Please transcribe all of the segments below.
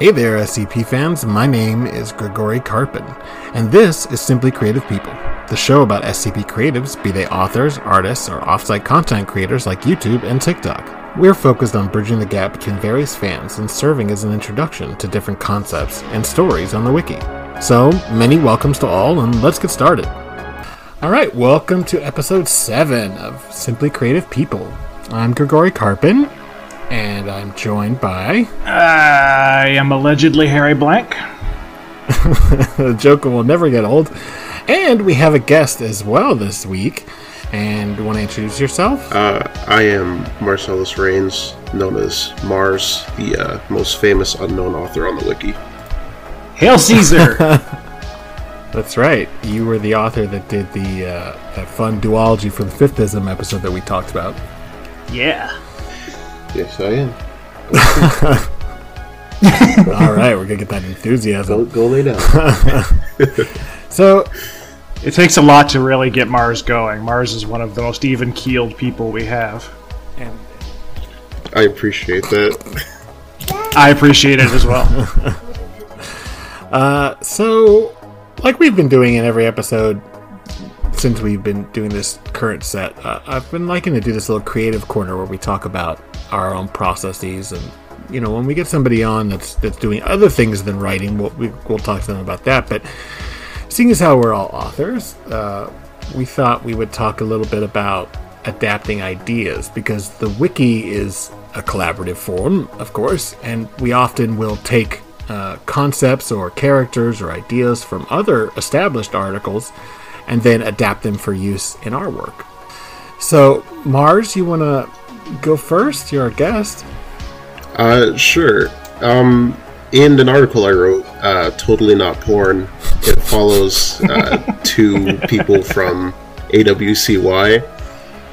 Hey there, SCP fans. My name is Grigori Karpin, and this is Simply Creative People, the show about SCP creatives, be they authors, artists, or offsite content creators like YouTube and TikTok. We're focused on bridging the gap between various fans and serving as an introduction to different concepts and stories on the wiki. So, many welcomes to all, and let's get started. All right, welcome to episode 7 of Simply Creative People. I'm Grigori Karpin, and I'm joined by. I am allegedly Harry Blank. the Joker will never get old. And we have a guest as well this week. And you want to introduce yourself? Uh, I am Marcelles Raynes, known as Mars, the uh, most famous unknown author on the wiki. Hail Caesar! That's right. You were the author that did the uh, that fun duology for the Fifthism episode that we talked about. yeah. Yes, I am. All right, we're gonna get that enthusiasm. Go, go lay down. So, It takes a lot to really get Mars going. Mars is one of the most even keeled people we have. and I appreciate that. I appreciate it as well. uh, so, like we've been doing in every episode since we've been doing this current set, uh, I've been liking to do this little creative corner where we talk about our own processes and. You know, when we get somebody on that's that's doing other things than writing, we'll, we, we'll talk to them about that. But seeing as how we're all authors, uh, we thought we would talk a little bit about adapting ideas because the wiki is a collaborative forum, of course, and we often will take uh, concepts or characters or ideas from other established articles and then adapt them for use in our work. So, Mars, you want to go first? You're our guest. Uh, sure. Um, in an article I wrote, uh, Totally Not Porn, it follows uh, two people from AWCY,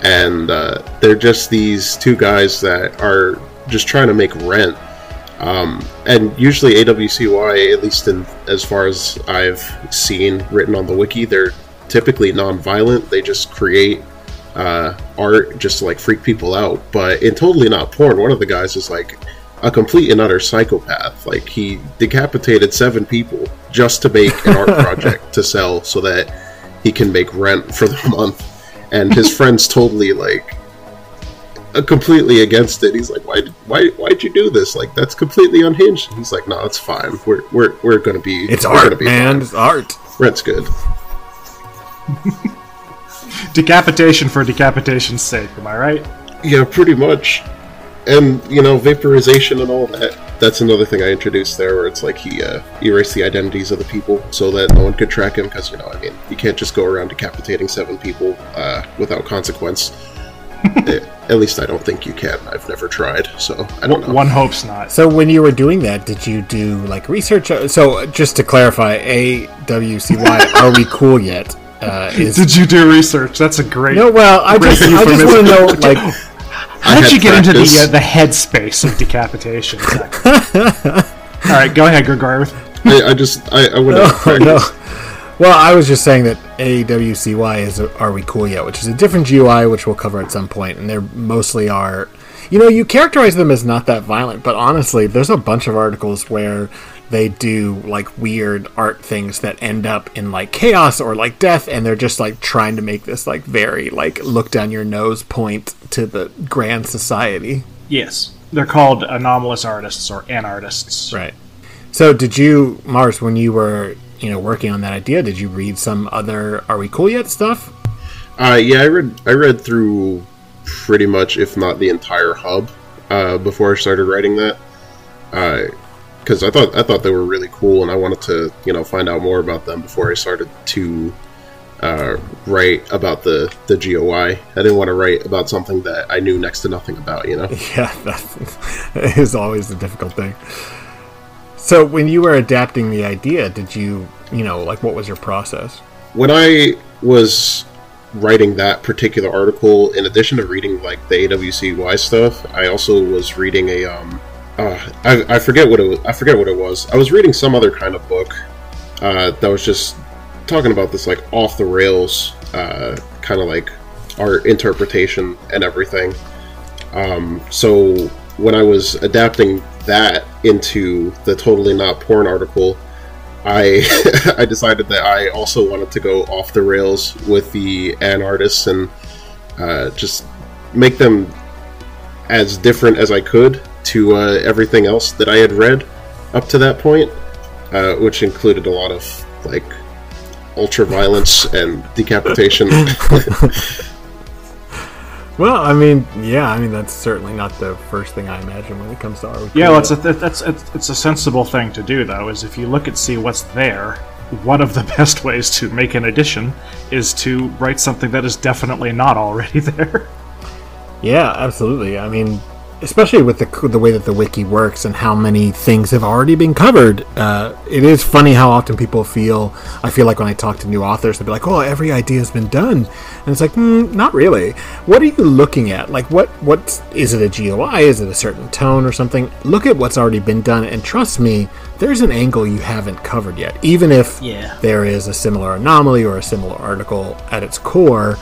and uh, they're just these two guys that are just trying to make rent. Um, and usually AWCY, at least in as far as I've seen written on the wiki, they're typically non-violent. They just create uh, art just to like freak people out. But in Totally Not Porn, one of the guys is like a complete and utter psychopath. Like he decapitated seven people just to make an art project to sell so that he can make rent for the month. And his friends totally like uh, completely against it. He's like, "Why? Why? Why'd you do this? Like that's completely unhinged." He's like, "No, it's fine. We're we're we're gonna be. It's art, gonna be man. fine. It's art. Rent's good." Decapitation for decapitation's sake, am I right? Yeah, pretty much. And you know, vaporization and all that. That's another thing I introduced there, where it's like he uh, erased the identities of the people so that no one could track him. Because you know, I mean, you can't just go around decapitating seven people uh, without consequence. Eh, At least I don't think you can. I've never tried, so I don't know. One hopes not. So when you were doing that, did you do like research? So just to clarify, AWCY, are we cool yet? Uh, is Did you do research? That's a great. no. Well, I just I just want to know like How did you get into the uh, the headspace of decapitation? exactly? All right, go ahead, Grigori. I, I just I, I went out Oh, no. Well, I was just saying that AWCY is Are We Cool Yet, which is a different GOI, which we'll cover at some point, and they're mostly are. You know, you characterize them as not that violent, but honestly, there's a bunch of articles where they do like weird art things that end up in like chaos or like death, and they're just like trying to make this like very like look down your nose point to the grand society. Yes, they're called anomalous artists or anartists. Right. So, did you, Mars, when you were, you know, working on that idea, did you read some other Are We Cool Yet stuff? Uh, yeah, I read I read through pretty much, if not the entire hub, uh, before I started writing that. Because I thought I thought they were really cool, and I wanted to you know find out more about them before I started to uh, write about the the GOI. I didn't want to write about something that I knew next to nothing about. You know. Yeah, that is always the difficult thing. So, when you were adapting the idea, did you, you know, like what was your process? When I was writing that particular article, in addition to reading like the AWCY stuff, I also was reading a um, uh, I, I forget what it was. I forget what it was. I was reading some other kind of book uh, that was just talking about this like off the rails uh, kind of like art interpretation and everything. Um, so when I was adapting that into the totally not porn article, I I decided that I also wanted to go off the rails with the anartists and uh, just make them as different as I could to uh, everything else that I had read up to that point, uh, which included a lot of like ultra violence and decapitation. well, I mean, yeah, I mean that's certainly not the first thing I imagine when it comes to art. Yeah, well, it's a that's it's, it's a sensible thing to do though. Is if you look and see what's there, one of the best ways to make an addition is to write something that is definitely not already there. Yeah, absolutely. I mean, especially with the the way that the wiki works and how many things have already been covered. Uh, it is funny how often people feel. I feel like when I talk to new authors, they'll be like, "Oh, every idea has been done," and it's like, mm, not really. What are you looking at? Like, what what is it a GOI? Is it a certain tone or something? Look at what's already been done, and trust me, there's an angle you haven't covered yet, even if yeah. there is a similar anomaly or a similar article at its core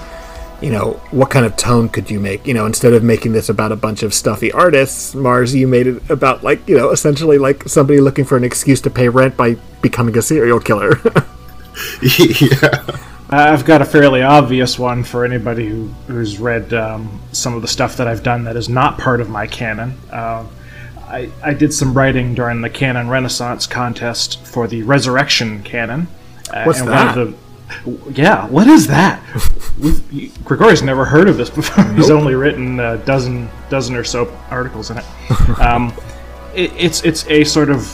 you know, what kind of tone could you make? You know, instead of making this about a bunch of stuffy artists, Mars, you made it about like, you know, essentially like somebody looking for an excuse to pay rent by becoming a serial killer. yeah. I've got a fairly obvious one for anybody who, who's read um, some of the stuff that I've done that is not part of my canon. Uh, I, I did some writing during the Canon Renaissance contest for the Resurrection canon. Uh, What's that? The, yeah, what is that? Grigori's never heard of this before. Nope. He's only written a dozen, dozen or so articles in it. Um, it. It's it's a sort of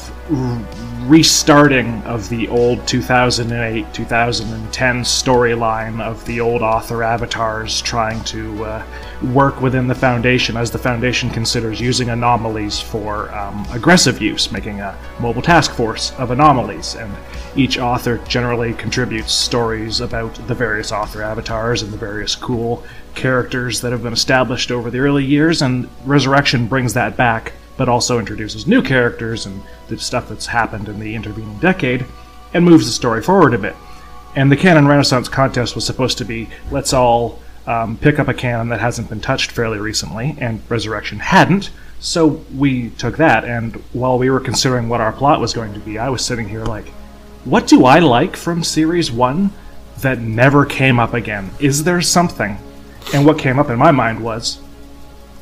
restarting of the old 2008 2010 storyline of the old author avatars trying to uh, work within the foundation as the foundation considers using anomalies for um, aggressive use making a mobile task force of anomalies. And each author generally contributes stories about the various author avatars and the various cool characters that have been established over the early years, and Resurrection brings that back, but also introduces new characters and the stuff that's happened in the intervening decade, and moves the story forward a bit. And the Canon Renaissance contest was supposed to be let's all um, pick up a canon that hasn't been touched fairly recently, and Resurrection hadn't. So we took that, and while we were considering what our plot was going to be, I was sitting here like, what do I like from Series 1 that never came up again? Is there something? And what came up in my mind was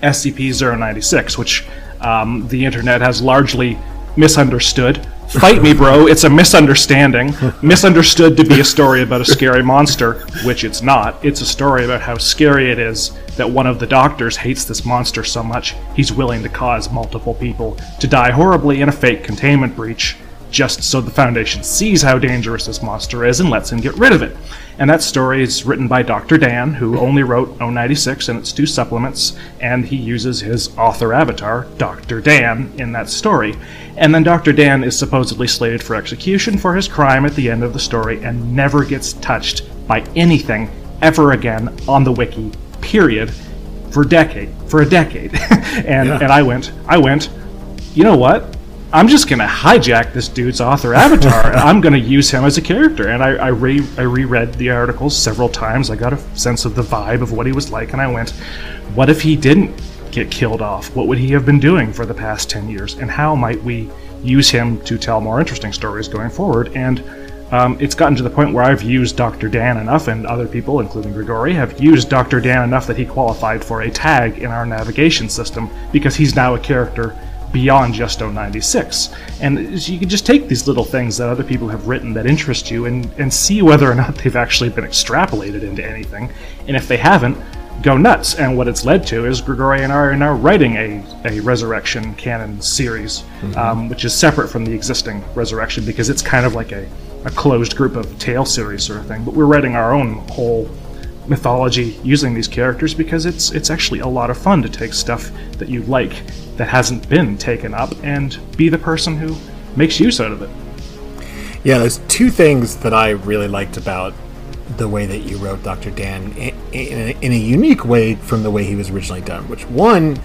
SCP 096, which um, the internet has largely misunderstood. Fight me, bro. It's a misunderstanding. Misunderstood to be a story about a scary monster, which it's not. It's a story about how scary it is that one of the doctors hates this monster so much he's willing to cause multiple people to die horribly in a fake containment breach just so the Foundation sees how dangerous this monster is and lets him get rid of it. And that story is written by Dr. Dan, who only wrote 096 and its two supplements, and he uses his author avatar, Dr. Dan, in that story. And then Dr. Dan is supposedly slated for execution for his crime at the end of the story and never gets touched by anything ever again on the wiki, period, for decade, for a decade. and yeah. and I went, I went, you know what? I'm just gonna hijack this dude's author avatar I'm gonna use him as a character. And I, I re I reread the articles several times. I got a sense of the vibe of what he was like, and I went, what if he didn't get killed off? What would he have been doing for the past ten years? And how might we use him to tell more interesting stories going forward? And um, it's gotten to the point where I've used Dr. Dan enough, and other people, including Grigori, have used Dr. Dan enough that he qualified for a tag in our navigation system because he's now a character beyond just 096. And you can just take these little things that other people have written that interest you and, and see whether or not they've actually been extrapolated into anything. And if they haven't, go nuts. And what it's led to is I are now writing a, a Resurrection canon series, mm-hmm. um, which is separate from the existing Resurrection because it's kind of like a a closed group of tale series sort of thing, but we're writing our own whole mythology using these characters because it's it's actually a lot of fun to take stuff that you like that hasn't been taken up and be the person who makes use out of it. Yeah, there's two things that I really liked about the way that you wrote Dr. Dan in, in, in a unique way from the way he was originally done. Which one,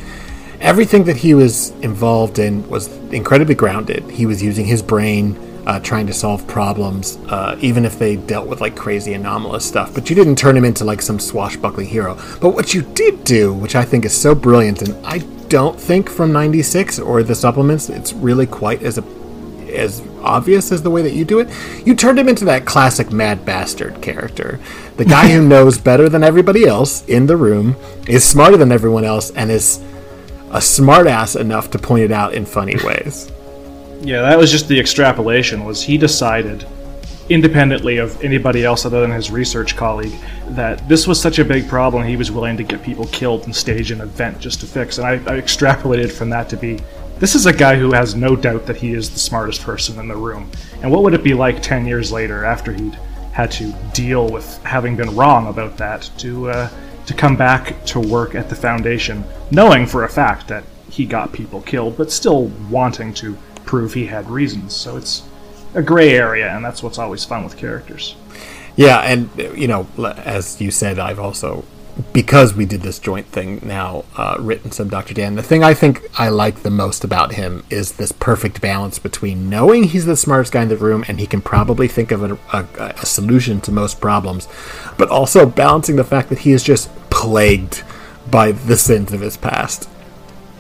everything that he was involved in was incredibly grounded. He was using his brain uh, trying to solve problems, uh, even if they dealt with like crazy anomalous stuff. But you didn't turn him into like some swashbuckling hero. But what you did do, which I think is so brilliant, and I don't think from '96 or the supplements, it's really quite as a as obvious as the way that you do it. You turned him into that classic mad bastard character, the guy who knows better than everybody else in the room, is smarter than everyone else, and is a smartass enough to point it out in funny ways. Yeah, that was just the extrapolation. Was he decided, independently of anybody else other than his research colleague, that this was such a big problem he was willing to get people killed and stage an event just to fix. And I, I extrapolated from that to be, this is a guy who has no doubt that he is the smartest person in the room. And what would it be like ten years later after he'd had to deal with having been wrong about that to uh, to come back to work at the foundation, knowing for a fact that he got people killed, but still wanting to prove he had reasons. So it's a gray area, and that's what's always fun with characters. Yeah, and you know, as you said, I've also because we did this joint thing now uh, written some Dr. Dan. The thing I think I like the most about him is this perfect balance between knowing he's the smartest guy in the room and he can probably think of a, a, a solution to most problems, but also balancing the fact that he is just plagued by the sins of his past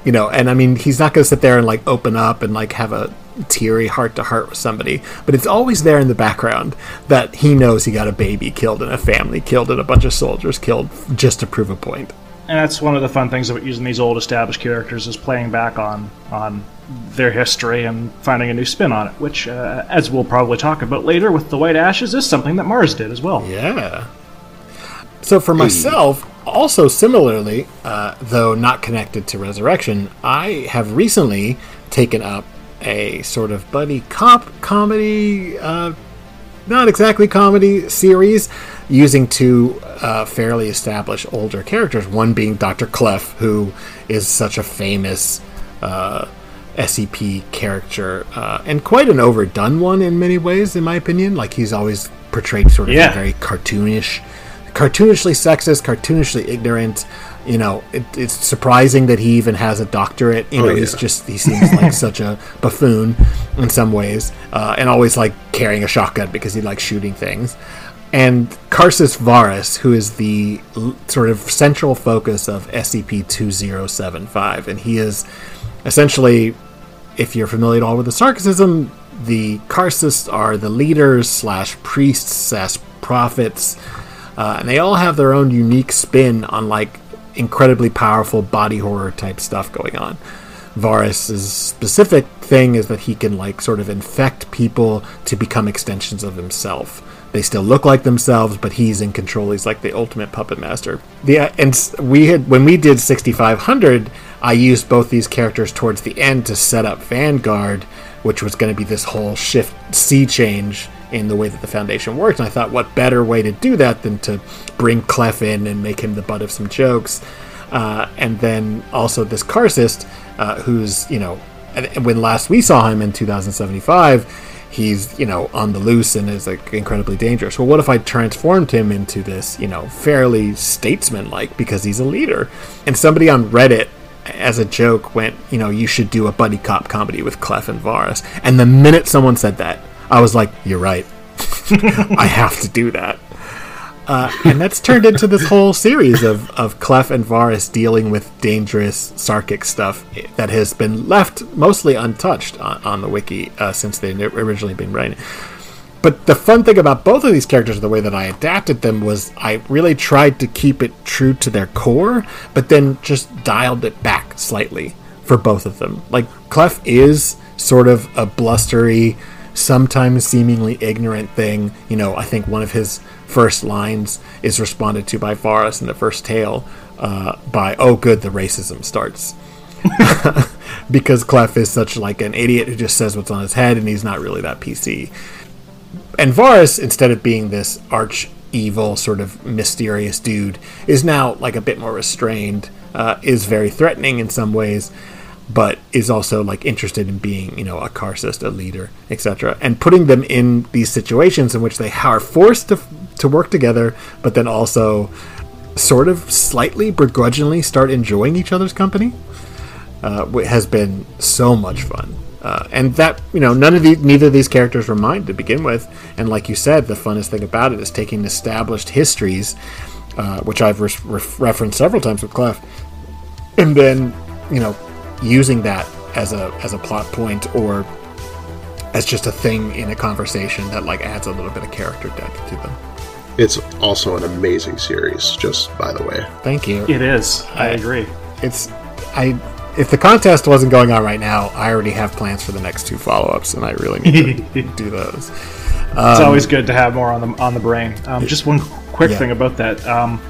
you know and i mean he's not going to sit there and like open up and like have a teary heart to heart with somebody but it's always there in the background that he knows he got a baby killed and a family killed and a bunch of soldiers killed just to prove a point. And that's one of the fun things about using these old established characters is playing back on on their history and finding a new spin on it which uh, as we'll probably talk about later with the white ashes is something that mars did as well. Yeah. So for myself also, similarly, uh, though not connected to Resurrection, I have recently taken up a sort of buddy cop comedy, uh, not exactly comedy series, using two uh, fairly established older characters. One being Dr. Clef, who is such a famous uh, SCP character, uh, and quite an overdone one in many ways, in my opinion. Like he's always portrayed sort of Yeah. very cartoonish cartoonishly sexist, cartoonishly ignorant. You know, it, it's surprising that he even has a doctorate. You Oh, know, he's just he seems like such a buffoon in some ways, uh, and always like carrying a shotgun because he likes shooting things. And Karcist Varus, who is the l- sort of central focus of SCP 2075, and he is essentially if you're familiar at all with the Sarkicism, the Karcists are the leaders slash priests slash prophets, uh, and they all have their own unique spin on like incredibly powerful body horror type stuff going on. Varus's specific thing is that he can like sort of infect people to become extensions of himself. They still look like themselves, but he's in control. He's like the ultimate puppet master. The and we had when we did 6500, I used both these characters towards the end to set up Vanguard, which was going to be this whole shift sea change in the way that the Foundation worked. And I thought, what better way to do that than to bring Clef in and make him the butt of some jokes, uh, and then also this Karcist, uh, who's you know, when last we saw him in 2075 he's you know on the loose and is like incredibly dangerous. Well what if i transformed him into this you know fairly statesman like because he's a leader? And somebody on reddit as a joke went you know you should do a buddy cop comedy with clef and varus and the minute someone said that i was like you're right i have to do that uh, and that's turned into this whole series of, of Clef and Varus dealing with dangerous Sarkic stuff that has been left mostly untouched on, on the wiki uh, since they've originally been writing. But the fun thing about both of these characters, the way that I adapted them, was I really tried to keep it true to their core, but then just dialed it back slightly for both of them. Like, Clef is sort of a blustery, sometimes seemingly ignorant thing. You know, I think one of his first lines is responded to by Varus in the first tale uh, by, "Oh, good, the racism starts." because Clef is such like an idiot who just says what's on his head, and he's not really that PC. and Varus, instead of being this arch evil, sort of mysterious dude, is now like a bit more restrained, uh, is very threatening in some ways, but is also like interested in being, you know, a Karcist, a leader, etc. And putting them in these situations in which they are forced to to work together, but then also sort of slightly begrudgingly start enjoying each other's company uh, has been so much fun. Uh, and that you know none of these neither of these characters were mine to begin with and like you said the funnest thing about it is taking established histories uh, which i've re- referenced several times with clef and then you know using that as a as a plot point or as just a thing in a conversation that like adds a little bit of character depth to them It's also an amazing series, just by the way. thank you It is. I I- agree. it's i if the contest wasn't going on right now i already have plans for the next two follow-ups and i really need to do those It's always good to have more on the on the brain. Um, just one quick Yeah. thing about that: um,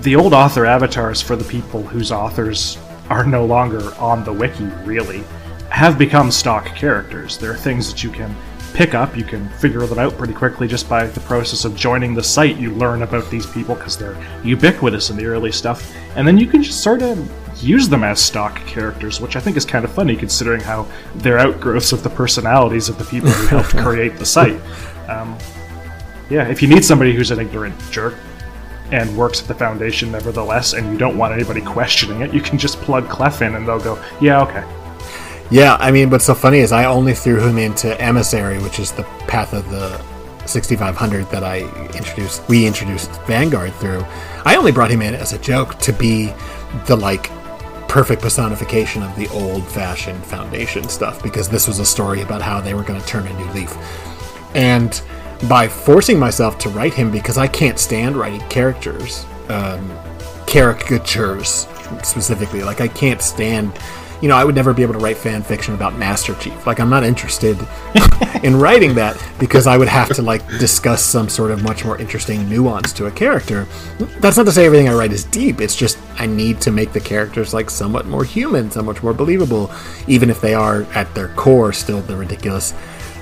the old author avatars for the people whose authors are no longer on the wiki, really, have become stock characters. There are things that you can pick up. You can figure them out pretty quickly just by the process of joining the site. You learn about these people because they're ubiquitous in the early stuff, and then you can just sort of use them as stock characters, which I think is kind of funny considering how they're outgrowths of the personalities of the people who helped create the site. Um, yeah, if you need somebody who's an ignorant jerk and works at the foundation nevertheless, and you don't want anybody questioning it, you can just plug Clef in and they'll go, yeah, okay. Yeah, I mean, what's so funny is I only threw him into Emissary, which is the path of the 6500 that I introduced, we introduced Vanguard through. I only brought him in as a joke to be the like perfect personification of the old fashioned Foundation stuff because this was a story about how they were going to turn a new leaf. And by forcing myself to write him because I can't stand writing characters, um, caricatures specifically. Like I can't stand, you know, I would never be able to write fan fiction about Master Chief. Like I'm not interested in writing that because I would have to like discuss some sort of much more interesting nuance to a character. That's not to say everything I write is deep. It's just I need to make the characters like somewhat more human, somewhat more believable, even if they are at their core still the ridiculous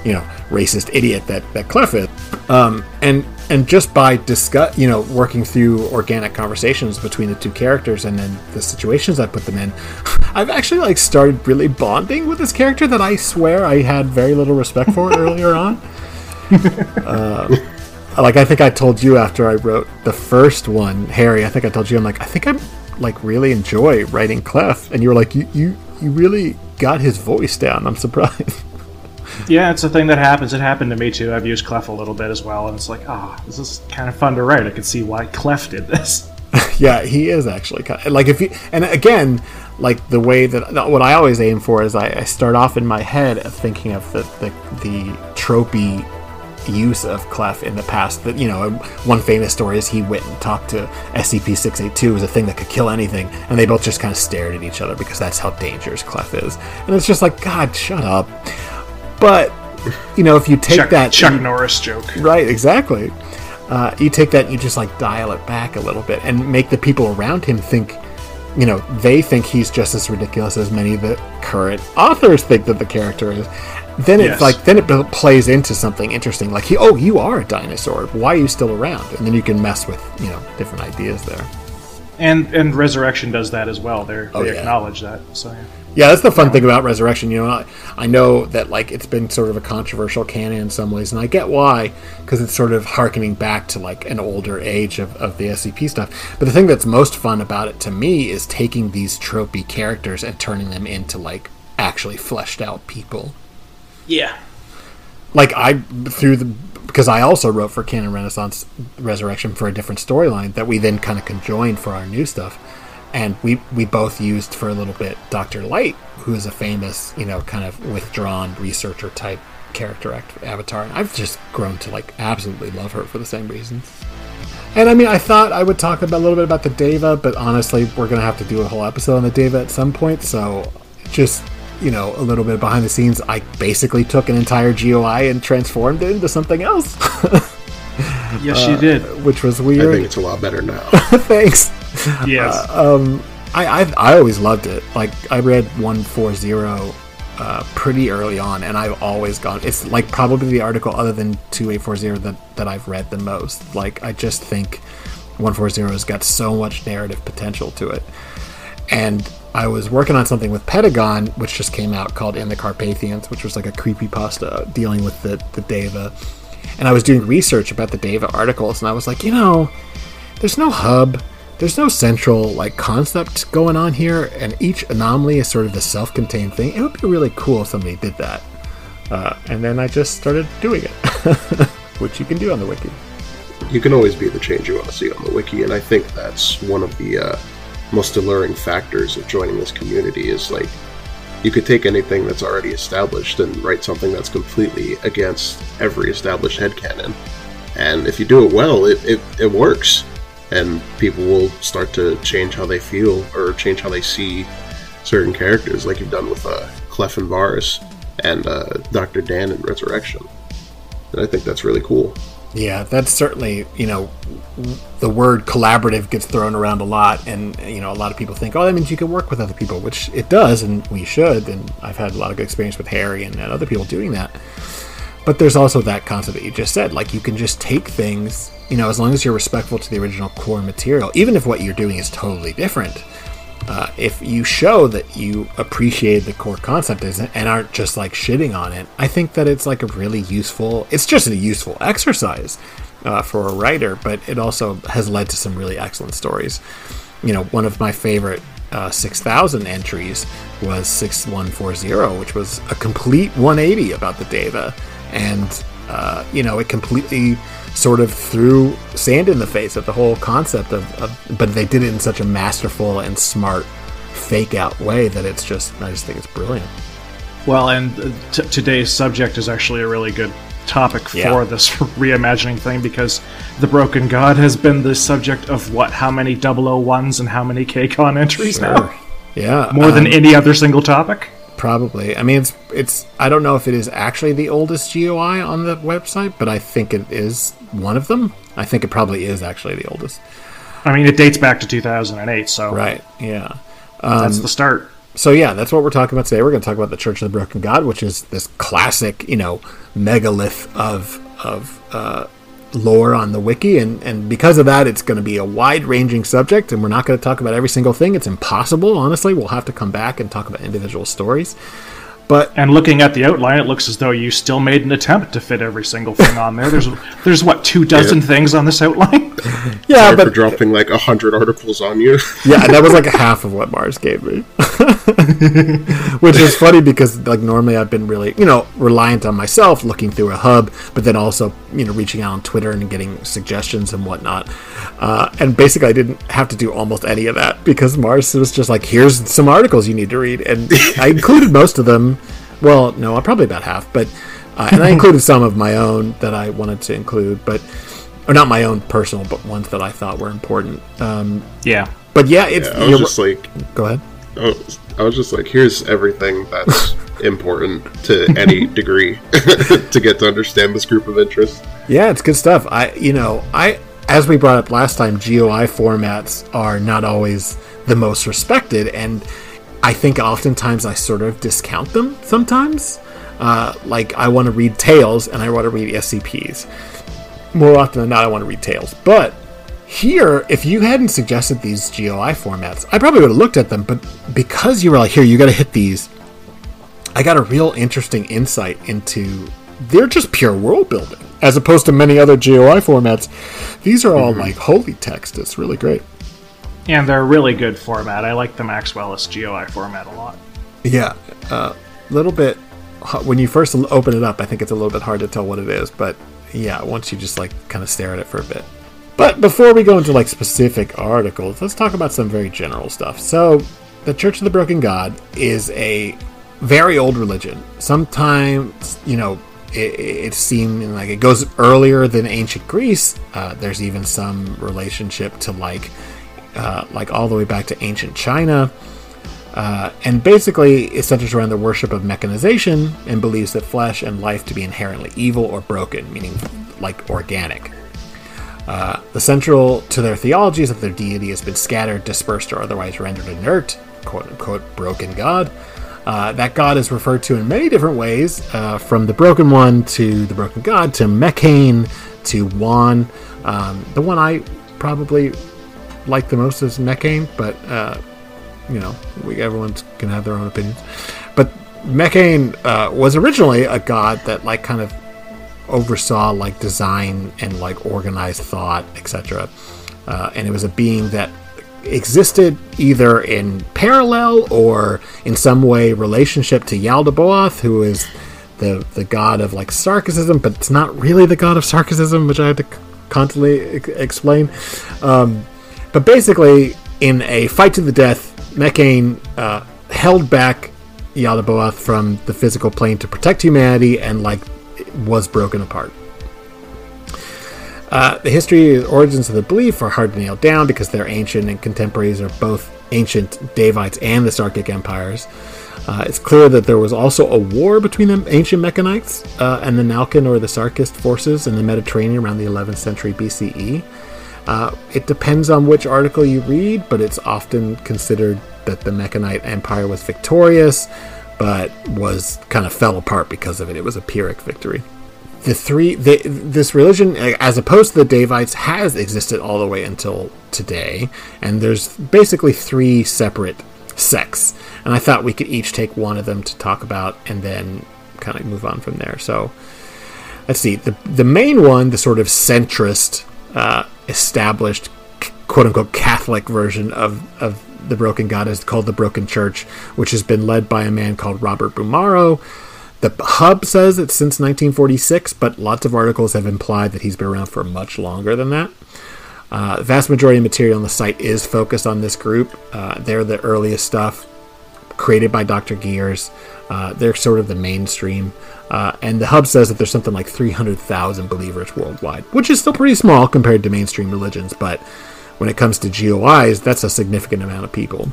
you know racist idiot that that Clef is. Um, and and just by discuss you know working through organic conversations between the two characters and then the situations I put them in, I've actually like started really bonding with this character that I swear I had very little respect for earlier on. Uh, like I think I told you after I wrote the first one, Harry. I think I told you I'm like I think I'm like really enjoy writing Clef, and you were like you you you really got his voice down. I'm surprised. Yeah, it's a thing that happens. It happened to me too. I've used Clef a little bit as well, and it's like, ah, this is kind of fun to write. I can see why Clef did this. yeah, he is actually kind of, like if you and again, like the way that what I always aim for is I, I start off in my head of thinking of the the, the tropey use of Clef in the past. That you know, one famous story is he went and talked to SCP six eight two, was a thing that could kill anything, and they both just kind of stared at each other because that's how dangerous Clef is. And it's just like, God, shut up. But you know, if you take Chuck, that Chuck you- Norris joke. Right, exactly. Uh, you take that and you just like dial it back a little bit and make the people around him think, you know, they think he's just as ridiculous as many of the current authors think that the character is. Then it's Yes. like, then it plays into something interesting. Like, he, oh, you are a dinosaur. Why are you still around? And then you can mess with, you know, different ideas there. And and Resurrection does that as well. They're, Oh, they yeah. acknowledge that. So yeah. Yeah, that's the fun thing about Resurrection. You know, I, I know that like it's been sort of a controversial canon in some ways, and I get why because it's sort of harkening back to like an older age of, of the SCP stuff. But the thing that's most fun about it to me is taking these tropey characters and turning them into like actually fleshed out people. Yeah. Like I through the because I also wrote for Canon Renaissance Resurrection for a different storyline that we then kind of conjoined for our new stuff and we we both used for a little bit Dr. Light, who is a famous, you know, kind of withdrawn researcher type character act- avatar, and I've just grown to like absolutely love her for the same reasons. And I mean, I thought I would talk about, a little bit about the Daeva, but honestly, we're gonna have to do a whole episode on the Daeva at some point. So, just you know, a little bit behind the scenes, I basically took an entire GOI and transformed it into something else, Yes, you did. Uh, which was weird. I think it's a lot better now. Thanks. Yes. Um, I, I I always loved it. Like I read one four zero uh, pretty early on, and I've always gone. It's like probably the article other than two eight four zero that that I've read the most. Like I just think one four zero has got so much narrative potential to it, and I was working on something with Pedagon, which just came out called In the Carpathians, which was like a creepy pasta dealing with the the Daeva, and I was doing research about the Daeva articles, and I was like, you know, there's no hub there's no central like concept going on here, and each anomaly is sort of a self-contained thing. It would be really cool if somebody did that. Uh, and then I just started doing it, which you can do on the wiki. You can always be the change you want to see on the wiki, and I think that's one of the uh, most alluring factors of joining this community. Is like you could take anything that's already established and write something that's completely against every established headcanon. And if you do it well, it, it, it works and people will start to change how they feel or change how they see certain characters, like you've done with uh, Clef and Varus and uh, Doctor Dan in Resurrection. And I think that's really cool. Yeah, that's certainly you know the word collaborative gets thrown around a lot, and you know a lot of people think, oh, that means you can work with other people, which it does, and we should. And I've had a lot of good experience with Harry and, and other people doing that. But there's also that concept that you just said, like you can just take things you know, as long as you're respectful to the original core material, even if what you're doing is totally different, uh, if you show that you appreciate the core concept and aren't just like shitting on it, I think that it's like a really useful. It's just a useful exercise uh, for a writer, but it also has led to some really excellent stories. You know, one of my favorite uh, 6000 entries was 6140, which was a complete 180 about the Daeva, and uh, you know, it completely sort of threw sand in the face of the whole concept of, of, but they did it in such a masterful and smart fake out way that it's just i just think it's brilliant well and t- today's subject is actually a really good topic for yeah. this reimagining thing because the broken god has been the subject of what how many 001s and how many kcon entries sure. now yeah more um, than any other single topic Probably. I mean, it's it's. I don't know if it is actually the oldest GOI on the website, but I think it is one of them. I think it probably is actually the oldest. I mean, it dates back to 2008, so right. Yeah, um, that's the start. So yeah, that's what we're talking about today. We're going to talk about the Church of the Broken God, which is this classic, you know, megalith of of uh, lore on the wiki, and, and because of that, it's going to be a wide ranging subject, and we're not going to talk about every single thing. It's impossible, honestly. We'll have to come back and talk about individual stories. But and looking at the outline, it looks as though you still made an attempt to fit every single thing on there. There's there's what two dozen yeah. things on this outline. yeah, Sorry but for dropping like a hundred articles on you. yeah, and that was like half of what Mars gave me, which is funny because like normally I've been really you know reliant on myself looking through a hub, but then also you know reaching out on Twitter and getting suggestions and whatnot. Uh, and basically, I didn't have to do almost any of that because Mars was just like, here's some articles you need to read, and I included most of them well, no, probably about half, but uh, and I included some of my own that I wanted to include, but or not my own personal, but ones that I thought were important. Um, yeah, but yeah, it's. Yeah, I was just like, go ahead. I was, I was just like, here's everything that's important to any degree to get to understand this group of interests. Yeah, it's good stuff. I, you know, I as we brought up last time, GOI formats are not always the most respected, and I think oftentimes I sort of discount them sometimes. Uh, like I want to read Tales and I want to read SCPs. More often than not, I want to read Tales. But here, if you hadn't suggested these GOI formats, I probably would have looked at them. But because you were like, here, you got to hit these, I got a real interesting insight into they're just pure world building as opposed to many other GOI formats. These are all mm-hmm. like holy text. It's really great. And they're a really good format. I like the Maxwellist GOI format a lot. Yeah, a uh, little bit. When you first open it up, I think it's a little bit hard to tell what it is, but yeah, once you just like kind of stare at it for a bit. But before we go into like specific articles, let's talk about some very general stuff. So, the Church of the Broken God is a very old religion. Sometimes, you know, it, it seemed like it goes earlier than ancient Greece. Uh, there's even some relationship to like uh, like all the way back to ancient China. Uh, and basically, it centers around the worship of mechanization and believes that flesh and life to be inherently evil or broken, meaning like organic. Uh, the central to their theology is that their deity has been scattered, dispersed, or otherwise rendered inert, quote unquote, broken God. Uh, that god is referred to in many different ways, uh, from the Broken One to the Broken God to Mekhane to Wan. Um, the one I probably like the most is Mekhane, but uh, you know, everyone can have their own opinions. But Mekhane uh, was originally a god that like kind of oversaw like design and like organized thought, etc. Uh, and it was a being that existed either in parallel or in some way relationship to Yaldabaoth, who is the the god of like sarcasm, but it's not really the god of sarcasm, which I had to constantly explain. Um, but basically, in a fight to the death, Mekhane uh, held back Yaldabaoth from the physical plane to protect humanity, and like was broken apart. Uh, the history and origins of the belief are hard to nail down because their ancient and contemporaries are both ancient Daevites and the Sarkic empires. Uh, it's clear that there was also a war between the ancient Mekhanites uh, and the Nalkin or the Sarkic forces in the Mediterranean around the 11th century BCE. Uh, it depends on which article you read, but it's often considered that the Mekhanite Empire was victorious, but was kind of fell apart because of it. It was a Pyrrhic victory. The three the, this religion as opposed to the daevites has existed all the way until today and there's basically three separate sects and i thought we could each take one of them to talk about and then kind of move on from there. So let's see. The the main one the sort of centrist uh, established quote unquote catholic version of of the broken god is called the broken church which has been led by a man called robert bumaro the Hub says it's since 1946, but lots of articles have implied that he's been around for much longer than that. Uh, vast majority of material on the site is focused on this group. Uh, they're the earliest stuff created by Dr. Gears. Uh, they're sort of the mainstream. Uh, and the Hub says that there's something like 300,000 believers worldwide, which is still pretty small compared to mainstream religions, but when it comes to GOIs, that's a significant amount of people.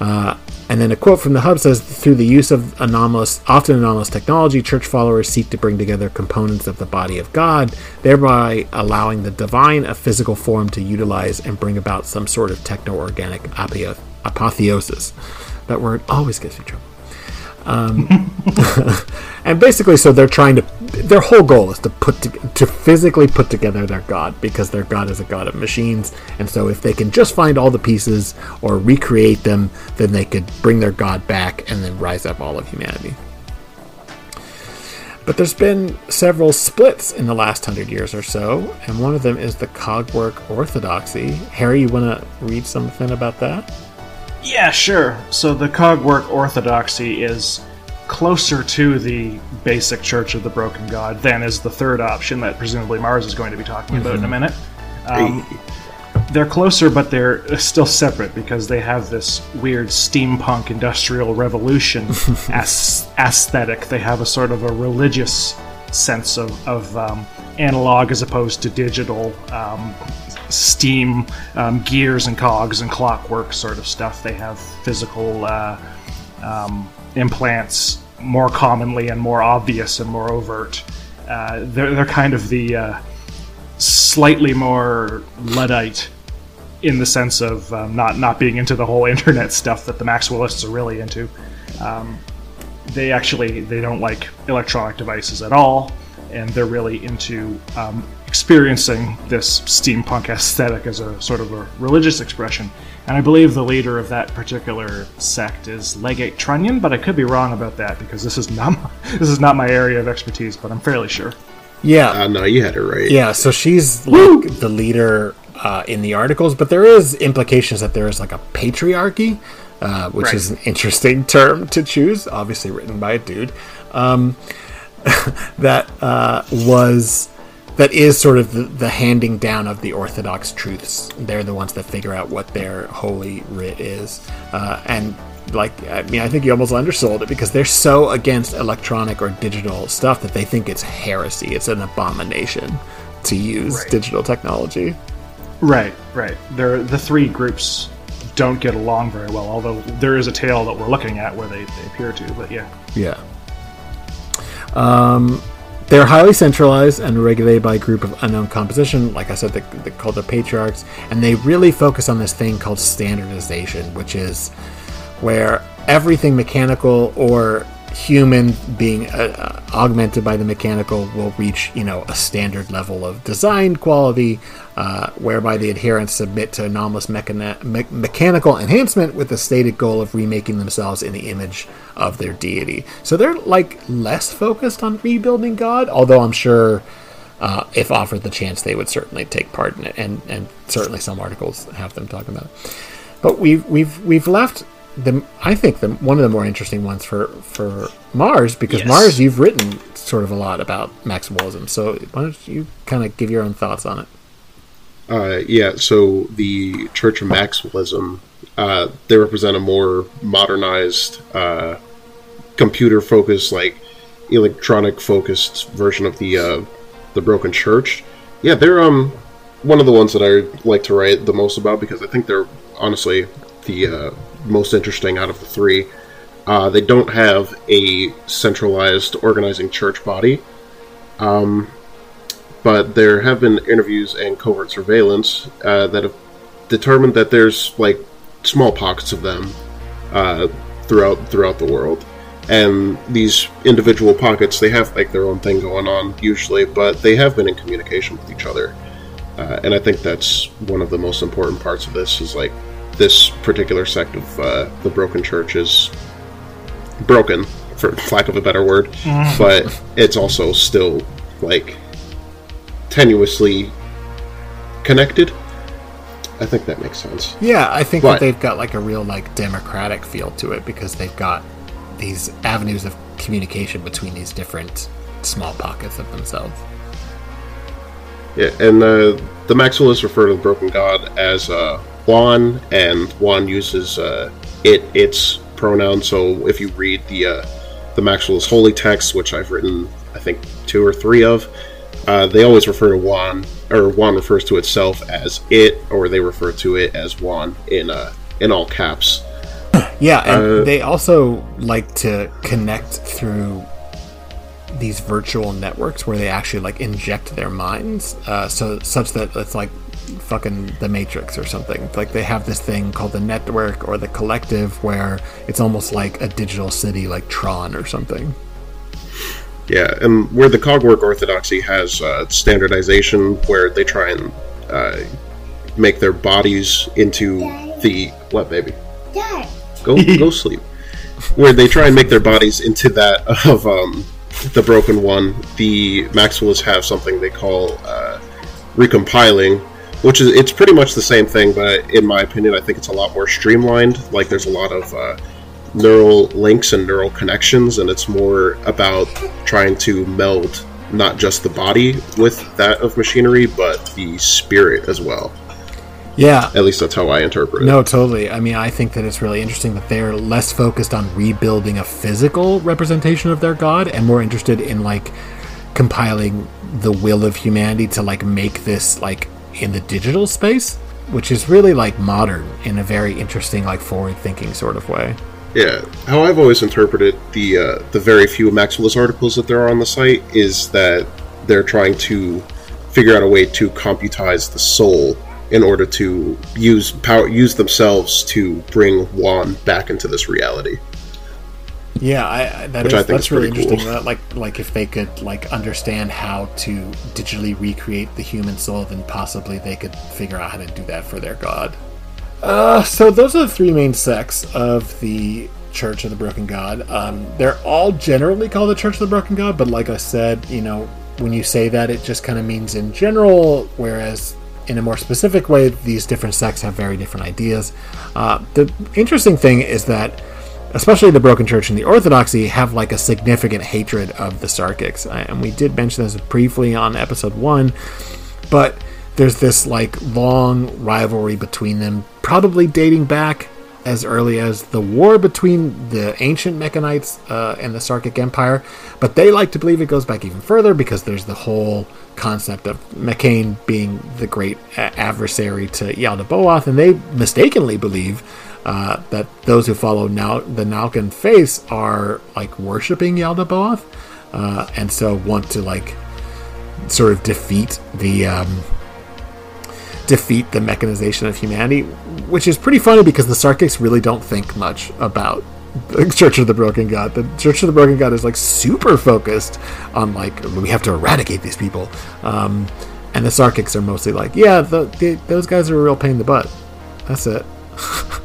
Uh, and then a quote from the hub says through the use of anomalous often anomalous technology church followers seek to bring together components of the body of god thereby allowing the divine a physical form to utilize and bring about some sort of techno-organic apotheosis that word always me trouble um, and basically, so they're trying to. Their whole goal is to put to, to physically put together their god because their god is a god of machines, and so if they can just find all the pieces or recreate them, then they could bring their god back and then rise up all of humanity. But there's been several splits in the last hundred years or so, and one of them is the Cogwork Orthodoxy. Harry, you want to read something about that? Yeah, sure. So the Cogwork Orthodoxy is closer to the basic Church of the Broken God than is the third option that presumably Mars is going to be talking about in a minute. Um, they're closer, but they're still separate because they have this weird steampunk industrial revolution as- aesthetic. They have a sort of a religious sense of, of um, analog as opposed to digital um, steam um, gears and cogs and clockwork sort of stuff. They have physical uh, um, implants more commonly and more obvious and more overt. Uh, they're, they're kind of the uh, slightly more Luddite in the sense of um, not, not being into the whole internet stuff that the Maxwellists are really into. Um, they actually they don't like electronic devices at all and they're really into um, experiencing this steampunk aesthetic as a sort of a religious expression. And I believe the leader of that particular sect is Legate Trunnion, but I could be wrong about that because this is not my, this is not my area of expertise, but I'm fairly sure. Yeah. Uh, no, you had it right. Yeah, so she's like the leader uh, in the articles, but there is implications that there is like a patriarchy, uh, which Right. is an interesting term to choose, obviously written by a dude. Um, that uh, was that is sort of the, the handing down of the orthodox truths. They're the ones that figure out what their holy writ is, uh, and like I mean, I think you almost undersold it because they're so against electronic or digital stuff that they think it's heresy. It's an abomination to use Right. digital technology. Right, right. They're, the three groups don't get along very well, although there is a tale that we're looking at where they, they appear to, but yeah. Yeah. Um, they're highly centralized and regulated by a group of unknown composition. Like I said, they, they're called the patriarchs, and they really focus on this thing called standardization, which is where everything mechanical or human being uh, uh, augmented by the mechanical will reach, you know, a standard level of design quality, uh, whereby the adherents submit to anomalous mechana- me- mechanical enhancement with the stated goal of remaking themselves in the image of their deity. So they're like less focused on rebuilding God, although I'm sure. Uh, if offered the chance, they would certainly take part in it, and, and certainly some articles have them talking about it. But we've we've we've left the I think the one of the more interesting ones for for Mars because Yes. Mars you've written sort of a lot about Maxwellism. So why don't you kind of give your own thoughts on it? Uh, yeah, so the Church of Maxwellism, uh, they represent a more modernized, uh, computer-focused, like electronic-focused version of the uh, the Broken Church. Yeah, they're um one of the ones that I like to write the most about because I think they're honestly the uh, most interesting out of the three. Uh, they don't have a centralized organizing church body. Um, but there have been interviews and covert surveillance uh, that have determined that there's like small pockets of them uh, throughout throughout the world, and these individual pockets they have like their own thing going on usually, but they have been in communication with each other, uh, and I think that's one of the most important parts of this is like this particular sect of uh, the broken church is broken for lack of a better word, but it's also still like tenuously connected. I think that makes sense. Yeah, I think But- that they've got like a real like democratic feel to it because they've got these avenues of communication between these different small pockets of themselves. Yeah, and uh, the Maxwellists refer to the Broken God as uh, Wan, and Wan uses uh, it its pronoun. So if you read the uh, the Maxwellist holy text, which I've written, I think two or three of, uh, they always refer to Wan, or Wan refers to itself as it, or they refer to it as Wan in uh, in all caps. Yeah, and Uh, they also like to connect through these virtual networks where they actually like inject their minds, uh, so such that it's like fucking the Matrix or something. Like they have this thing called the network or the collective where it's almost like a digital city, like Tron or something. Yeah, and where the Cogwork Orthodoxy has uh, standardization, where they try and uh, make their bodies into the what, baby? Dad. Go go sleep. Where they try and make their bodies into that of um, the Broken One. The Maxwellists have something they call uh, recompiling, which is it's pretty much the same thing, but in my opinion, I think it's a lot more streamlined. Like there's a lot of uh, neural links and neural connections, and it's more about trying to meld not just the body with that of machinery, but the spirit as well. Yeah, At least that's how I interpret it. No, totally. I mean, I think that it's really interesting that they're less focused on rebuilding a physical representation of their god and more interested in like compiling the will of humanity to like make this like in the digital space, which is really like modern in a very interesting like forward-thinking sort of way. Yeah, how I've always interpreted the uh, the very few Maxwellist articles that there are on the site is that they're trying to figure out a way to computize the soul in order to use power use themselves to bring Wan back into this reality. Yeah, I, I, that Which is, I that's really interesting. cool. Like, like if they could like understand how to digitally recreate the human soul, then possibly they could figure out how to do that for their god. Uh, so those are the three main sects of the Church of the Broken God. Um, they're all generally called the Church of the Broken God, but like I said, you know, when you say that, it just kind of means in general, whereas in a more specific way, these different sects have very different ideas. Uh, the interesting thing is that especially the Broken Church and the Orthodoxy, have like a significant hatred of the Sarkics. And we did mention this briefly on episode one, but there's this like long rivalry between them, probably dating back as early as the war between the ancient Mekhanites uh, and the Sarkic Empire. But they like to believe it goes back even further because there's the whole concept of Mekhane being the great a- adversary to Yaldabaoth, and they mistakenly believe uh, that those who follow now the Nalkan faith are like worshiping Yaldabaoth, uh, and so want to like sort of defeat the um, defeat the mechanization of humanity. which is pretty funny because the Sarkics really don't think much about the Church of the Broken God. The Church of the Broken God is like super focused on like we have to eradicate these people, um, and the Sarkics are mostly like, yeah, the, the, those guys are a real pain in the butt. That's it.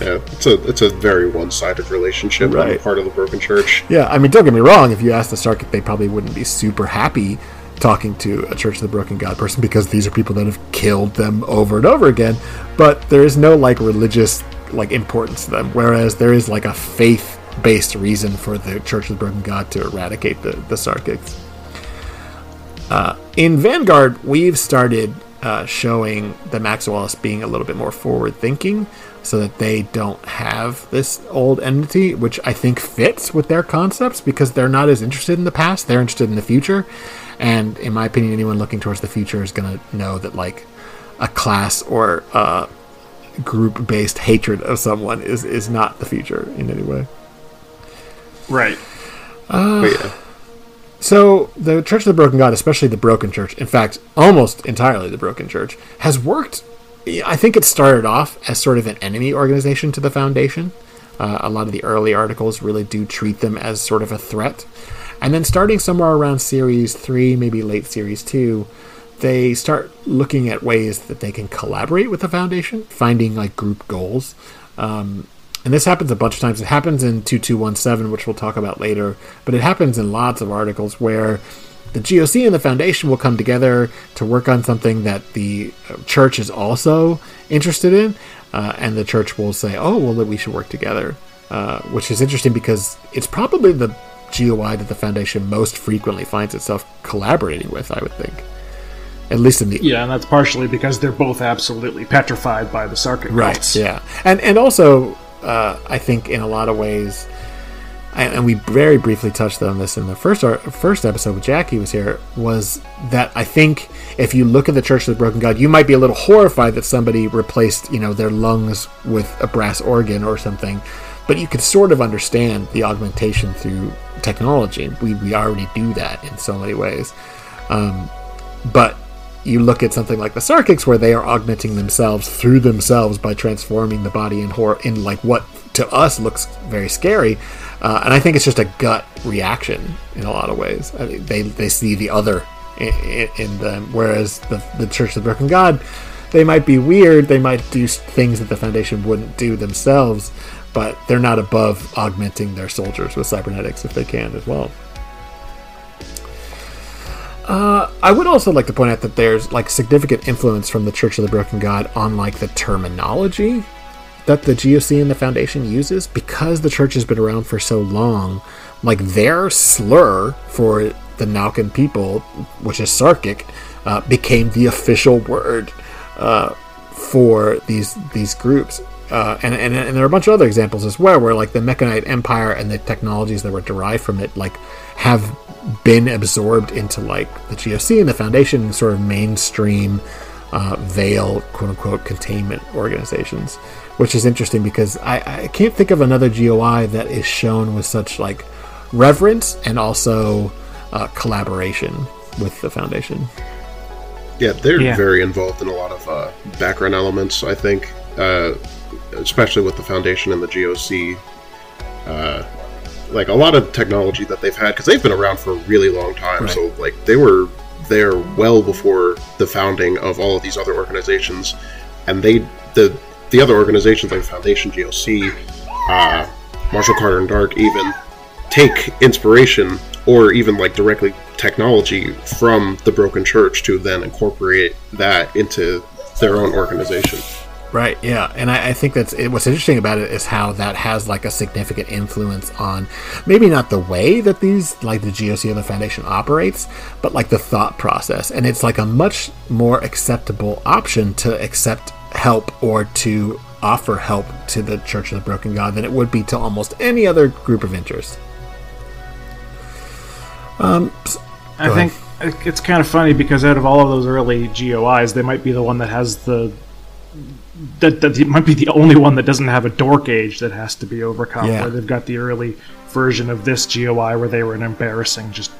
Yeah, it's a it's a very one sided relationship on the Right. part of the Broken Church. Yeah, I mean, don't get me wrong. If you ask the Sarkic, they probably wouldn't be super happy talking to a Church of the Broken God person because these are people that have killed them over and over again. But there is no like religious like importance to them, whereas there is like a faith based reason for the Church of the Broken God to eradicate the the Sarkics. Uh, in Vanguard, we've started uh, showing the Maxwellists being a little bit more forward thinking so that they don't have this old entity, which I think fits with their concepts because they're not as interested in the past, they're interested in the future. And in my opinion, anyone looking towards the future is going to know that, like, a class or uh, group based hatred of someone is, is not the future in any way. Right. But yeah, So the Church of the Broken God, especially the Broken Church, in fact, almost entirely the Broken Church, has worked. I think it started off as sort of an enemy organization to the Foundation. Uh, a lot of the early articles really do treat them as sort of a threat, and then starting somewhere around Series three, maybe late Series two, they start looking at ways that they can collaborate with the Foundation, finding like group goals. Um, and this happens a bunch of times. It happens in 2217, which we'll talk about later, but it happens in lots of articles where the GOC and the Foundation will come together to work on something that the uh, church is also interested in, uh, and the church will say, "Oh, well, we should work together," uh, which is interesting because it's probably the GOI that the Foundation most frequently finds itself collaborating with. I would think, at least in the Yeah, and that's partially because they're both absolutely petrified by the Sarkic right cults. yeah and and also uh, i think in a lot of ways and, and we very briefly touched on this in the first ar- first episode with jackie was here was that i think if you look at the church of the broken god you might be a little horrified that somebody replaced you know their lungs with a brass organ or something but you could sort of understand the augmentation through technology we, we already do that in so many ways. Um, but you look at something like the Sarkics, where they are augmenting themselves through themselves by transforming the body in horror in like what to us looks very scary, uh, and I think it's just a gut reaction in a lot of ways. I mean, they they see the other in, in, in them, whereas the the Church of the Broken God, they might be weird, they might do things that the Foundation wouldn't do themselves, but they're not above augmenting their soldiers with cybernetics if they can as well. I would also like to point out that there's like significant influence from the Church of the Broken God on like the terminology that the GOC and the Foundation uses because the church has been around for so long. Like their slur for the Nalkin people, which is Sarkic, uh, became the official word uh, for these these groups. Uh, and, and, and there are a bunch of other examples as well, where like the Mekhanite Empire and the technologies that were derived from it, like have been absorbed into like the GOC and the Foundation and sort of mainstream uh, veil, quote unquote, containment organizations, which is interesting because I, I can't think of another GOI that is shown with such like reverence and also uh, collaboration with the Foundation. yeah, they're Yeah. very involved in a lot of uh, background elements. I think, uh, especially with the Foundation and the GOC. Uh, like a lot of technology that they've had because they've been around for a really long time. Right. So like they were there well before the founding of all of these other organizations, and they the the other organizations like Foundation, GOC, uh, Marshall Carter and Dark even take inspiration or even like directly technology from the Broken Church to then incorporate that into their own organization. Right. Yeah, and I, I think that's it, what's interesting about it is how that has like a significant influence on maybe not the way that these like the GOC and the Foundation operates, but like the thought process, and it's like a much more acceptable option to accept help or to offer help to the Church of the Broken God than it would be to almost any other group of interest. Um, I think it's kind of funny because out of all of those early GOIs, they might be the one that has the that, that might be the only one that doesn't have a dork age that has to be overcome. Yeah. Where they've got the early version of this GOI where they were an embarrassing, just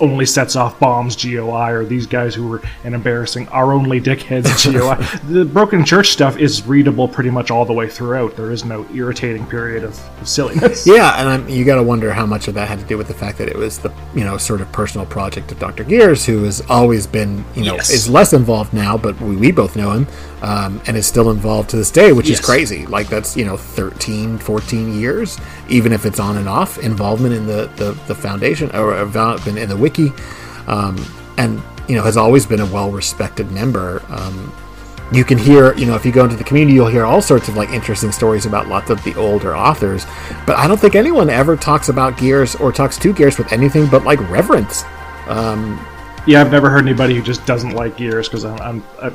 only sets off bombs GOI, or these guys who were an embarrassing, are only dickheads GOI. the Broken Church stuff is readable pretty much all the way throughout. There is no irritating period of, of silliness. Yeah, and I'm, you got to wonder how much of that had to do with the fact that it was the you know sort of personal project of Dr. Gears, who has always been you know Yes. is less involved now, but we, we both know him um, and is still involved to this day, which is crazy. Like that's you know 13, 14 years, even if it's on and off involvement in the the, the foundation or involvement in the wiki, um, and you know has always been a well respected member. Um, you can hear, you know, if you go into the community, you'll hear all sorts of like interesting stories about lots of the older authors. But I don't think anyone ever talks about Gears or talks to Gears with anything but like reverence. Yeah, I've never heard anybody who just doesn't like Gears because I'm. I'm I,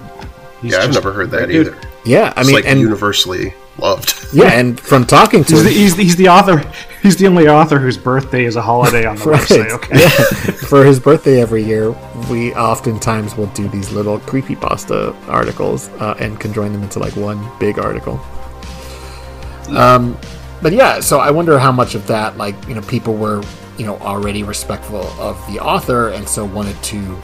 he's Yeah, I've just never heard that either. Yeah, I It's mean, like and universally loved. yeah, and from talking to He's the, him, he's, the, he's the author. He's the only author whose birthday is a holiday on the right, website. Okay. yeah, for his birthday every year, we oftentimes will do these little creepy pasta articles uh, and conjoin them into like one big article. Um, but yeah, so I wonder how much of that, like, you know, people were, you know, already respectful of the author and so wanted to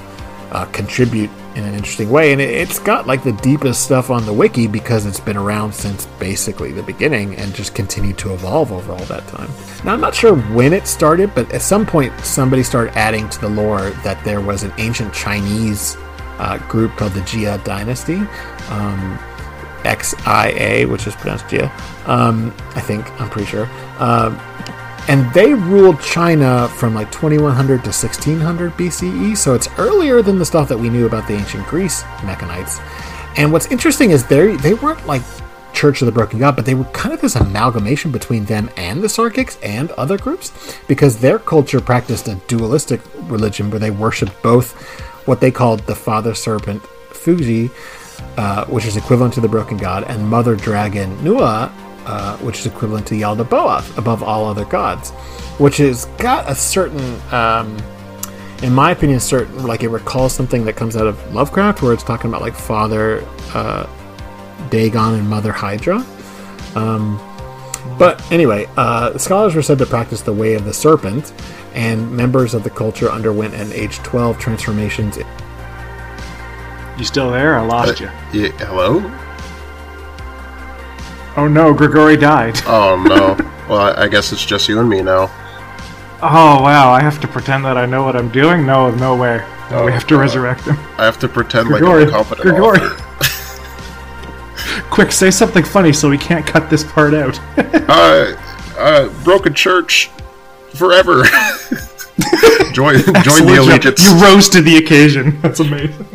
uh, contribute in an interesting way. And it, it's got like the deepest stuff on the wiki because it's been around since basically the beginning and just continued to evolve over all that time. Now, I'm not sure when it started, but at some point somebody started adding to the lore that there was an ancient Chinese uh, group called the Jia Dynasty. Um, XIA, which is pronounced Jia. Um, I think I'm pretty sure. Um, and they ruled China from like 2100 to 1600 BCE, so it's earlier than the stuff that we knew about the ancient Greece Mekhanites. And what's interesting is they they weren't like Church of the Broken God, but they were kind of this amalgamation between them and the Sarkics and other groups, because their culture practiced a dualistic religion where they worshipped both what they called the Father Serpent Fuxi, uh, which is equivalent to the Broken God, and Mother Dragon Nua, uh, which is equivalent to Yaldabaoth, above all other gods, which has got a certain, um, in my opinion, certain like it recalls something that comes out of Lovecraft, where it's talking about like Father uh, Dagon and Mother Hydra. Um, but anyway, uh, scholars were said to practice the way of the serpent, and members of the culture underwent an age 12 transformations You still there? I lost you. Yeah, hello? Oh no, Grigori died. Oh no. well, I, guess it's just you and me now. Oh wow, I have to pretend that I know what I'm doing? No, no way. No, we Oh, have to God. resurrect him. I have to pretend Grigori, like I'm a competent Grigori. Quick, say something funny so we can't cut this part out. Uh, uh, broken church forever. join, join the allegiance. You rose to the occasion. That's amazing.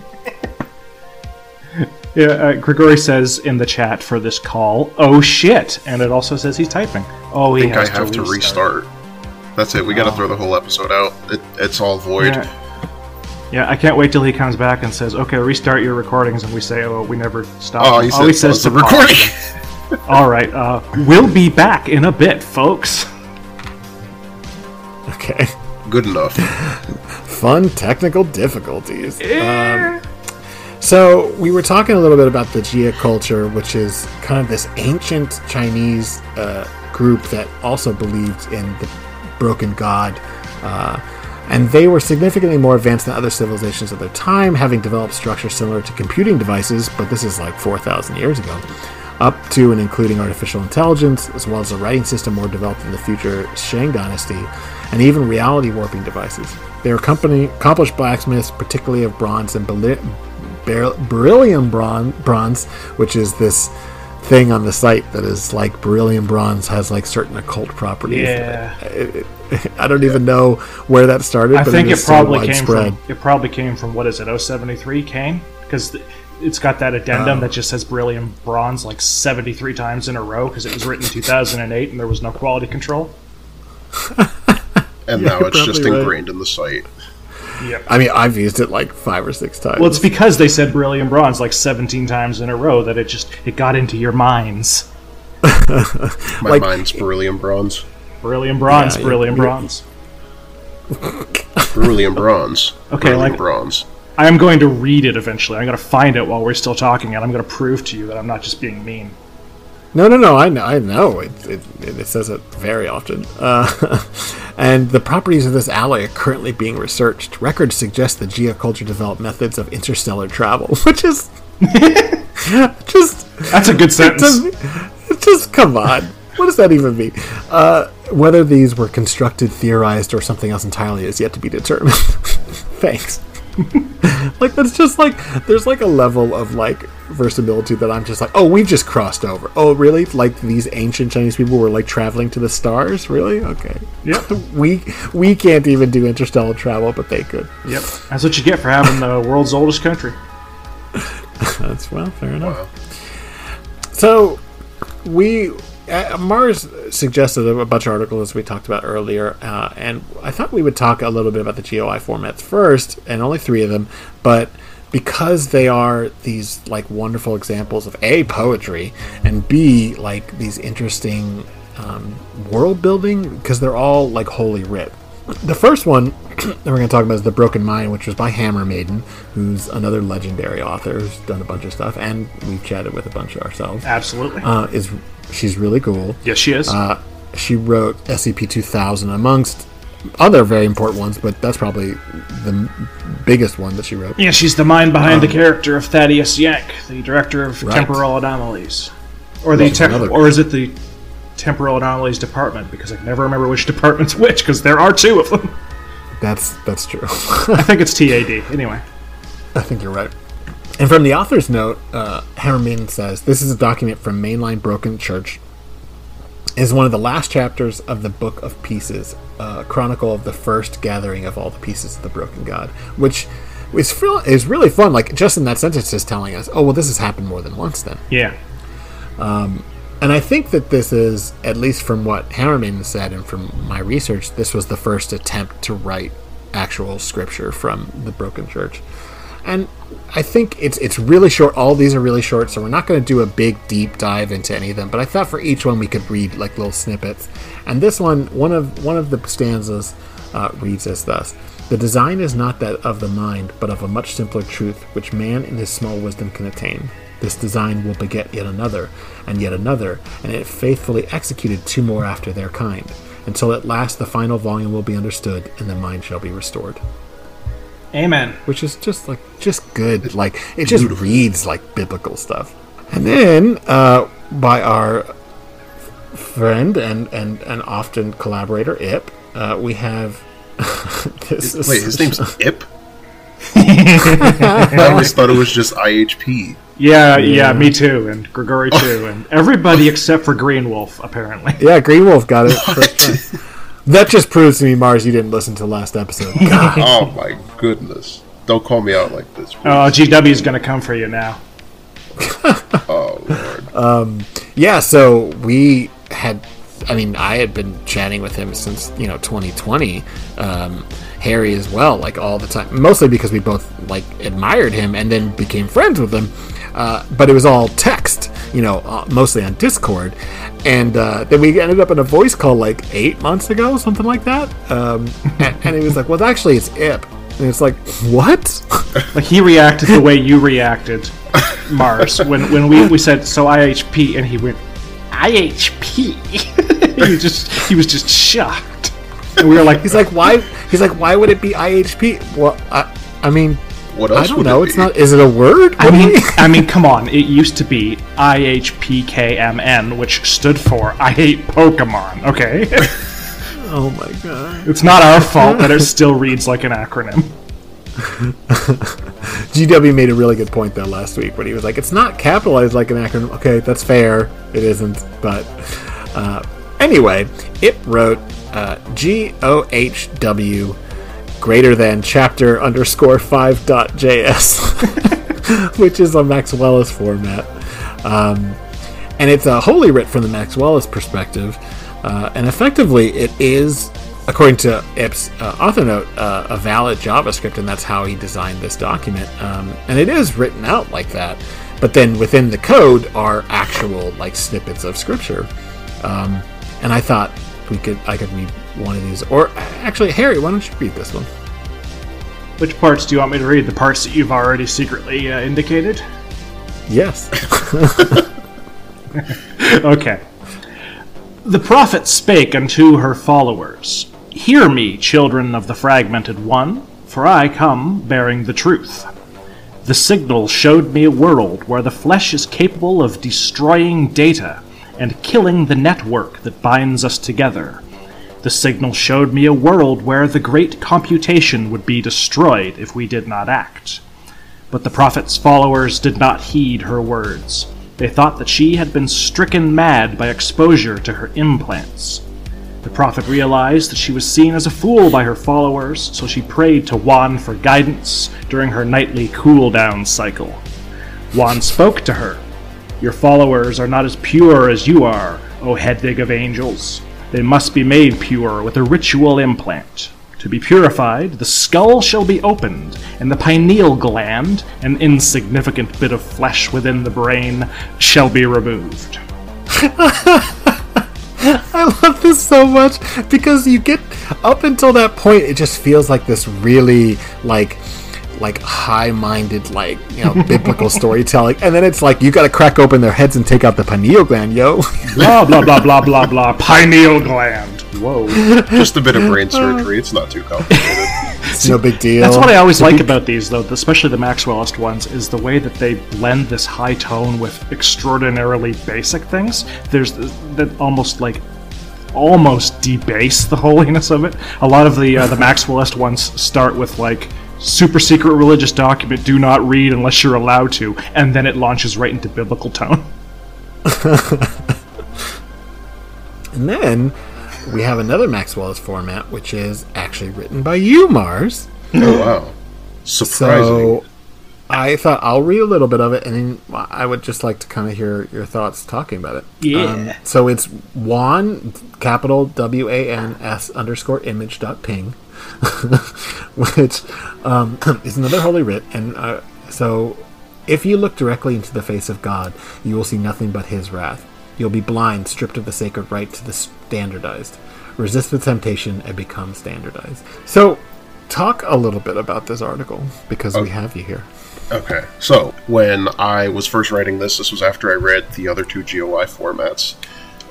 Yeah, uh, Grigori says in the chat for this call, "Oh shit!" and it also says he's typing. Oh, I he think I has have to restart. That's it. We got to throw the whole episode out. It, it's all void. Yeah. Yeah, I can't wait till he comes back and says, "Okay, restart your recordings," and we say, "Oh, we never stopped." Oh, he All he said says pause the recording. All right, uh, we'll be back in a bit, folks. Okay. Good enough. Fun technical difficulties. Um, so we were talking a little bit about the Jia culture, which is kind of this ancient Chinese uh, group that also believed in the broken god. Uh, and they were significantly more advanced than other civilizations of their time, having developed structures similar to computing devices, but this is like 4,000 years ago. Up to and including artificial intelligence, as well as a writing system more developed in the future Shang dynasty, and even reality warping devices. They were company, accomplished blacksmiths, particularly of bronze and beli- beryllium bron- bronze, which is this thing on the site that is like beryllium bronze has like certain occult properties. Yeah. It- it- I don't even know where that started. I but think it, it is probably so came from. It probably came from what is it? 073 Cain because it's got that addendum Oh. that just says beryllium bronze like 73 times in a row because it was written in 2008 and there was no quality control. And Yeah, now it's just probably right. ingrained in the site. Yep. I mean, I've used it like five or six times. Well, it's because they said beryllium bronze like 17 times in a row that it just it got into your minds. My Like- mind's beryllium bronze. Beryllium bronze, Yeah, beryllium you- bronze. Beryllium bronze. Okay, beryllium like- bronze. I am going to read it eventually. I'm going to find it while we're still talking, and I'm going to prove to you that I'm not just being mean. No, no, no. I know. I know. It, it, it says it very often. Uh, and the properties of this alloy are currently being researched. Records suggest the geoculture developed methods of interstellar travel, which is just That's a good sentence. Just, just come on. What does that even mean? Uh, whether these were constructed, theorized, or something else entirely is yet to be determined. Thanks. like that's just like there's like a level of like verisimilitude that I'm just like, oh, we've just crossed over. Oh, really? Like these ancient Chinese people were like traveling to the stars? Really? Okay. Yep. we we can't even do interstellar travel, but they could. Yep. That's what you get for having the world's oldest country. That's well, fair enough. So we uh, Mars suggested a bunch of articles as we talked about earlier, uh, and I thought we would talk a little bit about the GOI formats first, and only three of them, but because they are these like wonderful examples of a poetry and b like these interesting um, world building because they're all like holy writ the first one that we're going to talk about is The Broken Mind, which was by Hammer Maiden, who's another legendary author who's done a bunch of stuff, and we've chatted with a bunch of ourselves. Absolutely. Uh, is She's really cool. yes, she is. Uh, she wrote SCP 2000 amongst other very important ones, but that's probably the biggest one that she wrote. yeah, she's the mind behind the character of Thaddeus Yank, the director of Right. temporal anomalies, or the or is it the temporal anomalies department? Because I never remember which department's which, because there are two of them. That's that's true. I think it's TAD. Anyway, I think you're right. And from the author's note, uh, Hammerman says this is a document from Mainline Broken Church. Is one of the last chapters of the Book of Pieces, a chronicle of the first gathering of all the pieces of the Broken God, which is feel- is really fun. Like just in that sentence, is telling us, oh well, this has happened more than once. Then, yeah, um, and I think that this is, at least from what Hammerman said and from my research, this was the first attempt to write actual scripture from the Broken Church. And I think it's it's really short. All these are really short, so we're not going to do a big deep dive into any of them. But I thought for each one we could read like little snippets. And this one, one of one of the stanzas uh, reads as thus: "The design is not that of the mind, but of a much simpler truth, which man in his small wisdom can attain. This design will beget yet another, and yet another, and it faithfully executed two more after their kind, until at last the final volume will be understood, and the mind shall be restored." Amen. which is just like just good. Like it just reads like biblical stuff. And then uh, by our friend and and and often collaborator Ip, uh, we have this. is- Wait, his name's Ip? I always thought it was just IHP. Yeah, yeah, me too, and Grigori too, and everybody except for Green Wolf apparently. yeah. Green Wolf got it. First time. that just proves to me, Mars, you didn't listen to the last episode. God. Oh my goodness. Don't call me out like this. please. Oh, GW is gonna come for you now. oh lord. yeah, so we had. I mean, I had been chatting with him since you know 2020. Um, Harry as well, like all the time. Mostly because we both like admired him and then became friends with him. Uh, but it was all text, you know, uh, mostly on Discord. And uh, then we ended up in a voice call like eight months ago, something like that. Um, and, and he was like, "Well, actually, it's Ip." And it's like, "What?" Like he reacted the way you reacted, Mars, when when we, we said so IHP, and he went IHP. he just he was just shocked, and we were like, He's like, "Why?" He's like, "Why would it be IHP?" Well, I, I mean, What I else don't would know. it It's be? not. Is it a word? I What mean, I mean, come on. It used to be IHPKMN, which stood for I hate Pokemon. Okay, oh my god. it's not our fault that it still reads like an acronym. GW made a really good point though last week when he was like, "It's not capitalized like an acronym." Okay, that's fair. It isn't, but uh, anyway, it wrote uh, G O H W greater than chapter underscore five dot JS, which is a Max format. Um, and it's a holy writ from the Max perspective, uh, and effectively it is, according to Ip's uh, author note, uh, a valid JavaScript, and that's how he designed this document. Um, and it is written out like that, but then within the code are actual like snippets of scripture. Um, and I thought we could, I could read one of these, or actually, Harry, why don't you read this one? Which parts do you want me to read? The parts that you've already secretly uh, indicated? Yes. okay. The prophet spake unto her followers Hear me, children of the fragmented one, for I come bearing the truth. The signal showed me a world where the flesh is capable of destroying data and killing the network that binds us together. The signal showed me a world where the great computation would be destroyed if we did not act. But the prophet's followers did not heed her words. They thought that she had been stricken mad by exposure to her implants. The prophet realized that she was seen as a fool by her followers, so she prayed to Wan for guidance during her nightly cool down cycle. Wan spoke to her. Your followers are not as pure as you are, O Hedvig of angels. They must be made pure with a ritual implant. To be purified, the skull shall be opened, and the pineal gland, an insignificant bit of flesh within the brain, shall be removed. I love this so much because you get up until that point, it just feels like this really like like high-minded like you know biblical storytelling and then it's like you got to crack open their heads and take out the pineal gland yo blah blah blah blah blah blah pineal gland whoa Just a bit of brain surgery. It's not too complicated. it's no big deal That's what I always like about these, though, especially the Maxwellist ones, is the way that they blend this high tone with extraordinarily basic things. There's th- that almost like almost debase the holiness of it. A lot of the uh, the Maxwellist ones start with like super secret religious document, do not read unless you're allowed to, and then it launches right into biblical tone. and then we have another maxwellist format which is actually written by you mars oh wow, surprising. so i thought i'll read a little bit of it and then i would just like to kind of hear your thoughts talking about it Um, Yeah. so it's wan capital w-a-n-s underscore image dot ping which um, is another holy writ and uh, so if you look directly into the face of god you will see nothing but his wrath. You'll be blind stripped of the sacred right to the standardized. Resist the temptation and become standardized. So talk a little bit about this article because we have you here. Okay, so when I was first writing this, this was after I read the other two GOI formats.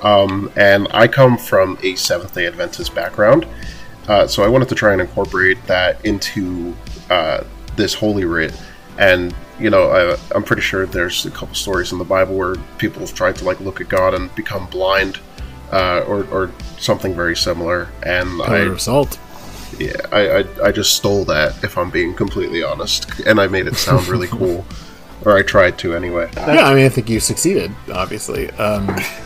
Um, and I come from a Seventh day Adventist background, uh, so I wanted to try and incorporate that into uh, this Holy Writ. And, you know, I, I'm pretty sure there's a couple stories in the Bible where people have tried to, like, look at God and become blind. Uh, or, or something very similar, and I pillar of salt yeah, I, I I just stole that if I'm being completely honest, and I made it sound really cool, or I tried to anyway. yeah i mean i think you succeeded obviously um,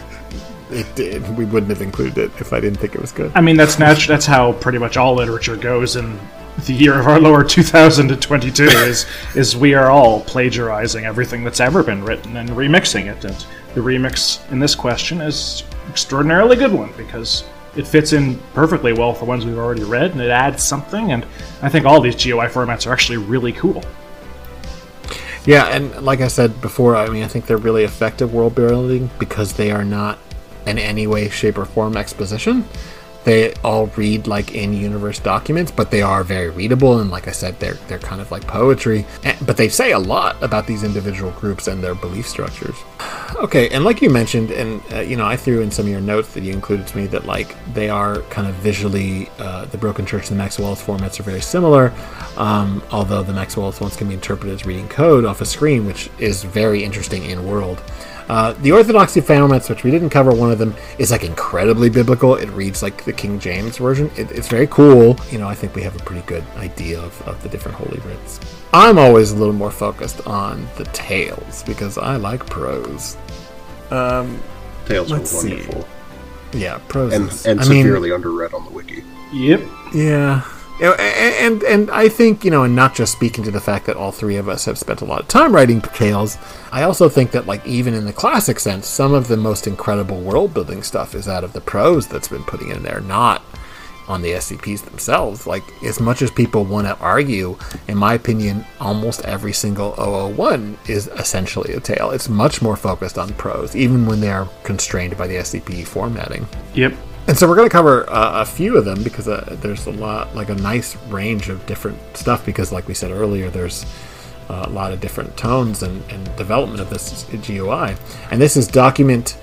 it did we wouldn't have included it if i didn't think it was good I mean, that's natural. That's how pretty much all literature goes in the year of our Lord 2022. is is we are all plagiarizing everything that's ever been written and remixing it. And the remix in this question is extraordinarily good one because it fits in perfectly well with the ones we've already read, and it adds something. And I think all these GOI formats are actually really cool. Yeah, and like I said before, I mean, I think they're really effective world building because they are not in any way, shape, or form exposition. They all read like in-universe documents, but they are very readable, and like I said, they're they're kind of like poetry. And, but they say a lot about these individual groups and their belief structures. Okay, and like you mentioned, and uh, you know, I threw in some of your notes that you included to me that like they are kind of visually, uh, the Broken Church and the Maxwellist formats are very similar. Um, although the Maxwell's ones can be interpreted as reading code off a screen, which is very interesting in world. Uh, the Orthodoxy formats, which we didn't cover, one of them is like incredibly biblical. It reads like the King James version. It, it's very cool. You know, I think we have a pretty good idea of, of the different holy writs. I'm always a little more focused on the tales because I like prose. Um, Tales Let's were see. wonderful yeah, prose. and and I mean, severely underread on the wiki. Yep. Yeah. You know, and and I think you know, and not just speaking to the fact that all three of us have spent a lot of time writing tales, I also think that like even in the classic sense, some of the most incredible world building stuff is out of the prose that's been putting in there, not on the SCPs themselves. Like as much as people want to argue, in my opinion, almost every single 001 is essentially a tale. It's much more focused on prose, even when they're constrained by the SCP formatting. Yep. And so we're going to cover uh, a few of them because uh, there's a lot, like a nice range of different stuff. Because, like we said earlier, there's uh, a lot of different tones and, and development of this GOI. And this is document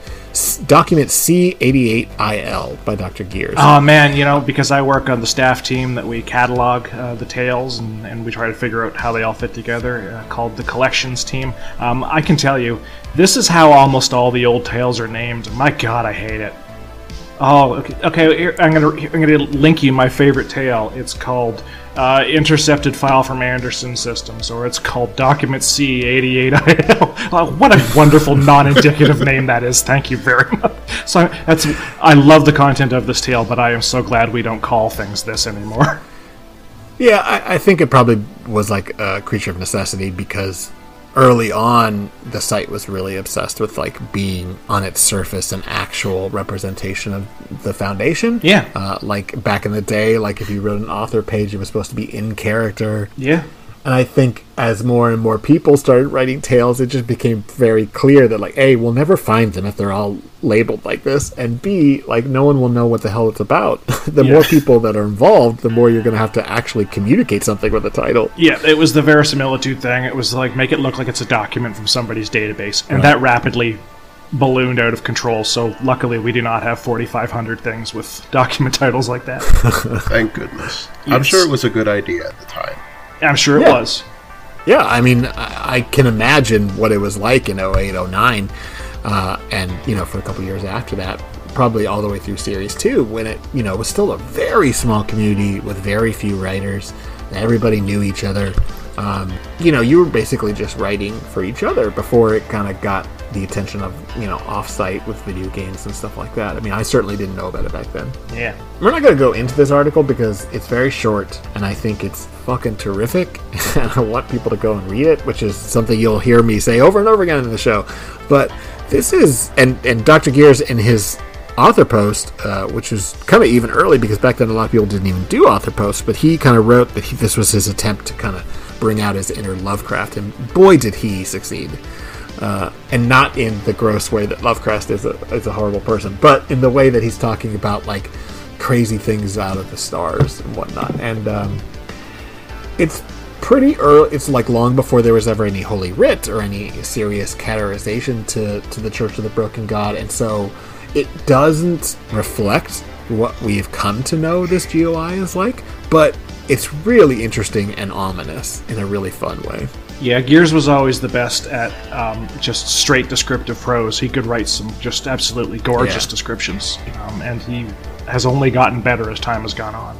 document C88IL by Dr. Gears. Oh man, you know, because I work on the staff team that we catalog uh, the tales and, and, we try to figure out how they all fit together, uh, called the collections team. Um, I can tell you, this is how almost all the old tales are named. My God, I hate it. Oh, okay. okay I'm gonna I'm gonna link you my favorite tale. It's called uh, "Intercepted File from Anderson Systems," or it's called Document C88IL. oh, what a wonderful non-indicative name that is. Thank you very much. So that's I love the content of this tale, but I am so glad we don't call things this anymore. Yeah, I, I think it probably was like a creature of necessity because early on the site was really obsessed with like being on its surface an actual representation of the foundation. Yeah. Uh, like back in the day like if you wrote an author page it was supposed to be in character. Yeah and I think as more and more people started writing tales, it just became very clear that like, A, we'll never find them if they're all labeled like this, and B, like no one will know what the hell it's about. the yeah. more people that are involved, the more you're going to have to actually communicate something with the title. Yeah, it was the verisimilitude thing. It was like make it look like it's a document from somebody's database, and right. that rapidly ballooned out of control. So luckily, we do not have 4,500 things with document titles like that. Thank goodness. Yes. I'm sure it was a good idea at the time. I'm sure it yeah. was. Yeah, I mean, I, I, can imagine what it was like in 08, 09, uh, and, you know, for a couple years after that, probably all the way through Series 2, when it, you know, was still a very small community with very few writers. Everybody knew each other. Um, you know, you were basically just writing for each other before it kind of got the attention of you know offsite with video games and stuff like that. I mean, I certainly didn't know about it back then. Yeah, we're not gonna go into this article because it's very short, and I think it's fucking terrific, and I want people to go and read it, which is something you'll hear me say over and over again in the show. But this is and and Dr. Gears in his author post, uh, which was kind of even early because back then a lot of people didn't even do author posts, but he kind of wrote that he, this was his attempt to kind of bring out his inner Lovecraft, and boy did he succeed uh, and not in the gross way that Lovecraft is a is a horrible person, but in the way that he's talking about like crazy things out of the stars and whatnot. And um, it's pretty early. It's like long before there was ever any Holy Writ or any serious categorization to to the Church of the Broken God, and so it doesn't reflect what we've come to know this GOI is like, but it's really interesting and ominous in a really fun way. Yeah, Gears was always the best at um, just straight descriptive prose. He could write some just absolutely gorgeous yeah. descriptions, um, and he has only gotten better as time has gone on.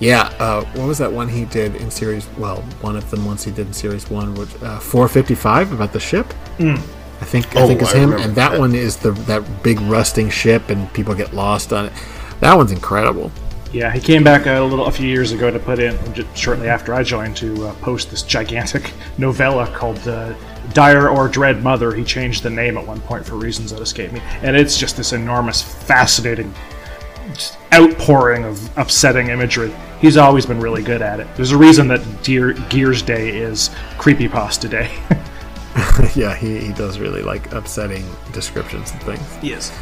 Yeah, uh, what was that one he did in series? Well, one of them once he did in series one, which uh, 455 about the ship. Mm. I think I oh, think it's him, and that, that one is the that big rusting ship, and people get lost on it. That one's incredible. Yeah, he came back a little a few years ago to put in just shortly after I joined to uh, post this gigantic novella called uh, "Dire or Dread Mother." He changed the name at one point for reasons that escape me, and it's just this enormous, fascinating outpouring of upsetting imagery. He's always been really good at it. There's a reason that Deer, Gears Day is creepypasta day. yeah, he, he does really like upsetting descriptions and things. Yes.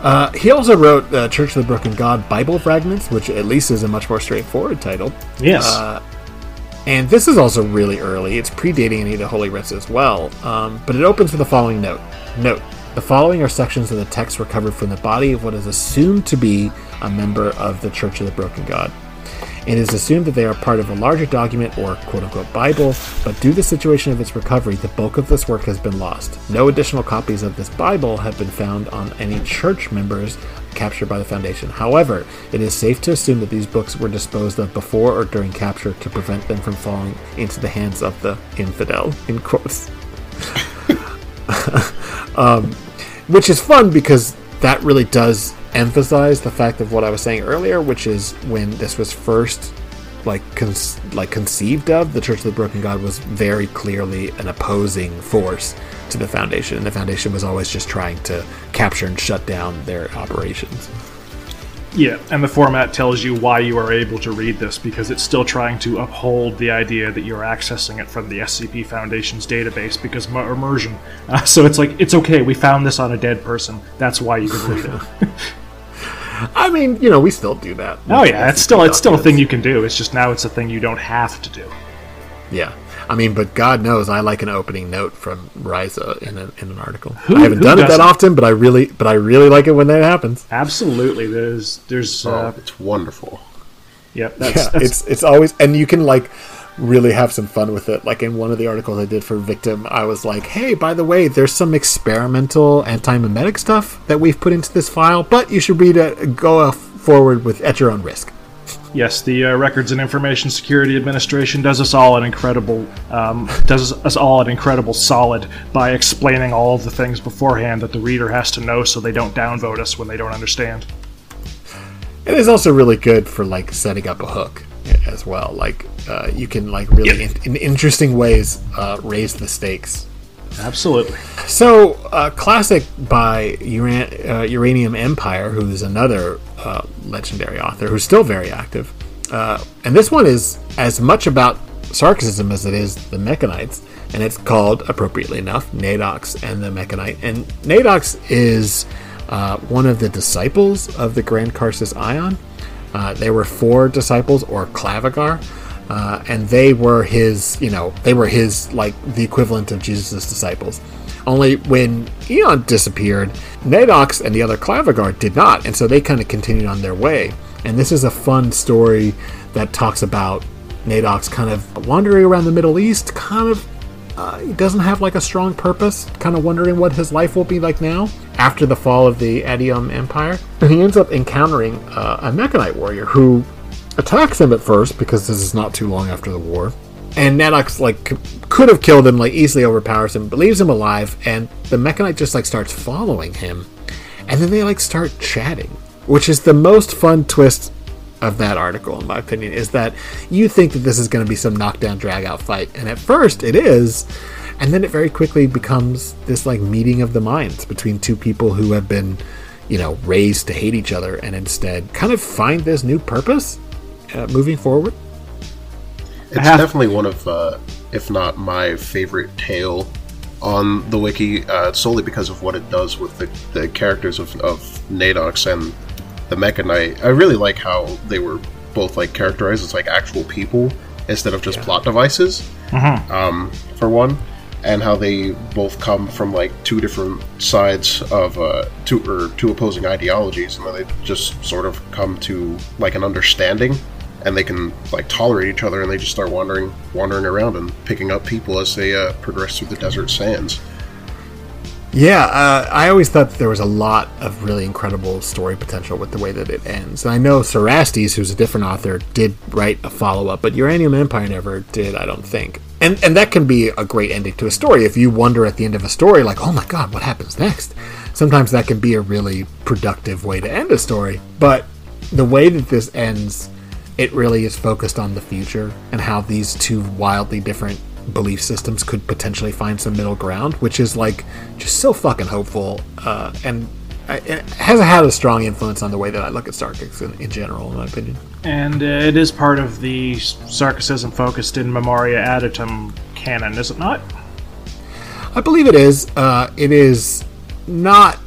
Uh, he also wrote uh, Church of the Broken God Bible Fragments, which at least is a much more straightforward title. Yes. Uh, and this is also really early. It's predating any of the Holy Writs as well. Um, but it opens with the following note. Note, the following are sections of the text recovered from the body of what is assumed to be a member of the Church of the Broken God. It is assumed that they are part of a larger document or quote unquote Bible, but due to the situation of its recovery, the bulk of this work has been lost. No additional copies of this Bible have been found on any church members captured by the Foundation. However, it is safe to assume that these books were disposed of before or during capture to prevent them from falling into the hands of the infidel, in quotes. um, which is fun because that really does emphasize the fact of what I was saying earlier, which is when this was first like con- like conceived of, the Church of the Broken God was very clearly an opposing force to the Foundation, and the Foundation was always just trying to capture and shut down their operations. Yeah, and the format tells you why you are able to read this because it's still trying to uphold the idea that you're accessing it from the SCP Foundation's database because immersion. Uh, so it's like it's okay. We found this on a dead person. That's why you can read it. I mean, you know, we still do that. Oh yeah, it's still it's still a thing you can do. It's just now it's a thing you don't have to do. Yeah. I mean, but God knows I like an opening note from RAISA in, a, in an article. Who- I haven't done it that often, but I really, but I really like it when that happens. Absolutely, there's there's Oh, uh, it's wonderful. yeah, that's, yeah, that's it's it's always, and you can like really have some fun with it. Like in one of the articles I did for Victim, I was like, "Hey, by the way, there's some experimental anti-memetic stuff that we've put into this file, but you should read it, go forward with at your own risk." Yes, the uh, Records and Information Security Administration does us all an incredible um, does us all an incredible solid by explaining all of the things beforehand that the reader has to know, so they don't downvote us when they don't understand. It is also really good for like setting up a hook as well. Like uh, you can like really in, in interesting ways uh, raise the stakes. Absolutely. So, uh, classic by Uran- uh, Uranium Empire, who is another uh, legendary author who's still very active. Uh, and this one is as much about Sarkicism as it is the Mekhanites, and it's called, appropriately enough, Nadox and the Mekhanite. And Nadox is uh, one of the disciples of the Grand Karcist Ion. Uh, there were four disciples, or Klavigar, uh, and they were his, you know, they were his, like, the equivalent of Jesus' disciples. Only when Ion disappeared, Nadox and the other Klavigar did not, and so they kind of continued on their way. And this is a fun story that talks about Nadox kind of wandering around the Middle East, kind of uh, doesn't have like a strong purpose, kind of wondering what his life will be like now after the fall of the Adytum Empire. And he ends up encountering uh, a Mekhanite warrior who attacks him at first because this is not too long after the war. And Nadox like could have killed him, like easily overpowers him, but leaves him alive. And the Mekhanite just like starts following him, and then they like start chatting, which is the most fun twist of that article, in my opinion, is that you think that this is going to be some knockdown, drag out fight, and at first it is, and then it very quickly becomes this like meeting of the minds between two people who have been, you know, raised to hate each other, and instead kind of find this new purpose uh, moving forward. It's have- definitely one of, uh, if not my favorite tale on the wiki, uh, solely because of what it does with the, the characters of, of Nadox and the Mekhanite. I really like how they were both like characterized as like actual people instead of just plot devices. Um, for one, and how they both come from like two different sides of uh, two or two opposing ideologies, and then they just sort of come to like an understanding, and they can like tolerate each other, and they just start wandering wandering around and picking up people as they uh, progress through the desert sands. Yeah, uh, I always thought that there was a lot of really incredible story potential with the way that it ends. And I know Cerastes, who's a different author, did write a follow up, but Uranium Empire never did, I don't think. And and that can be a great ending to a story if you wonder at the end of a story, like, oh my god, what happens next? Sometimes that can be a really productive way to end a story. But the way that this ends, it really is focused on the future and how these two wildly different belief systems could potentially find some middle ground, which is like just so fucking hopeful, uh, and I- it has had a strong influence on the way that I look at Sarkics in, in general, in my opinion. And uh, it is part of the Sarkicism focused in Memoria Adytum canon, is it not? I believe it is. Uh, it is not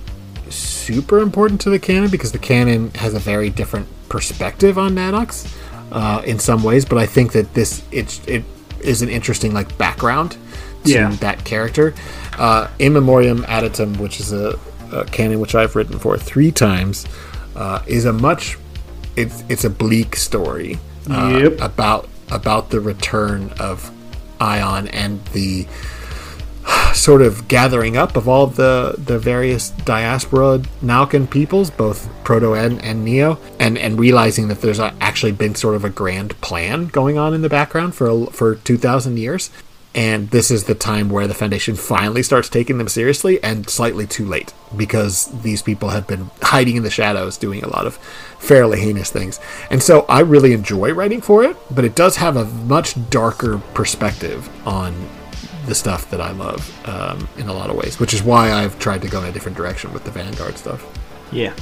super important to the canon because the canon has a very different perspective on Nadox uh, in some ways, but I think that this it it is an interesting like background to Yeah. that character. Uh, In Memoriam Adytum, which is a, a canon which I've written for three times, uh, is a much it's it's a bleak story uh, Yep. about about the return of Ion and the sort of gathering up of all the the various diaspora Nalkan peoples, both Proto and, and Neo, and and realizing that there's actually been sort of a grand plan going on in the background for for two thousand years, and this is the time where the Foundation finally starts taking them seriously, and slightly too late because these people have been hiding in the shadows, doing a lot of fairly heinous things, and so I really enjoy writing for it, but it does have a much darker perspective on the stuff that I love um, in a lot of ways, which is why I've tried to go in a different direction with the Vanguard stuff. Yeah.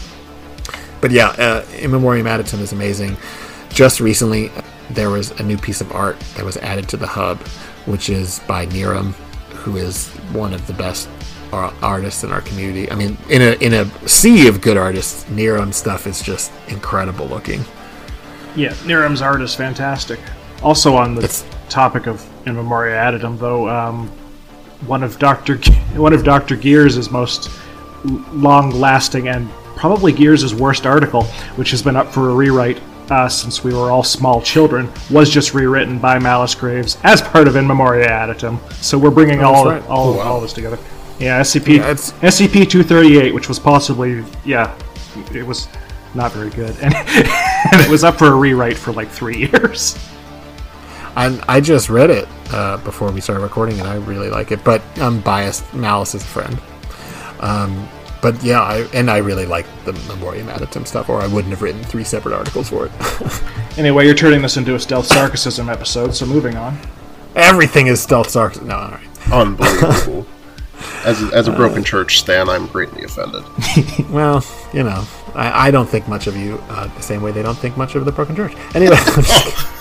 But yeah, uh, In Memoriam Adytum is amazing. Just recently, there was a new piece of art that was added to the hub, which is by Niram, who is one of the best ar- artists in our community. I mean, in a in a sea of good artists, Niram stuff is just incredible looking. Yeah, Niram's art is fantastic. Also, on the It's- topic of in memoria adytum, though, um, one of Doctor one of Doctor Gears' most long-lasting and probably Gears' worst article, which has been up for a rewrite uh, since we were all small children, was just rewritten by Malice Graves as part of In Memoria Adytum. So we're bringing all right. all, all this together. Yeah, SCP yeah, SCP two thirty eight, which was possibly yeah, it was not very good, and, and it was up for a rewrite for like three years. And I just read it uh, before we started recording, and I really like it. But I'm biased. Malice is a friend. Um, but yeah, I, and I really like the Memoriam Adytum stuff, or I wouldn't have written three separate articles for it. Anyway, you're turning this into a stealth Sarkicism episode, so moving on. Everything is stealth Sarkicism. No, all right. Unbelievable. as, a, as a broken church stan, I'm greatly offended. Well, you know, I, I don't think much of you uh, the same way they don't think much of the Broken Church. Anyway, I'm just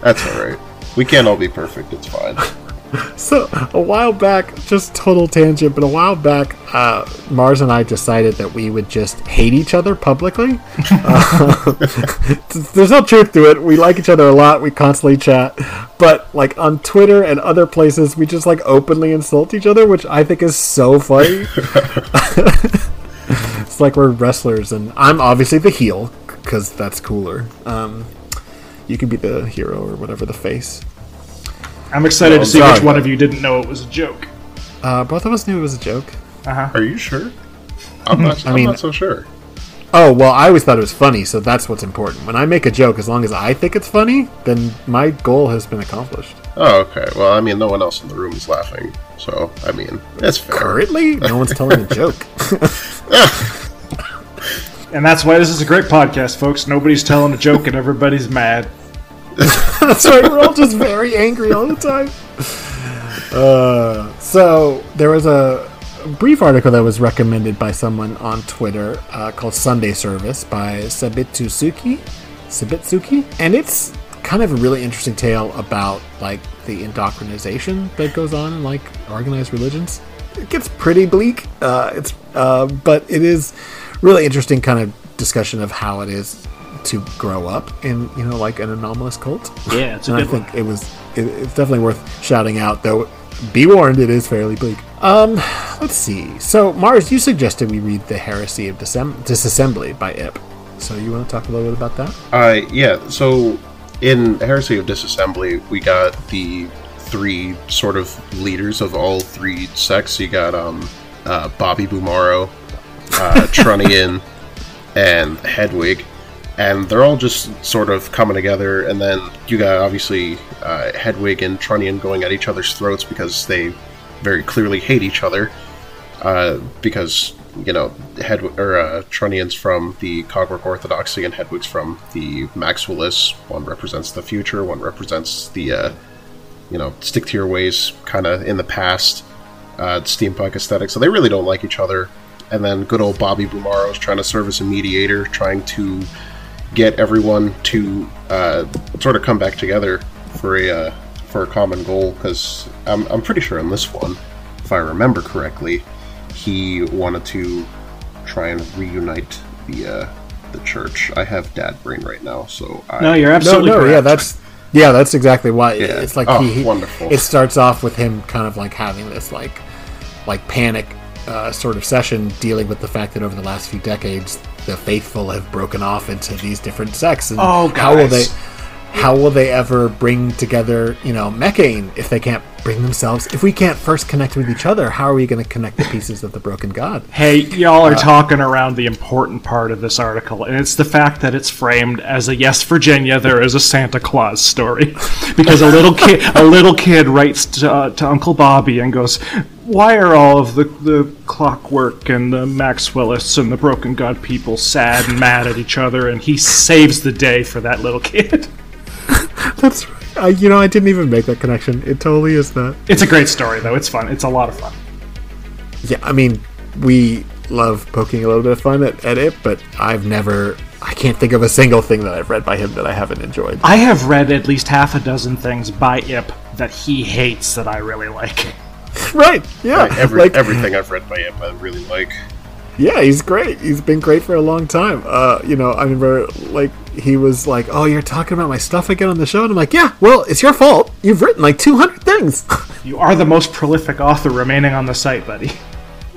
That's alright. We can't all be perfect, it's fine. So a while back, just total tangent, but a while back, uh, Mars and I decided that we would just hate each other publicly. Uh, there's no truth to it. We like each other a lot. We constantly chat, but like on Twitter and other places, we just like openly insult each other, which I think is so funny. it's like we're wrestlers, and I'm obviously the heel because that's cooler. Um, you can be the hero or whatever the face. I'm excited No, to see sorry. which one of you didn't know it was a joke. Uh, both of us knew it was a joke. Are you sure? I'm not, I'm mean- not so sure. Oh, well, I always thought it was funny, so that's what's important. When I make a joke, as long as I think it's funny, then my goal has been accomplished. Oh, okay. Well, I mean, no one else in the room is laughing, so, I mean, it's fair. Currently, no one's telling a joke. And that's why this is a great podcast, folks. Nobody's telling a joke and everybody's mad. That's right, we're all just very angry all the time. Uh, so, there was a brief article that was recommended by someone on Twitter uh, called Sunday Service by Sabitsuki. Sabitsuki? And it's kind of a really interesting tale about, like, the indoctrination that goes on in, like, organized religions. It gets pretty bleak, uh, it's, uh, but it is really interesting kind of discussion of how it is to grow up in, you know, like an anomalous cult. Yeah, it's a and I good one. think it was it, it's definitely worth shouting out though be warned it is fairly bleak um let's see so mars you suggested we read the heresy of Disem- disassembly by Ihp so you want to talk a little bit about that Uh, yeah, so in Heresy of Disassembly, we got the three sort of leaders of all three sects. You got um, uh, Bobby Bumaro, uh, Trunnion, and Hedwig. And they're all just sort of coming together, and then you got obviously uh, Hedwig and Trunnion going at each other's throats because they very clearly hate each other. Uh, because you know, Hed or uh, from the Cogwork Orthodoxy, and Hedwig's from the Maxwellists. One represents the future, one represents the uh, you know stick to your ways kind of in the past uh, steampunk aesthetic. So they really don't like each other. And then good old Bobby Bumaro is trying to serve as a mediator, trying to get everyone to uh, sort of come back together for a uh, for a common goal. Because I'm, I'm pretty sure in this one, if I remember correctly, he wanted to try and reunite the uh, the church. I have dad brain right now, so I, No, you're no absolutely no correct. yeah that's yeah that's exactly why Yeah. it's like Oh, he, he- wonderful. it starts off with him kind of like having this like like panic uh, sort of session dealing with the fact that over the last few decades the faithful have broken off into these different sects and Oh, how will they how will they ever bring together you know Mekhane if they can't bring themselves if we can't first connect with each other how are we going to connect the pieces of the broken god Hey, y'all are talking around the important part of this article, and it's the fact that it's framed as a yes, Virginia, there is a Santa Claus story, because a little kid, a little kid writes to, uh, to Uncle Bobby and goes, "Why are all of the the clockwork and the Maxwellists and the Broken God people sad and mad at each other?" And he saves the day for that little kid. that's right I, you know I didn't even make that connection it totally is that It's a great story, though. It's fun. It's a lot of fun. Yeah, I mean, we love poking a little bit of fun at, at it, but I've never, I can't think of a single thing that I've read by him that I haven't enjoyed. I have read at least half a dozen things by Ihp that he hates that I really like. right. Yeah. Like, every, like, everything I've read by him, I really like. Yeah, he's great. He's been great for a long time. Uh, you know, I remember like he was like, "Oh, you're talking about my stuff again on the show," and I'm like, "Yeah, well, it's your fault. You've written like 200 things." You are the most prolific author remaining on the site, buddy.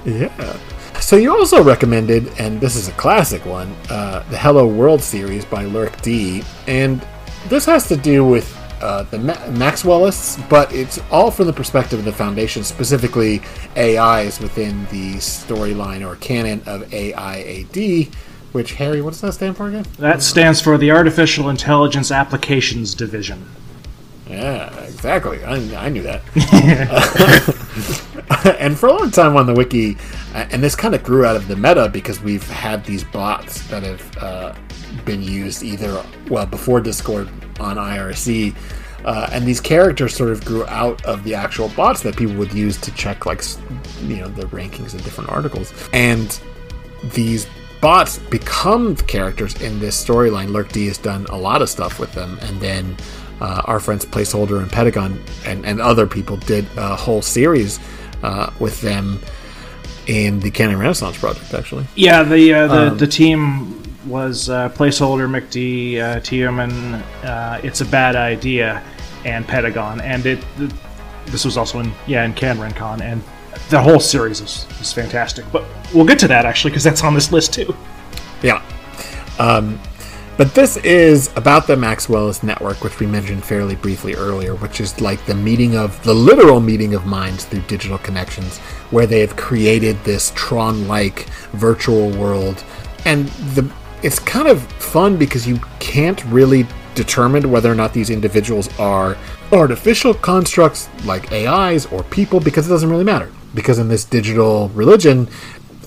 yeah. So you also recommended, and this is a classic one, uh, the Hello World series by Lurk D, and this has to do with uh, the Ma- Maxwellists, but it's all from the perspective of the Foundation, specifically AIs within the storyline or canon of AIAD. Which Harry, what does that stand for again? That stands for the Artificial Intelligence Applications Division. Yeah, exactly. I, I knew that. and for a long time on the wiki, uh, and this kind of grew out of the meta because we've had these bots that have uh, been used either, well, before Discord on IRC. Uh, and these characters sort of grew out of the actual bots that people would use to check, like, you know, the rankings of different articles. And these bots become the characters in this storyline. Lurk D has done a lot of stuff with them, and then uh, our friends Placeholder and Pedagon and, and other people did a whole series uh, with them in the Canon Renaissance project, actually. Yeah, the uh, the, the team was uh, placeholder McD, uh, Tiemann, uh, It's a Bad Idea, and Pedagon, and it. th this was also in yeah in CanRenCon, and the whole series is, is fantastic. But we'll get to that actually because that's on this list too. Yeah. Um, but this is about the Maxwell's network, which we mentioned fairly briefly earlier, which is like the meeting of the literal meeting of minds through digital connections, where they have created this Tron-like virtual world, and the it's kind of fun because you can't really determine whether or not these individuals are artificial constructs like AIs or people because it doesn't really matter. Because in this digital religion,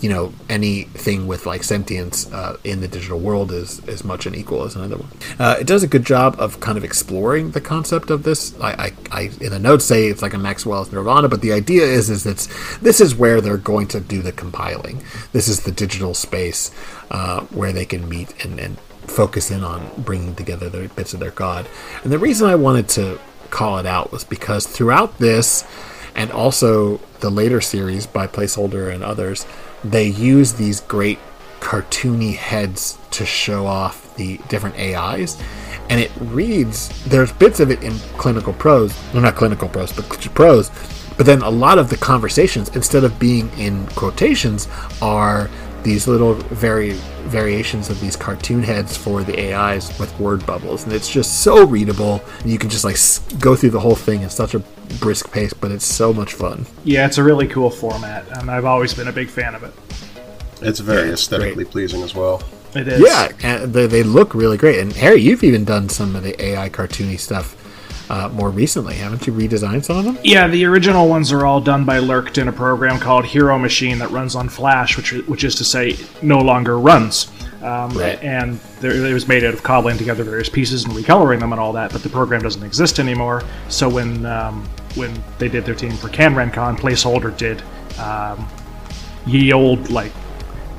you know anything with like sentience uh, in the digital world is as much an equal as another one. Uh, it does a good job of kind of exploring the concept of this. I, I, I in the notes say it's like a Maxwell's Nirvana, but the idea is is that this is where they're going to do the compiling. This is the digital space uh, where they can meet and, and focus in on bringing together the bits of their god. And the reason I wanted to call it out was because throughout this and also the later series by Placeholder and others, they use these great cartoony heads to show off the different AIs. And it reads, there's bits of it in clinical prose, well, not clinical prose, but prose, but then a lot of the conversations, instead of being in quotations, are these little vari- variations of these cartoon heads for the AIs with word bubbles, and it's just so readable. You can just like go through the whole thing in such a brisk pace, but it's so much fun. Yeah, it's a really cool format, and I've always been a big fan of it. It's very Yeah, aesthetically great. pleasing as well. It is. Yeah, and they, they look really great. And Harry, you've even done some of the AI cartoony stuff uh, more recently, haven't you? Redesigned some of them? Yeah, the original ones are all done by LurkD in a program called Hero Machine that runs on Flash, which which is to say no longer runs. Um, Right. And there, it was made out of cobbling together various pieces and recoloring them and all that, but the program doesn't exist anymore. So when um, when they did their team for CanRenCon, Placeholder did um, ye old like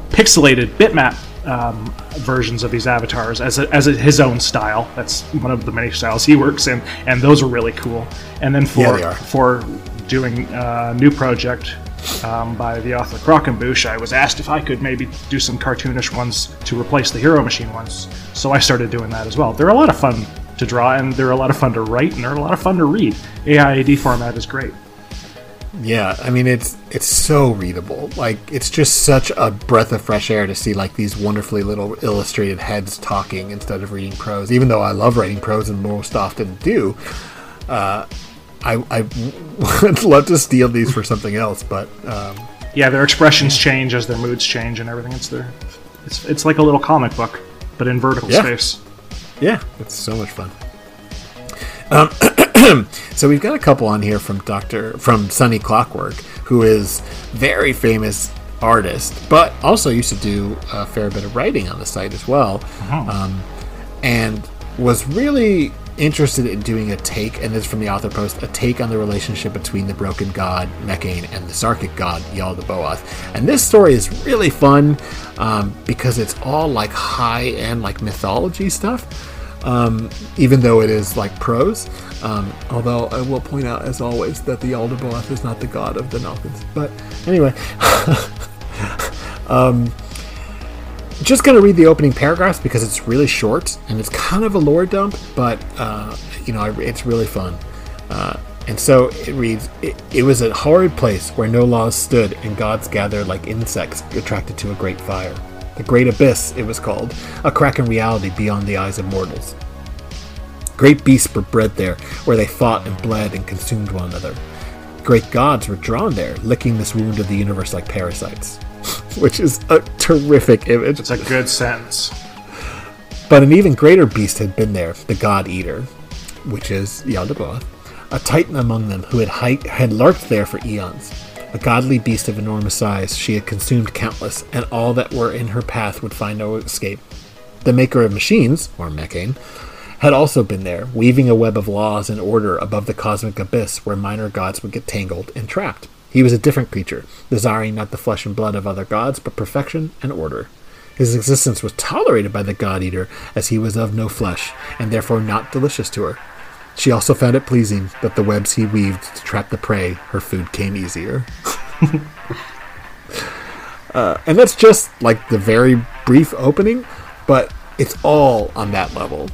pixelated bitmap um, versions of these avatars as, a, as a, his own style. That's one of the many styles he works in, and those are really cool. And then for Yeah, for doing a new project um, by the author Croquembouche, I was asked if I could maybe do some cartoonish ones to replace the Hero Machine ones. So I started doing that as well. They're a lot of fun to draw, and they're a lot of fun to write, and they're a lot of fun to read. AIAD format is great. Yeah, I mean it's it's so readable. Like it's just such a breath of fresh air to see like these wonderfully little illustrated heads talking instead of reading prose. Even though I love writing prose and most often do, uh, I I would love to steal these for something else. But um, Yeah, their expressions change as their moods change and everything. It's their, it's it's like a little comic book, but in vertical Yeah. space. yeah, it's so much fun. Um, so we've got a couple on here from Doctor from Sunny Clockwork, who is very famous artist, but also used to do a fair bit of writing on the site as well, um, and was really interested in doing a take, and this is from the author post, a take on the relationship between the broken god Mekhane and the Sarkic god Yaldabaoth. And this story is really fun um, because it's all like high end like mythology stuff. um, even though it is like prose. Um, although I will point out, as always, that the Yaldabaoth is not the god of the Nalkans. But anyway, just gonna read the opening paragraphs because it's really short and it's kind of a lore dump, but uh, you know it's really fun. Uh, and so it reads it, it, was a horrid place where no laws stood, and gods gathered like insects attracted to a great fire. The Great Abyss, it was called, a crack in reality beyond the eyes of mortals. Great beasts were bred there, where they fought and bled and consumed one another. Great gods were drawn there, licking this wound of the universe like parasites. Which is a terrific image. It's a good sentence. But an even greater beast had been there, the God Eater, which is Yaldabaoth a titan among them who had, had lurked there for eons. A godly beast of enormous size, she had consumed countless, and all that were in her path would find no escape. The maker of machines, or Mekhane, had also been there, weaving a web of laws and order above the cosmic abyss where minor gods would get tangled and trapped. He was a different creature, desiring not the flesh and blood of other gods, but perfection and order. His existence was tolerated by the God Eater, as he was of no flesh, and therefore not delicious to her. She also found it pleasing that the webs he weaved to trap the prey, her food came easier. uh, and that's just like the very brief opening, but it's all on that level,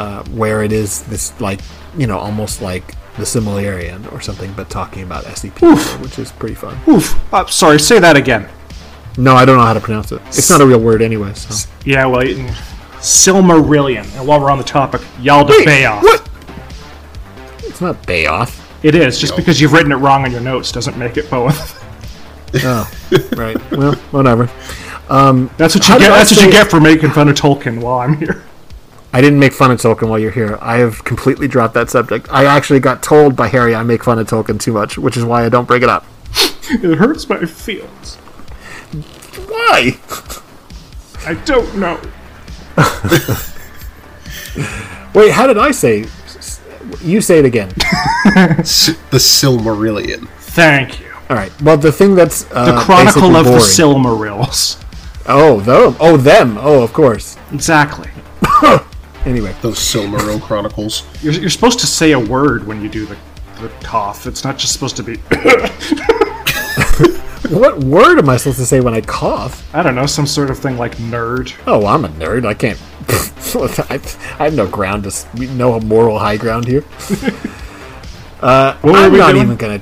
uh, where it is this like you know almost like the Silmarillion or something, but talking about SCP, which is pretty fun. Oof! Uh, sorry, say that again. No, I don't know how to pronounce it. It's not a real word anyway. So. Yeah, well, Silmarillion. And while we're on the topic, Yalda Bayoff. What? It's not Bayoff. It is. Just because you've written it wrong on your notes doesn't make it both. oh, right. Well, whatever. Um, that's what you get. That's what you get for making fun of Tolkien while I'm here. I didn't make fun of Tolkien while you're here. I have completely dropped that subject. I actually got told by Harry I make fun of Tolkien too much, which is why I don't bring it up. it hurts my feelings. Why? I don't know. Wait, how did I say you say it again. the Silmarillion. Thank you. All right. Well, the thing that's uh, the Chronicle of boring. the Silmarils. Oh, them. Oh, them. Oh, of course. Exactly. Anyway, those Silmaril Chronicles. You're, you're supposed to say a word when you do the, the cough. It's not just supposed to be. what word am I supposed to say when I cough? I don't know, some sort of thing like nerd. Oh, I'm a nerd. I can't. I, have no ground to no moral high ground here. Uh, I'm not doing? even gonna.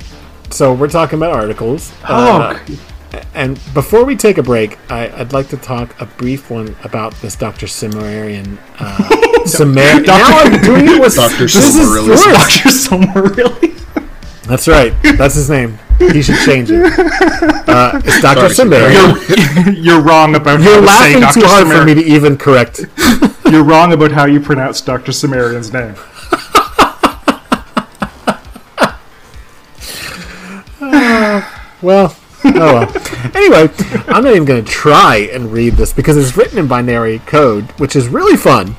So we're talking about articles. Oh. Uh, and before we take a break, I, would like to talk a brief one about this Doctor Cimmerian. Uh, Cimmerian. now I'm doing it with Silmarillion. Doctor Silmarillion. That's right. That's his name. He should change it. Uh, it's Doctor Cimmerian. You're, you're, wrong about. You're laughing to too hard for me to even correct. You're wrong about how you pronounce Doctor Cimmerian's name. Uh, well, oh well. Anyway, I'm not even going to try and read this because it's written in binary code, which is really fun,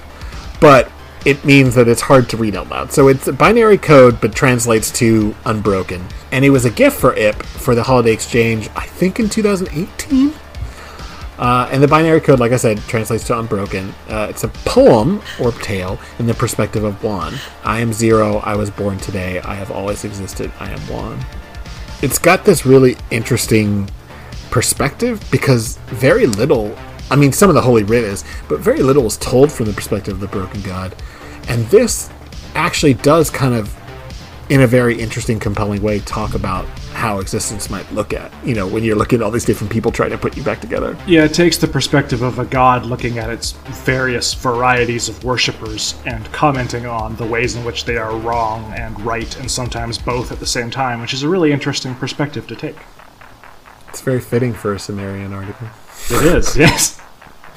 but it means that it's hard to read out loud. So it's binary code, but translates to unbroken. And it was a gift for Ihp for the Holiday Exchange, I think in 2018. Uh, and the binary code, like I said, translates to unbroken. Uh, it's a poem or tale in the perspective of one. I am zero. I was born today. I have always existed. I am one. It's got this really interesting perspective because very little I mean, some of the Holy Writ is, but very little is told from the perspective of the broken God. And this actually does kind of, in a very interesting, compelling way, talk about how existence might look at, you know, when you're looking at all these different people trying to put you back together. Yeah, it takes the perspective of a god looking at its various varieties of worshippers and commenting on the ways in which they are wrong and right, and sometimes both at the same time, which is a really interesting perspective to take. It's very fitting for a Cimmerian article. It is, yes.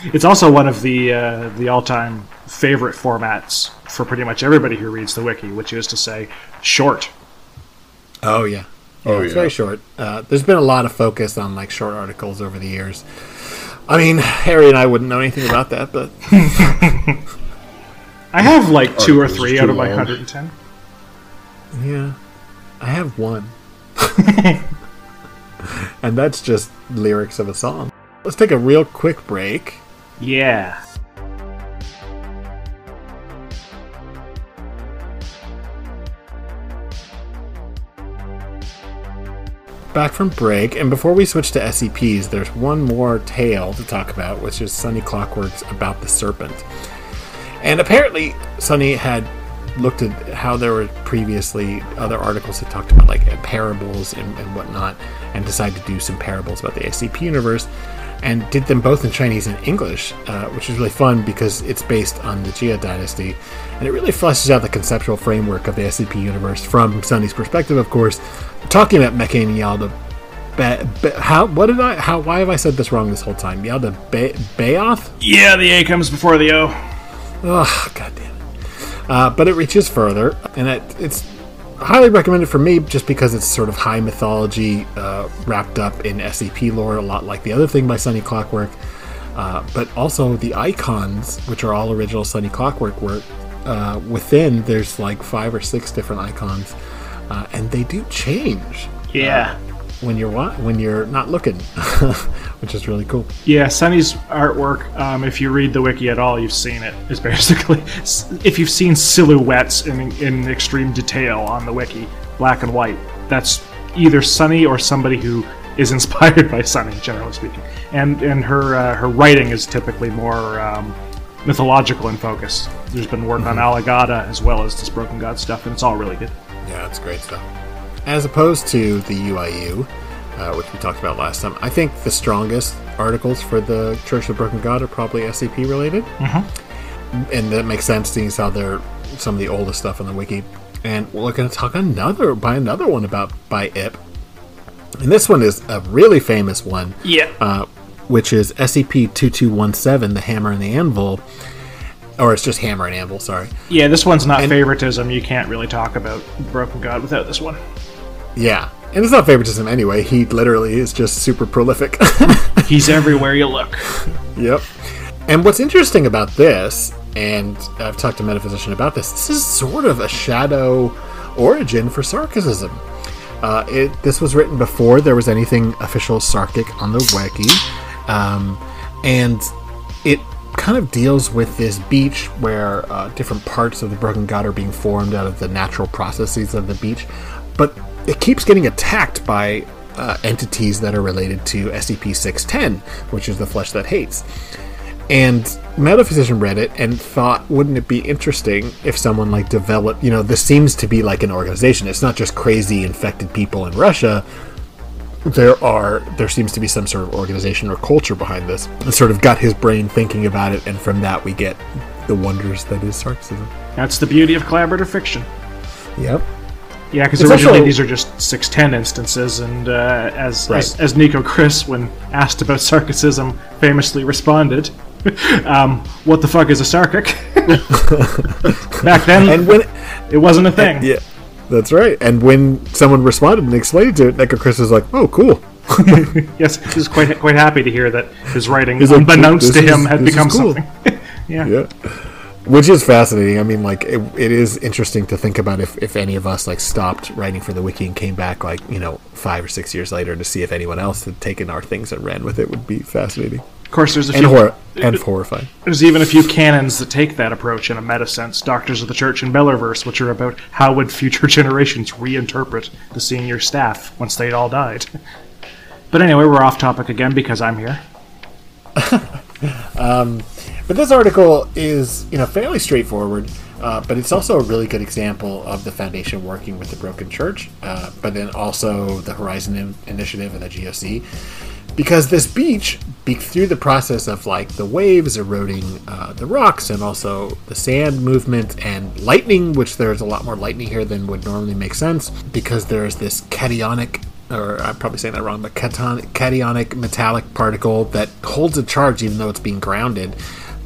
It's also one of the uh, the all time favorite formats for pretty much everybody who reads the wiki, which is to say, short. Oh yeah, yeah oh, it's yeah. very short. Uh, there's been a lot of focus on like short articles over the years. I mean, Harry and I wouldn't know anything about that, but I have like two or three out of my 110. Yeah, I have one, and that's just lyrics of a song. Let's take a real quick break. Yeah. Back from break, and before we switch to SCPs, there's one more tale to talk about, which is Sunny Clockwork's About the Serpent. And apparently, Sunny had looked at how there were previously other articles that talked about like parables and, and whatnot, and decided to do some parables about the SCP universe and did them both in Chinese and English, uh, which is really fun because it's based on the Jia dynasty, and it really fleshes out the conceptual framework of the SCP universe from Sunny's perspective, of course. Talking about Mecha and Yalda Be, Be, how what did I how why have I said this wrong this whole time? Yalda Be, Bayoth? Yeah, the A comes before the O. Oh, god damn it. Uh, but it reaches further, and it, it's highly recommend it for me just because it's sort of high mythology uh, wrapped up in SCP lore, a lot like the other thing by Sunny Clockwork. Uh, but also the icons, which are all original Sunny Clockwork work, uh, within there's like five or six different icons, uh, and they do change. Yeah. When you're wa- when you're not looking, which is really cool. Yeah, Sunny's artwork. Um, if you read the wiki at all, you've seen it. Is basically if you've seen silhouettes in in extreme detail on the wiki, black and white. That's either Sunny or somebody who is inspired by Sunny, generally speaking. And and her uh, her writing is typically more um, mythological in focus. There's been work on Alagadda as well as this Broken God stuff, and it's all really good. Yeah, it's great stuff. As opposed to the UIU, uh, which we talked about last time, I think the strongest articles for the Church of the Broken God are probably SCP related. Mm-hmm. And that makes sense, seeing how they're some of the oldest stuff on the wiki. And we're going to talk another by another one about by Ihp. And this one is a really famous one. Yeah. Uh, which is SCP 2217, the Hammer and the Anvil. Or it's just Hammer and Anvil, sorry. Yeah, this one's not And- favoritism. You can't really talk about Broken God without this one. Yeah. And it's not favoritism anyway. He literally is just super prolific. He's everywhere you look. Yep. And what's interesting about this, and I've talked to Metaphysician about this, this is sort of a shadow origin for Sarkicism. Uh, it, this was written before there was anything official Sarkic on the wiki, um, and it kind of deals with this beach where uh, different parts of the Broken God are being formed out of the natural processes of the beach, but it keeps getting attacked by uh, entities that are related to SCP 610, which is the flesh that hates. And Metaphysician read it and thought, wouldn't it be interesting if someone like developed, you know, this seems to be like an organization. It's not just crazy infected people in Russia. There are, there seems to be some sort of organization or culture behind this. And sort of got his brain thinking about it, and from that we get the wonders that is Sarkicism. That's the beauty of collaborative fiction. Yep. Yeah, because originally also- these are just 610 instances, and uh, as, Right. as as Nico Chris, when asked about Sarkicism, famously responded, um, "What the fuck is a sarkic?" Back then, And when, it wasn't a thing. yeah, that's right. And when someone responded and explained it to it, Nico Chris was like, oh, cool. Yes, he was quite quite happy to hear that his writing, He's unbeknownst "This to him, had become cool." something. yeah. yeah which is fascinating i mean like it, it is interesting to think about if, if any of us like stopped writing for the wiki and came back like you know five or six years later to see if anyone else had taken our things and ran with it would be fascinating Of course, there's a and few. hor- and horrifying There's even a few canons that take that approach in a meta sense. Doctors of the Church and Bellerverse, which are about how would future generations reinterpret the senior staff once they'd all died. But anyway, we're off topic again because I'm here. Um, But this article is, you know, fairly straightforward, uh, but it's also a really good example of the Foundation working with the Broken Church, uh, but then also the Horizon In- Initiative and the GOC. Because this beach, be- through the process of like the waves eroding uh, the rocks and also the sand movement and lightning, which there's a lot more lightning here than would normally make sense, because there's this cationic or I'm probably saying that wrong, but caton- cationic metallic particle that holds a charge even though it's being grounded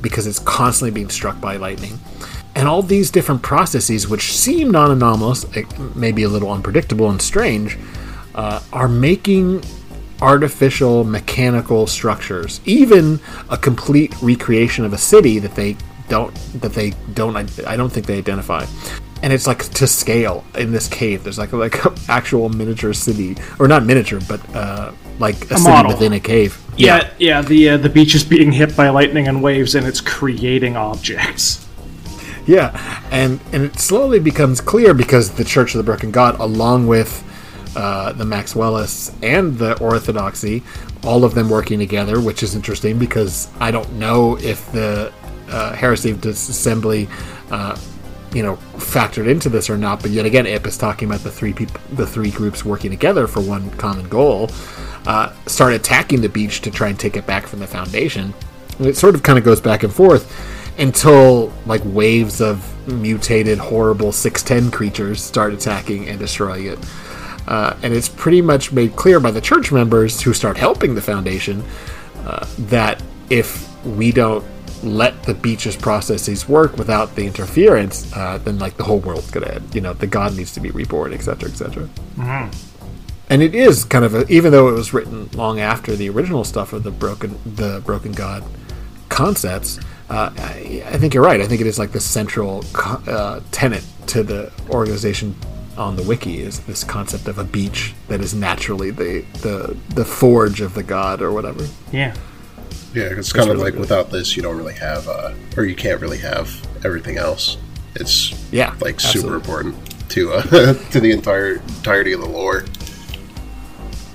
because it's constantly being struck by lightning. And all these different processes, which seem non anomalous, maybe a little unpredictable and strange, uh, are making artificial mechanical structures, even a complete recreation of a city that they don't that they don't I don't think they identify. And it's like to scale in this cave. There's like like actual miniature city, or not miniature, but uh, like a, city model. within a cave. Yeah, yeah. The uh, the beach is being hit by lightning and waves, and it's creating objects. Yeah, and and it slowly becomes clear because the Church of the Broken God, along with uh, the Maxwellists, and the Orthodoxy, all of them working together, which is interesting because I don't know if the uh, heresy of disassembly, uh, you know, factored into this or not. But yet again, Ihp is talking about the three people, the three groups working together for one common goal. Uh, start attacking the beach to try and take it back from the Foundation. And it sort of kind of goes back and forth until like waves of mutated, horrible 610 creatures start attacking and destroying it. Uh, and it's pretty much made clear by the church members who start helping the foundation uh, that if we don't let the beach's processes work without the interference, uh, then like the whole world's gonna end. You know, the god needs to be reborn, etc., etc. Mm-hmm. And it is kind of a, even though it was written long after the original stuff of the broken the broken god concepts. Uh, I, I, think you're right. I think it is like the central uh, tenet to the organization on the wiki is this concept of a beach that is naturally the the the forge of the god or whatever. Yeah. Yeah, it's kind of really like good. without this, you don't really have, uh, or you can't really have everything else. It's yeah, like absolutely. super important to uh, to the entire entirety of the lore.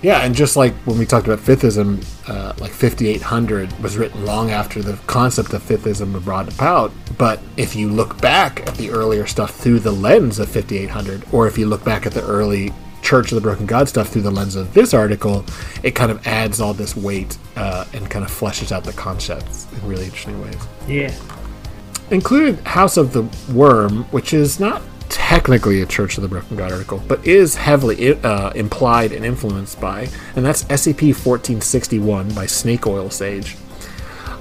Yeah, and just like when we talked about Fifthism, uh, like 5800 was written long after the concept of Fifthism was brought about. But if you look back at the earlier stuff through the lens of 5800, or if you look back at the early Church of the Broken God stuff through the lens of this article, it kind of adds all this weight uh, and kind of fleshes out the concepts in really interesting ways. Yeah. Included House of the Worm, which is not technically a Church of the Broken God article, but is heavily uh, implied and influenced by, and that's SCP 1461 by Snake Oil Sage.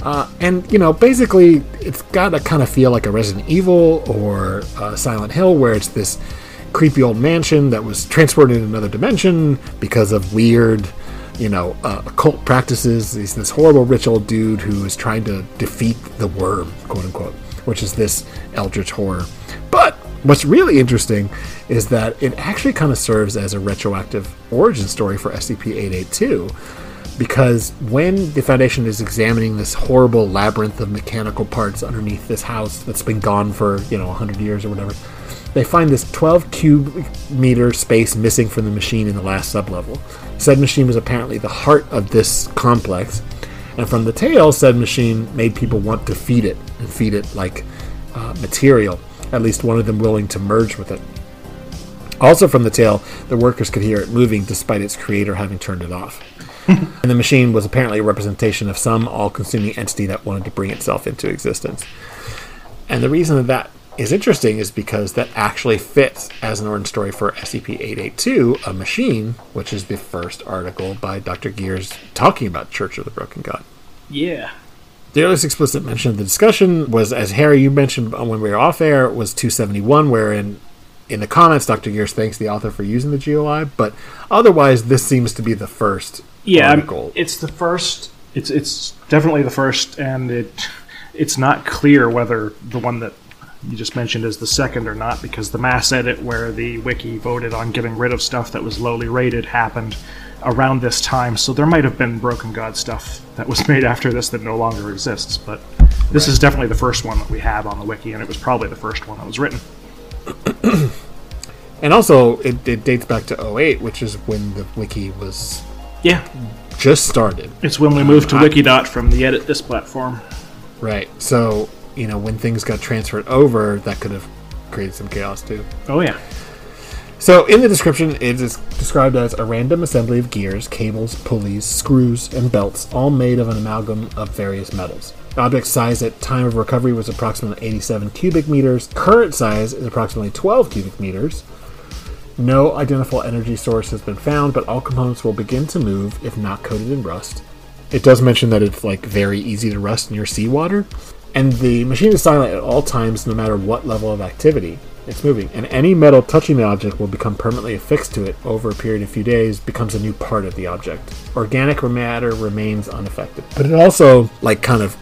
Uh, and, you know, basically, it's got to kind of feel like a Resident Evil or uh, Silent Hill, where it's this creepy old mansion that was transported in another dimension because of weird, you know, uh, occult practices. He's this horrible rich old dude who is trying to defeat the worm, quote unquote, which is this eldritch horror. But What's really interesting is that it actually kind of serves as a retroactive origin story for SCP 882 because when the Foundation is examining this horrible labyrinth of mechanical parts underneath this house that's been gone for, you know, 100 years or whatever, they find this 12 cubic meter space missing from the machine in the last sublevel. Said machine was apparently the heart of this complex, and from the tale, said machine made people want to feed it and feed it like uh, material at least one of them willing to merge with it. Also, from the tale, the workers could hear it moving despite its creator having turned it off. and the machine was apparently a representation of some all consuming entity that wanted to bring itself into existence. And the reason that that is interesting is because that actually fits as an origin story for SCP 882, a machine, which is the first article by Dr. Gears talking about Church of the Broken God. Yeah. The earliest explicit mention of the discussion was, as Harry, you mentioned when we were off air, was 271, wherein in the comments, Dr. Gears thanks the author for using the GOI, but otherwise, this seems to be the first yeah, article. It's the first. It's it's definitely the first, and it it's not clear whether the one that you just mentioned is the second or not, because the mass edit where the wiki voted on getting rid of stuff that was lowly rated happened around this time, so there might have been Broken God stuff that was made after this that no longer exists. But this right. is definitely the first one that we have on the wiki, and it was probably the first one that was written. and also, it, it, dates back to 08, which is when the wiki was yeah just started. It's when we moved to Wikidot from the Edit This platform. Right. So you know when things got transferred over, that could have created some chaos too. Oh yeah. So, in the description, it is described as a random assembly of gears, cables, pulleys, screws, and belts, all made of an amalgam of various metals. Object size at time of recovery was approximately 87 cubic meters. Current size is approximately 12 cubic meters. No identifiable energy source has been found, but all components will begin to move if not coated in rust. It does mention that it's like very easy to rust near seawater, and the machine is silent at all times, no matter what level of activity it's moving, and any metal touching the object will become permanently affixed to it over a period of a few days, becomes a new part of the object. Organic matter remains unaffected, but it also like kind of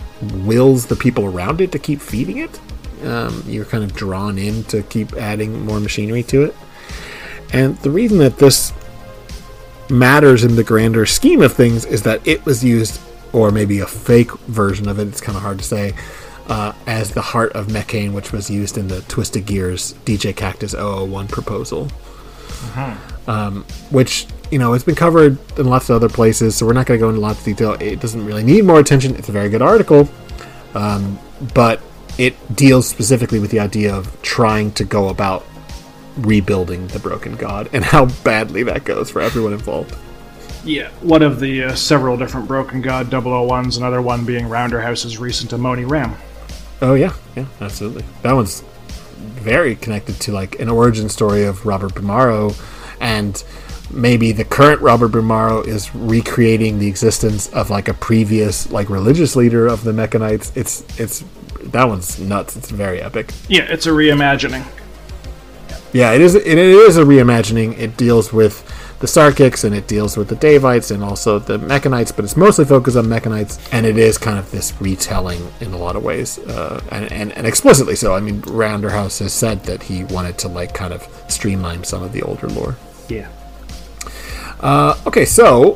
wills the people around it to keep feeding it. Um, you're kind of drawn in to keep adding more machinery to it, and the reason that this matters in the grander scheme of things is that it was used, or maybe a fake version of it. It's kind of hard to say uh, as the heart of Mekhane, which was used in the Twisted Gears DJ Cactus 001 proposal. Uh-huh. um, which you know it's been covered in lots of other places. So we're not going to go into lots of detail. It doesn't really need more attention. It's a very good article, um, but it deals specifically with the idea of trying to go about rebuilding the broken god and how badly that goes for everyone involved. Yeah, one of the uh, several different Broken God 001s, another one being Rounderhouse's recent Amoni Ram. Oh yeah, yeah, absolutely. That one's very connected to like an origin story of Robert Bumaro, and maybe the current Robert Bumaro is recreating the existence of like a previous like religious leader of the Mekhanites. It's it's that one's nuts. It's very epic. Yeah, it's a reimagining. Yeah, it is. It is a reimagining. It deals with the Sarkics and it deals with the Daevites and also the Mekhanites, but it's mostly focused on Mekhanites, and it is kind of this retelling in a lot of ways, uh, and, and, and explicitly so. I mean, Rounderhouse has said that he wanted to like kind of streamline some of the older lore. Yeah. Uh, okay, so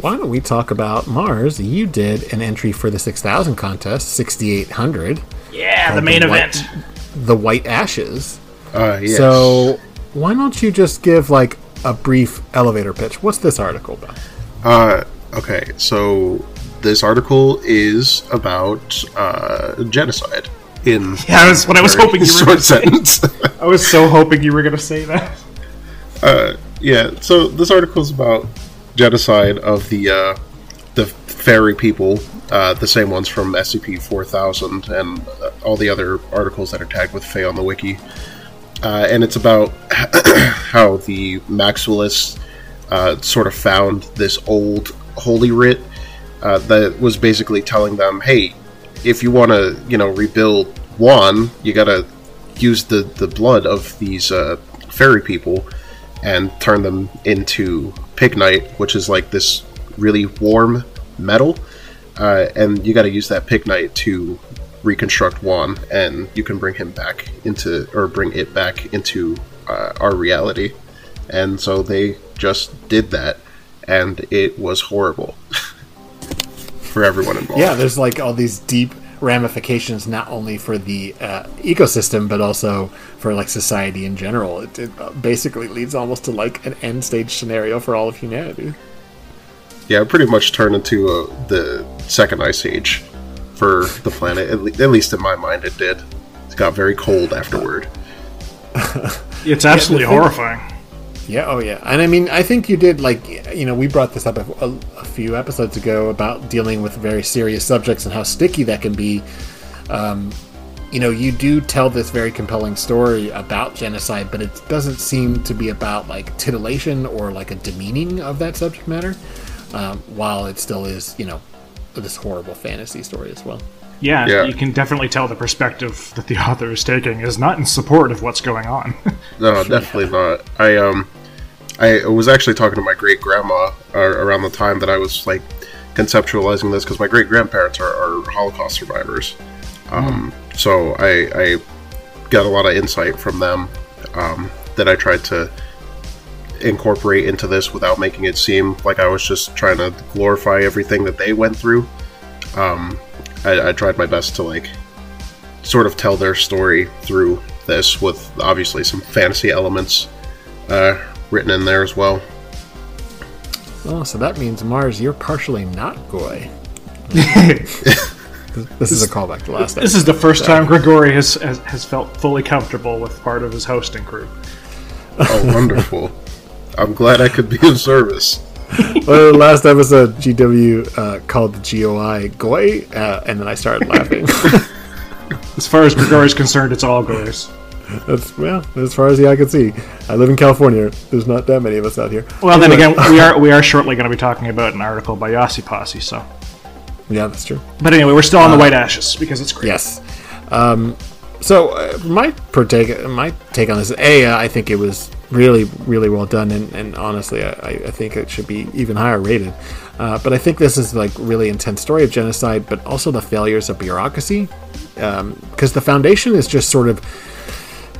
why don't we talk about Mars? You did an entry for the 6000 contest, 6800. Yeah, the main White- event. The White Ashes. Uh, yes. So why don't you just give like a brief elevator pitch? What's this article about? Uh, okay, so this article is about uh, genocide in Yeah, that's what I was hoping you were short going to say. sentence. I was so hoping you were going to say that. uh, yeah, so this article is about genocide of the uh, the fairy people, uh, the same ones from SCP 4000 and uh, all the other articles that are tagged with Fae on the wiki. Uh, and it's about how the Maxwellists uh, sort of found this old holy writ uh, that was basically telling them, "Hey, if you want to, you know, rebuild Wan, you gotta use the the blood of these uh, fairy people and turn them into pignite, which is like this really warm metal, uh, and you got to use that pignite to reconstruct Wan, and you can bring him back into or bring it back into uh, our reality." And so they just did that, and it was horrible for everyone involved. Yeah, there's like all these deep ramifications, not only for the uh, ecosystem, but also for like society in general. It, it basically leads almost to like an end stage scenario for all of humanity. Yeah, it pretty much turned into uh, the second ice age for the planet. At, le- at least in my mind, it did. It got very cold afterward. It's absolutely thing- horrifying. Yeah, oh yeah, and I mean, I think you did like you know we brought this up a, a, a few episodes ago about dealing with very serious subjects and how sticky that can be. Um, you know, you do tell this very compelling story about genocide, but it doesn't seem to be about like titillation or like a demeaning of that subject matter, um, while it still is, you know, this horrible fantasy story as well. Yeah, Yeah. you can definitely tell the perspective that the author is taking is not in support of what's going on. No, definitely not. I um, I was actually talking to my great grandma uh, around the time that I was like conceptualizing this because my great grandparents are, are Holocaust survivors. Um, so I, I got a lot of insight from them um, that I tried to incorporate into this without making it seem like I was just trying to glorify everything that they went through. Um, I, I tried my best to like sort of tell their story through this with obviously some fantasy elements uh, written in there as well. Oh, so that means Mars, you're partially not Goy. this is a callback to last this is the first time Grigori has, has has felt fully comfortable with part of his hosting crew. Oh, wonderful! I'm glad I could be of service. well, last episode, GW uh, called the GOI Goy, uh, and then I started laughing. As far as Grigori is concerned, it's all goes. That's well, as far as the eye can see. I live in California. There's not that many of us out here. Well, then Anyway. again, we are we are shortly going to be talking about an article by Yossipossi. So, yeah, that's true. but anyway, we're still on the White Ashes because it's great. Yes. Um, so uh, my per take, my take on this, is, a, uh, I think it was really, really well done, and, and honestly, I, I think it should be even higher rated. Uh, but I think this is like really intense story of genocide, but also the failures of bureaucracy, because the foundation is just sort of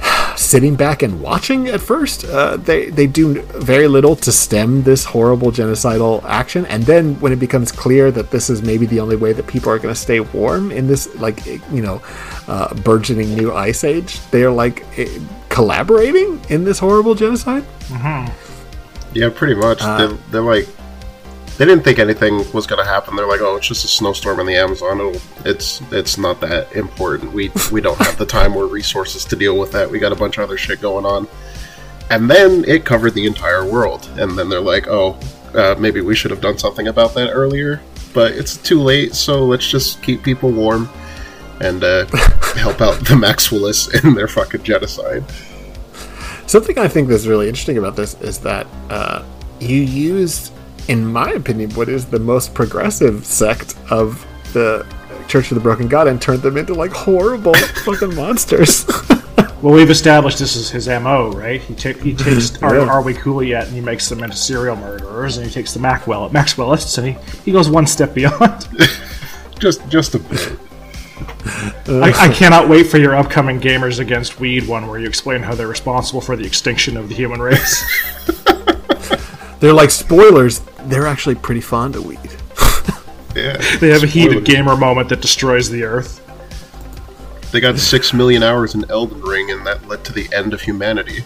sitting back and watching at first. Uh, they they do very little to stem this horrible genocidal action, and then when it becomes clear that this is maybe the only way that people are going to stay warm in this like you know uh, burgeoning new ice age, they are like eh, collaborating in this horrible genocide. Yeah, pretty much. they're, they're like, they didn't think anything was going to happen. They're like, oh, it's just a snowstorm in the Amazon. It'll, it's it's not that important. We we don't have the time or resources to deal with that. We got a bunch of other shit going on. And then it covered the entire world. And then they're like, oh, uh, maybe we should have done something about that earlier. But it's too late, so let's just keep people warm and uh, help out the Maxwellists in their fucking genocide. Something I think that's really interesting about this is that uh, you used, in my opinion, what is the most progressive sect of the Church of the Broken God and turned them into like horrible fucking monsters. Well, we've established this is his MO, right? He, ta- he takes Ar- Yeah. Are we cool yet? And he makes them into serial murderers, and he takes the Maxwell Maxwellists, and he, he goes one step beyond. Just just a bit. I, I cannot wait for your upcoming Gamers Against Weed one, where you explain how they're responsible for the extinction of the human race. They're like spoilers. They're actually pretty fond of weed. Yeah. they have a heated gamer moment that destroys the Earth. They got six million hours in Elden Ring, and that led to the end of humanity.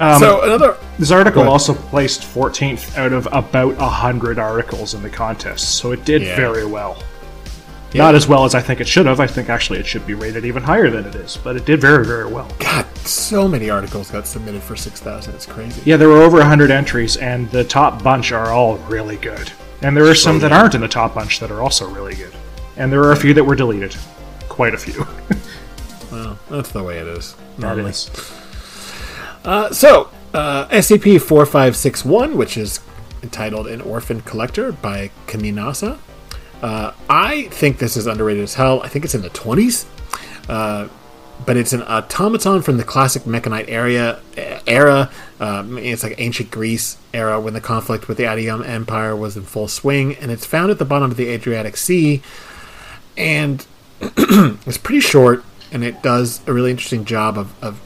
Um, so another This article also placed 14th out of about 100 articles in the contest, so it did Yeah. very well. Not as well as I think it should have. I think actually it should be rated even higher than it is, but it did very, very well. God, so many articles got submitted for six thousand. It's crazy. Yeah, there were over 100 entries, and the top bunch are all really good. And there are some that aren't in the top bunch that are also really good. And there are a few that were deleted. Quite a few. Well, that's the way it is. That normally. is. Uh, so, uh, SCP 4561, which is entitled An Orphan Collector by Kaminasa. Uh, I think this is underrated as hell. I think it's in the 20s. Uh, but it's an automaton from the classic Mekhanite area era. Um, it's like ancient Greece era when the conflict with the Adytum Empire was in full swing, and it's found at the bottom of the Adriatic Sea. And it's pretty short, and it does a really interesting job of, of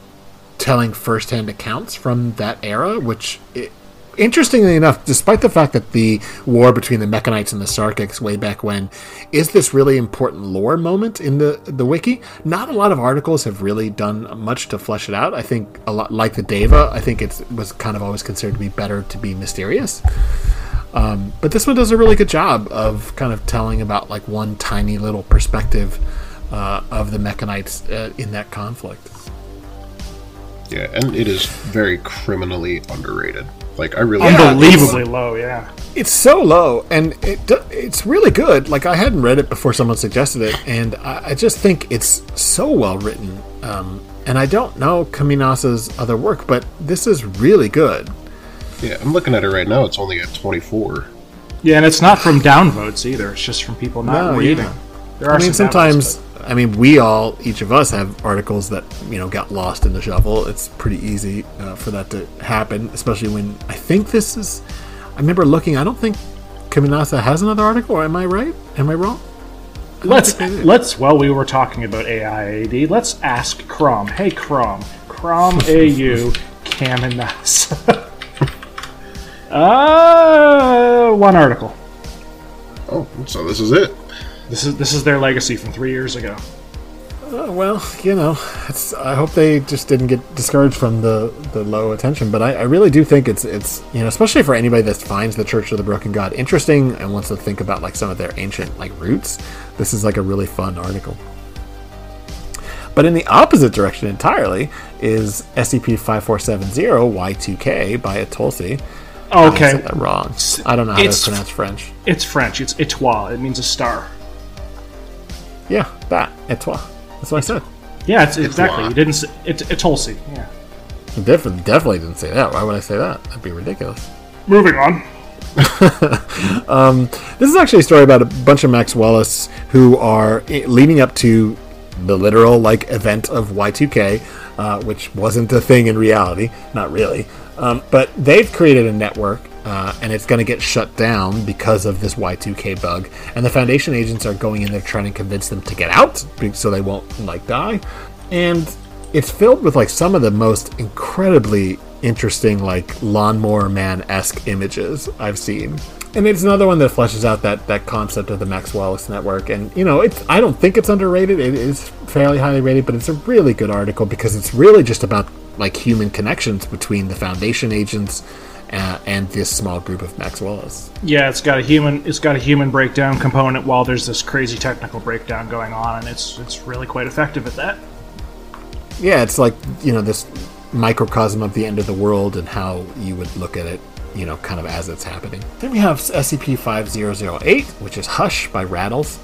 telling firsthand accounts from that era, which, i interestingly enough, despite the fact that the war between the Mekhanites and the Sarkics way back when is this really important lore moment in the the wiki, not a lot of articles have really done much to flesh it out. I think a lot like the Daeva, I think it was kind of always considered to be better to be mysterious. Um, but this one does a really good job of kind of telling about like one tiny little perspective uh, of the Mekhanites uh, in that conflict. Yeah, and it is very criminally underrated. Like I really Unbelievably low, yeah. It's so low, and it it's really good. Like I hadn't read it before someone suggested it, and I, I just think it's so well written. Um, and I don't know Kaminasa's other work, but this is really good. Yeah, I'm looking at it right now. It's only at 24. Yeah, and it's not from downvotes either. It's just from people not No, reading. yeah. There are I mean, some downvotes, sometimes, I mean, we all, each of us, have articles that you know got lost in the shuffle. It's pretty easy uh, for that to happen, especially when I think this is. I remember looking. I don't think Kaminasa has another article. Or am I right? Am I wrong? but let's think let's. Well, we were talking about AIAD. Let's ask Crom. Hey, Crom. Crom AU Kaminasa. uh, one article. Oh, so this is it. This is this is their legacy from three years ago. Uh, well, you know, it's, I hope they just didn't get discouraged from the, the low attention. But I, I really do think it's it's you know, especially for anybody that finds the Church of the Broken God interesting and wants to think about like some of their ancient like roots. This is like a really fun article. But in the opposite direction entirely is SCP five four seven zero Y two K by Atolsi. I Okay, said that wrong. I don't know how It's- to pronounce French. it's French. It's étoile. It means a star. Yeah, that Etoile. That's what I said. Yeah, it's exactly. Étoile. You didn't. Say, it, it's Etolsi. Yeah. Definitely, definitely didn't say that. Why would I say that? That'd be ridiculous. Moving on. This is actually a story about a bunch of Maxwellists who are leading up to the literal like event of Y2K, uh, which wasn't a thing in reality, not really. Um, but they've created a network, uh, and it's going to get shut down because of this Y2K bug. And the Foundation agents are going in there trying to convince them to get out, so they won't like die. And it's filled with like some of the most incredibly interesting like lawnmower man esque images I've seen. And it's another one that fleshes out that, that concept of the Maxwellist network. And you know, it's I don't think it's underrated. It is fairly highly rated, but it's a really good article because it's really just about like human connections between the Foundation agents uh, and this small group of Maxwellists. Yeah, it's got a human it's got a human breakdown component while there's this crazy technical breakdown going on, and it's it's really quite effective at that. Yeah, it's like you know this microcosm of the end of the world and how you would look at it, you know, kind of as it's happening. Then we have SCP 5008, which is Hush by Rattles.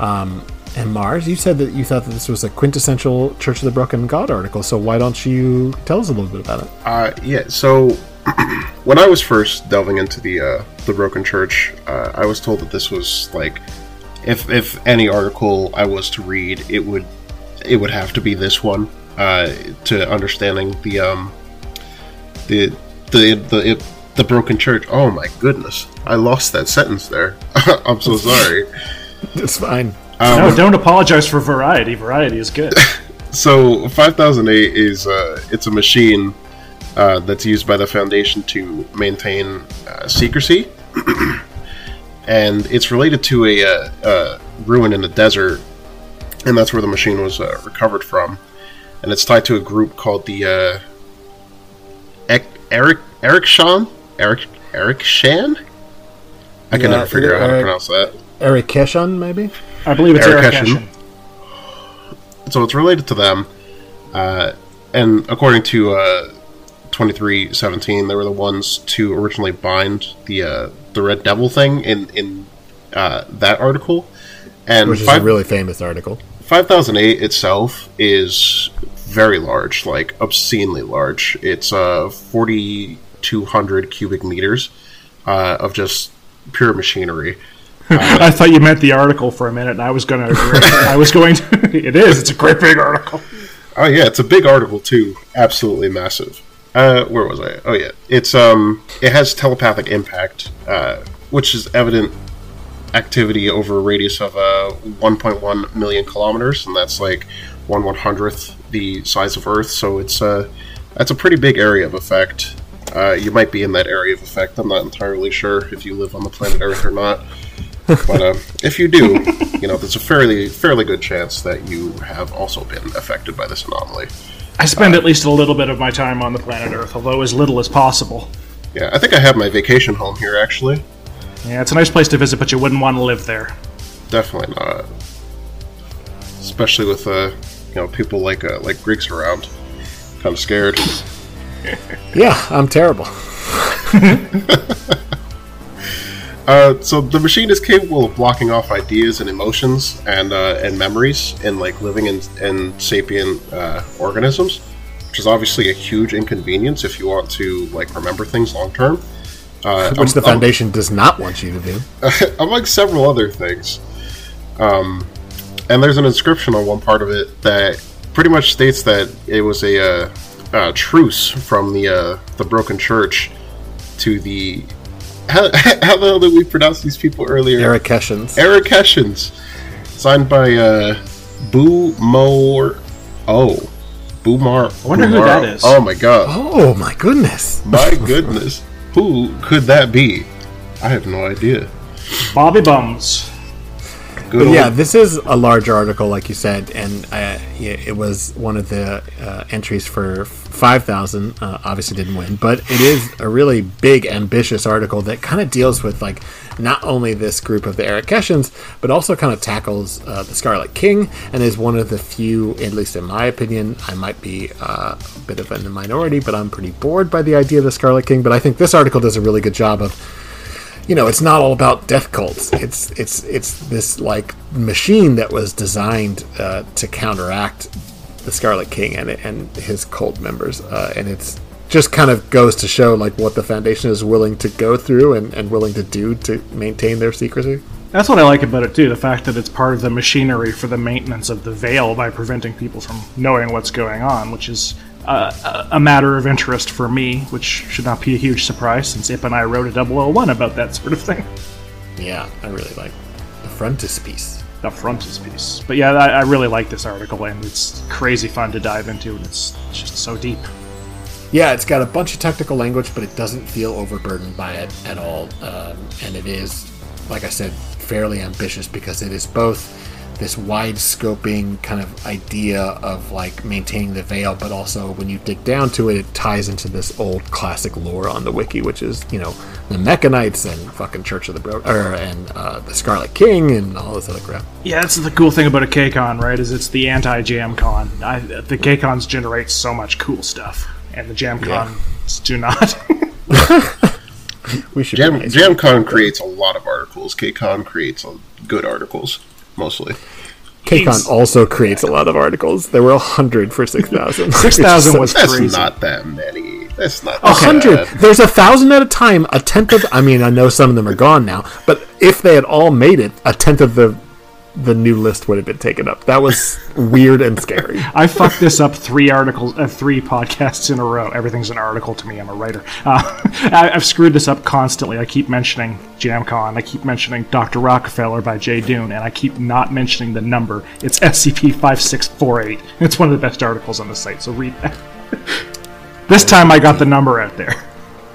Um, and Mars, you said that you thought that this was a quintessential Church of the Broken God article, so why don't you tell us a little bit about it? Uh, yeah, so when I was first delving into the uh, the Broken Church, uh, I was told that this was like, if if any article I was to read, it would it would have to be this one uh, to understanding the um the the the it, the Broken Church. Oh my goodness, I lost that sentence there. I'm so sorry. It's fine. Um, no, don't apologize for variety. Variety is good. so 5008 is uh, it's a machine uh, that's used by the Foundation to maintain uh, secrecy, and it's related to a, uh, uh, ruin in the desert, and that's where the machine was uh, recovered from, and it's tied to a group called the uh, Eric Eric Shan Eric Eric Shan. I can Yeah, never figure out how to pronounce that. Eric Keshan, maybe? I believe it's Eric Eric Hession. Hession. so it's related to them. Uh, and according to uh, 2317, they were the ones to originally bind the uh, the Red Devil thing in in uh, that article. And Which is five- a really famous article. 5008 itself is very large, like obscenely large. It's uh, 4,200 cubic meters uh, of just pure machinery. I thought you meant the article for a minute, and I was going to. I was going to. It is. It's a great big article. Oh yeah, it's a big article too. Absolutely massive. Uh, where was I? Oh yeah, it's um, it has telepathic impact, uh, which is evident activity over a radius of uh 1.1 million kilometers, and that's like one one hundredth the size of Earth. So it's uh, that's a pretty big area of effect. Uh, you might be in that area of effect. I'm not entirely sure if you live on the planet Earth or not. but uh, if you do, you know, there's a fairly fairly good chance that you have also been affected by this anomaly. I spend at least a little bit of my time on the planet Earth, although as little as possible. Yeah, I think I have my vacation home here actually. Yeah, it's a nice place to visit, but you wouldn't want to live there. Definitely not, especially with uh, you know people like uh, like Greeks around. Kind of scared. Yeah, I'm terrible. Uh, so the machine is capable of blocking off ideas and emotions and uh, and memories in like living and, and sapient uh, organisms, which is obviously a huge inconvenience if you want to like remember things long term. Uh, Which the am- am- Foundation does not want you to do. among several other things. Um, and there's an inscription on one part of it that pretty much states that it was a, uh, uh truce from the uh, the broken church to the how, how the hell did we pronounce these people earlier? Eric Keshans. Arakeshans, signed by uh, Bumaro. Oh, Boo Bumaro. I wonder who that is. Oh my god. Oh my goodness. My goodness. Who could that be? I have no idea. Bobby Bums. Good yeah, old- this is a large article, like you said, and uh, yeah, it was one of the uh, entries for 5,000. Uh, obviously didn't win, but it is a really big, ambitious article that kind of deals with, like, not only this group of the Arakeshans, but also kind of tackles uh, the Scarlet King, and is one of the few, at least in my opinion, I might be uh, a bit of in the minority, but I'm pretty bored by the idea of the Scarlet King. But I think this article does a really good job of you know, it's not all about death cults. It's it's it's this like machine that was designed uh, to counteract the Scarlet King and and his cult members, uh, and it's just kind of goes to show like what the Foundation is willing to go through and, and willing to do to maintain their secrecy. That's what I like about it too. The fact that it's part of the machinery for the maintenance of the veil by preventing people from knowing what's going on, which is uh, a a matter of interest for me, which should not be a huge surprise since Ihp and I wrote a 001 about that sort of thing. Yeah, I really like the frontispiece. The frontispiece. But yeah, I, I really like this article, and it's crazy fun to dive into, and it's just so deep. Yeah, it's got a bunch of technical language, but it doesn't feel overburdened by it at all. Um, and it is, like I said, fairly ambitious because it is both this wide scoping kind of idea of like maintaining the veil, but also when you dig down to it, it ties into this old classic lore on the wiki, which is you know the Mekhanites and fucking Church of the Bro or and uh, the Scarlet King and all this other crap. Yeah, that's the cool thing about a KCON, right? Is it's the anti-Jam Con. I, the KCONs generate so much cool stuff, and the Jam Cons do not. We should Jam, be nice. JamCon creates a lot of articles. KCon creates good articles, mostly. KCON also creates a lot of articles. There were a hundred for six thousand. 6,000 was That's crazy. not that many. That's not A that hundred. There's a thousand at a time. A tenth of. I mean, I know some of them are gone now, but if they had all made it, a tenth of the the new list would have been taken up. That was weird and scary. I fucked this up three articles, uh, three podcasts in a row. Everything's an article to me. I'm a writer. Uh, I, I've screwed this up constantly. I keep mentioning JamCon. I keep mentioning Dr. Rockefeller by Jay Dune, and I keep not mentioning the number. It's SCP-5648. It's one of the best articles on the site, so read that. this time I got the number out there.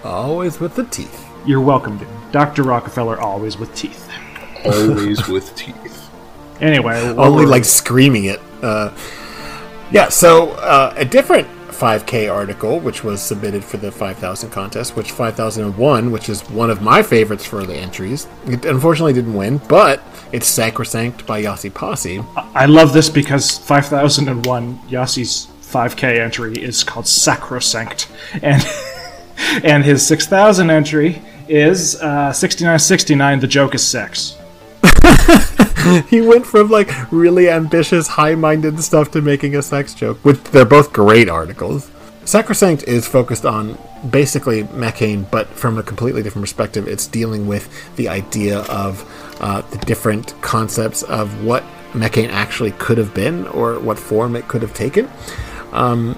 Always with the teeth. You're welcome, dude. Dr. Rockefeller, always with teeth. Always with teeth. Anyway, Only like screaming it. Uh, yeah. So uh, a different 5K article, which was submitted for the 5,000 contest, which 5,001, which is one of my favorites for the entries. It unfortunately didn't win, but it's Sacrosanct by Yossipossi. I love this because 5001 Yassi's 5K entry is called Sacrosanct, and and his 6000 entry is uh, 6969. The joke is sex. he went from like really ambitious, high-minded stuff to making a sex joke, which they're both great articles. Sacrosanct is focused on basically Mekhane, but from a completely different perspective. It's dealing with the idea of uh, the different concepts of what Mekhane actually could have been or what form it could have taken. Um,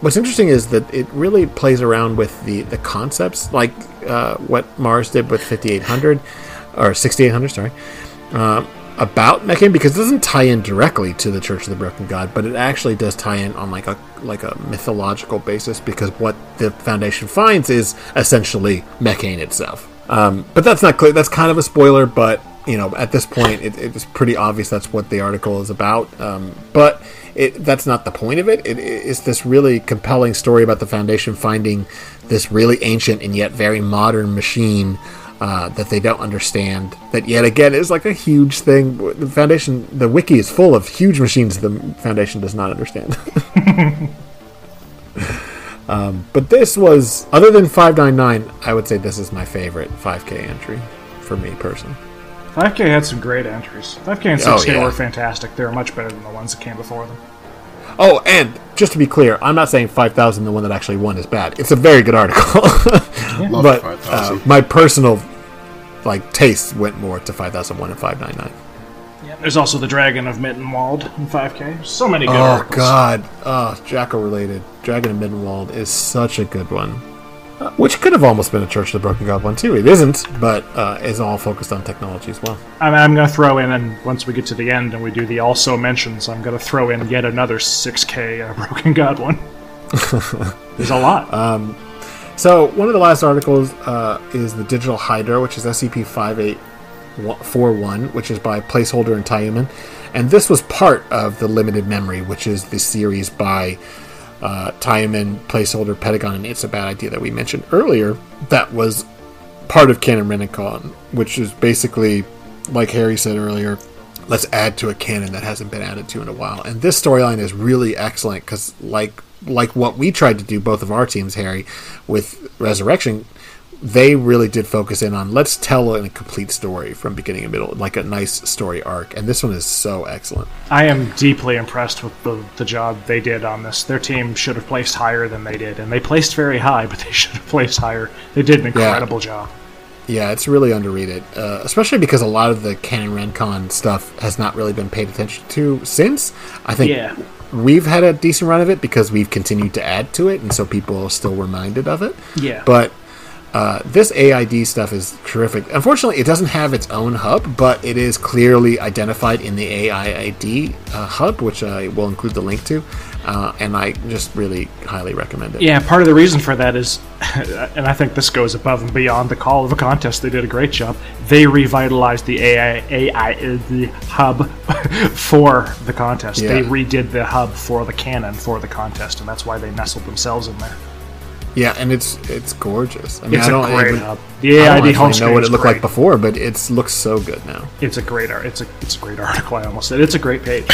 what's interesting is that it really plays around with the, the concepts, like uh, what Mars did with 5800 or 6800, sorry uh, about Mekhane because it doesn't tie in directly to the Church of the Broken God, but it actually does tie in on like a like a mythological basis because what the Foundation finds is essentially Mekhane itself. Um, but that's not clear. That's kind of a spoiler, but you know, at this point, it, it's pretty obvious that's what the article is about. Um, but it, that's not the point of it. it. It's this really compelling story about the Foundation finding this really ancient and yet very modern machine uh, that they don't understand. That yet again is like a huge thing. The Foundation, the wiki is full of huge machines the Foundation does not understand. um, but this was, other than 599, I would say this is my favorite 5K entry for me personally. 5K had some great entries. 5K and Oh, 6K yeah. were fantastic. They were much better than the ones that came before them. Oh, and just to be clear, I'm not saying 5,000, the one that actually won, is bad. It's a very good article. Love but uh, my personal like taste went more to 5,001 and 599. There's also the Dragon of Mittenwald in 5K. So many good Oh articles. God! Oh, Jacko related. Dragon of Middenwald is such a good one. Uh, which could have almost been a Church of the Broken God one too. It isn't, but uh, is all focused on technology as well. I'm, I'm going to throw in, and once we get to the end and we do the also mentions, I'm going to throw in yet another 6K uh, Broken God one. There's a lot. Uh, So one of the last articles uh, is the Digital Hydra, which is SCP five eight four one, which is by Placeholder and Tayuman, and this was part of the Limited Memory, which is the series by uh, Tayuman, Placeholder, Pedagon, and It's a Bad Idea that we mentioned earlier. That was part of Canon Renacon, which is basically, like Harry said earlier, let's add to a canon that hasn't been added to in a while. And this storyline is really excellent because, like, like what we tried to do, both of our teams, Harry, with Resurrection, they really did focus in on let's tell a complete story from beginning to middle, like a nice story arc. And this one is so excellent. I am deeply impressed with the, the job they did on this. Their team should have placed higher than they did, and they placed very high, but they should have placed higher. They did an incredible job. Yeah, it's really underrated, uh, especially because a lot of the Canon Rencon stuff has not really been paid attention to since. I think Yeah. We've had a decent run of it because we've continued to add to it, and so people are still reminded of it. Yeah. But Uh, this AIAD stuff is terrific. Unfortunately, it doesn't have its own hub, but it is clearly identified in the AIAD uh, hub, which I will include the link to. Uh, and I just really highly recommend it. Yeah, part of the reason for that is, and I think this goes above and beyond the call of a contest. They did a great job. They revitalized the AI, AI the hub for the contest. Yeah. They redid the hub for the canon for the contest, and that's why they nestled themselves in there. Yeah, and it's it's gorgeous. I mean, It's I a don't great even, hub. The I don't AIAD home know what screen it is looked like before, but it looks so good now. It's a great art. It's a it's a great article. I almost said it's a great page.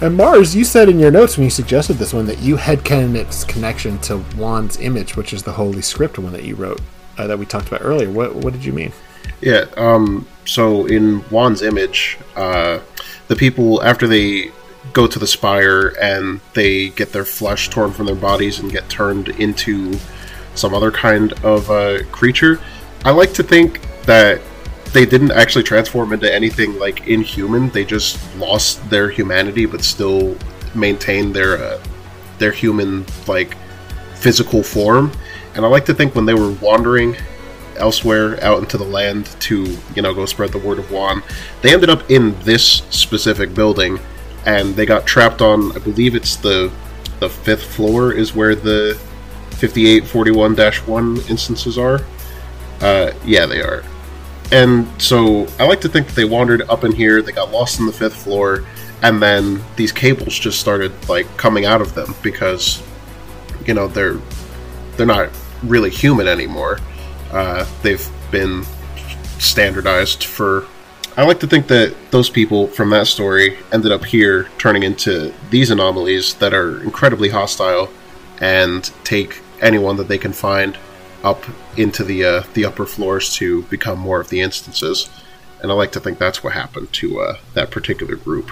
And Mars, you said in your notes when you suggested this one that you headcanon its connection to Wan's image, which is the Holy Script one that you wrote uh, that we talked about earlier. What what did you mean? Yeah. Um. So in Wan's image, uh, the people after they go to the spire and they get their flesh torn from their bodies and get turned into some other kind of uh, creature. I like to think that they didn't actually transform into anything like inhuman. They just lost their humanity, but still maintained their uh, their human like physical form. And I like to think when they were wandering elsewhere out into the land to you know go spread the word of Wan, they ended up in this specific building, and they got trapped on. I believe it's the the fifth floor is where the 5841-1 instances are. Uh, yeah, they are. And so I like to think that they wandered up in here, they got lost in the fifth floor, and then these cables just started like coming out of them because you know they're they're not really human anymore. Uh, they've been standardized for. I like to think that those people from that story ended up here turning into these anomalies that are incredibly hostile and take anyone that they can find up into the uh, the upper floors to become more of the instances. And I like to think that's what happened to uh, that particular group.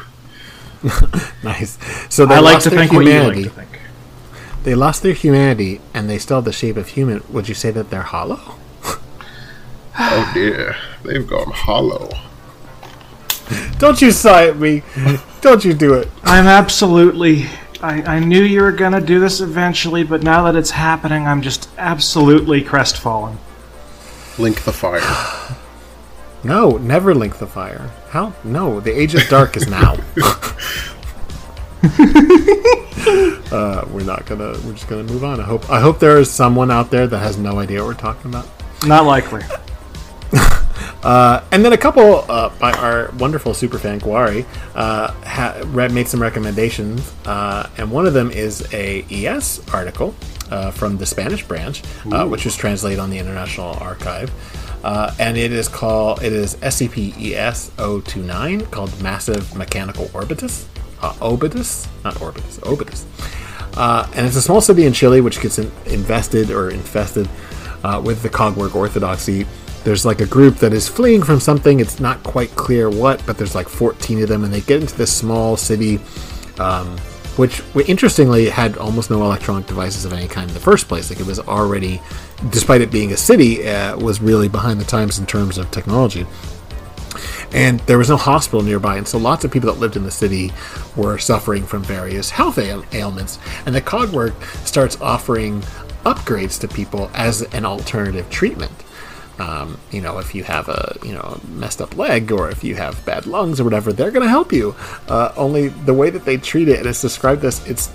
Nice. So they I like lost to their think what you humanity. like to think. They lost their humanity, and they still have the shape of human. Would you say that they're hollow? Oh dear, they've gone hollow. Don't you sigh at me. Don't you do it. I'm absolutely. I, I knew you were gonna do this eventually, but now that it's happening, I'm just absolutely crestfallen. Link the fire. No, never link the fire. How? No, the age of dark is now. uh, we're not gonna. We're just gonna move on. I hope. I hope there is someone out there that has no idea what we're talking about. Not likely. Uh, and then a couple uh, by our wonderful superfan Guari uh, ha- re- made some recommendations, uh, and one of them is a ES article uh, from the Spanish branch, uh, which was translated on the International Archive, uh, and it is called it is SCP ES 029 called Massive Mechanical Orbitus, uh, Obitus, not Orbitus, Obitus. Uh, and it's a small city in Chile which gets in- invested or infested uh, with the Cogwork Orthodoxy. There's like a group that is fleeing from something. It's not quite clear what, but there's like 14 of them, and they get into this small city, um, which interestingly had almost no electronic devices of any kind in the first place. Like it was already, despite it being a city, uh, was really behind the times in terms of technology and there was no hospital nearby and so lots of people that lived in the city were suffering from various health ail- ailments and the cogwork starts offering upgrades to people as an alternative treatment um, you know if you have a you know messed up leg or if you have bad lungs or whatever they're going to help you uh, only the way that they treat it and it's described as it's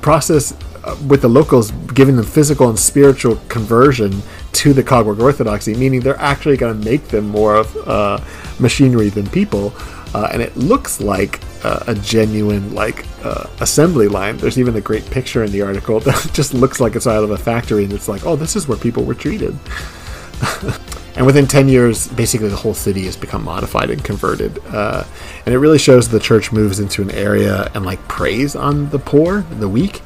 process uh, with the locals giving them physical and spiritual conversion to the Cogwork Orthodoxy, meaning they're actually going to make them more of uh, machinery than people. Uh, and it looks like a genuine like uh, assembly line. There's even a great picture in the article that just looks like it's out of a factory, and it's like, oh, this is where people were treated. and within 10 years basically the whole city has become modified and converted uh, and it really shows the church moves into an area and like preys on the poor the weak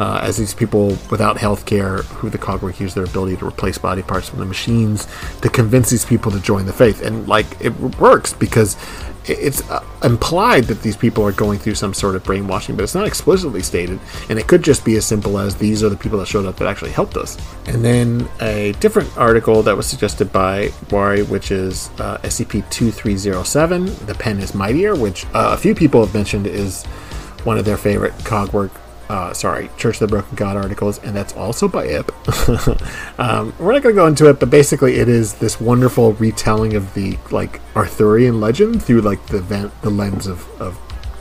uh, as these people without health care who the cogwork use their ability to replace body parts from the machines to convince these people to join the faith. And like it works because it's uh, implied that these people are going through some sort of brainwashing, but it's not explicitly stated. And it could just be as simple as these are the people that showed up that actually helped us. And then a different article that was suggested by Wari, which is uh, SCP 2307, The Pen is Mightier, which uh, a few people have mentioned is one of their favorite Cogwork uh, sorry, Church of the Broken God articles, and that's also by Ihp. um, we're not going to go into it, but basically, it is this wonderful retelling of the like Arthurian legend through like the vent, the lens of, of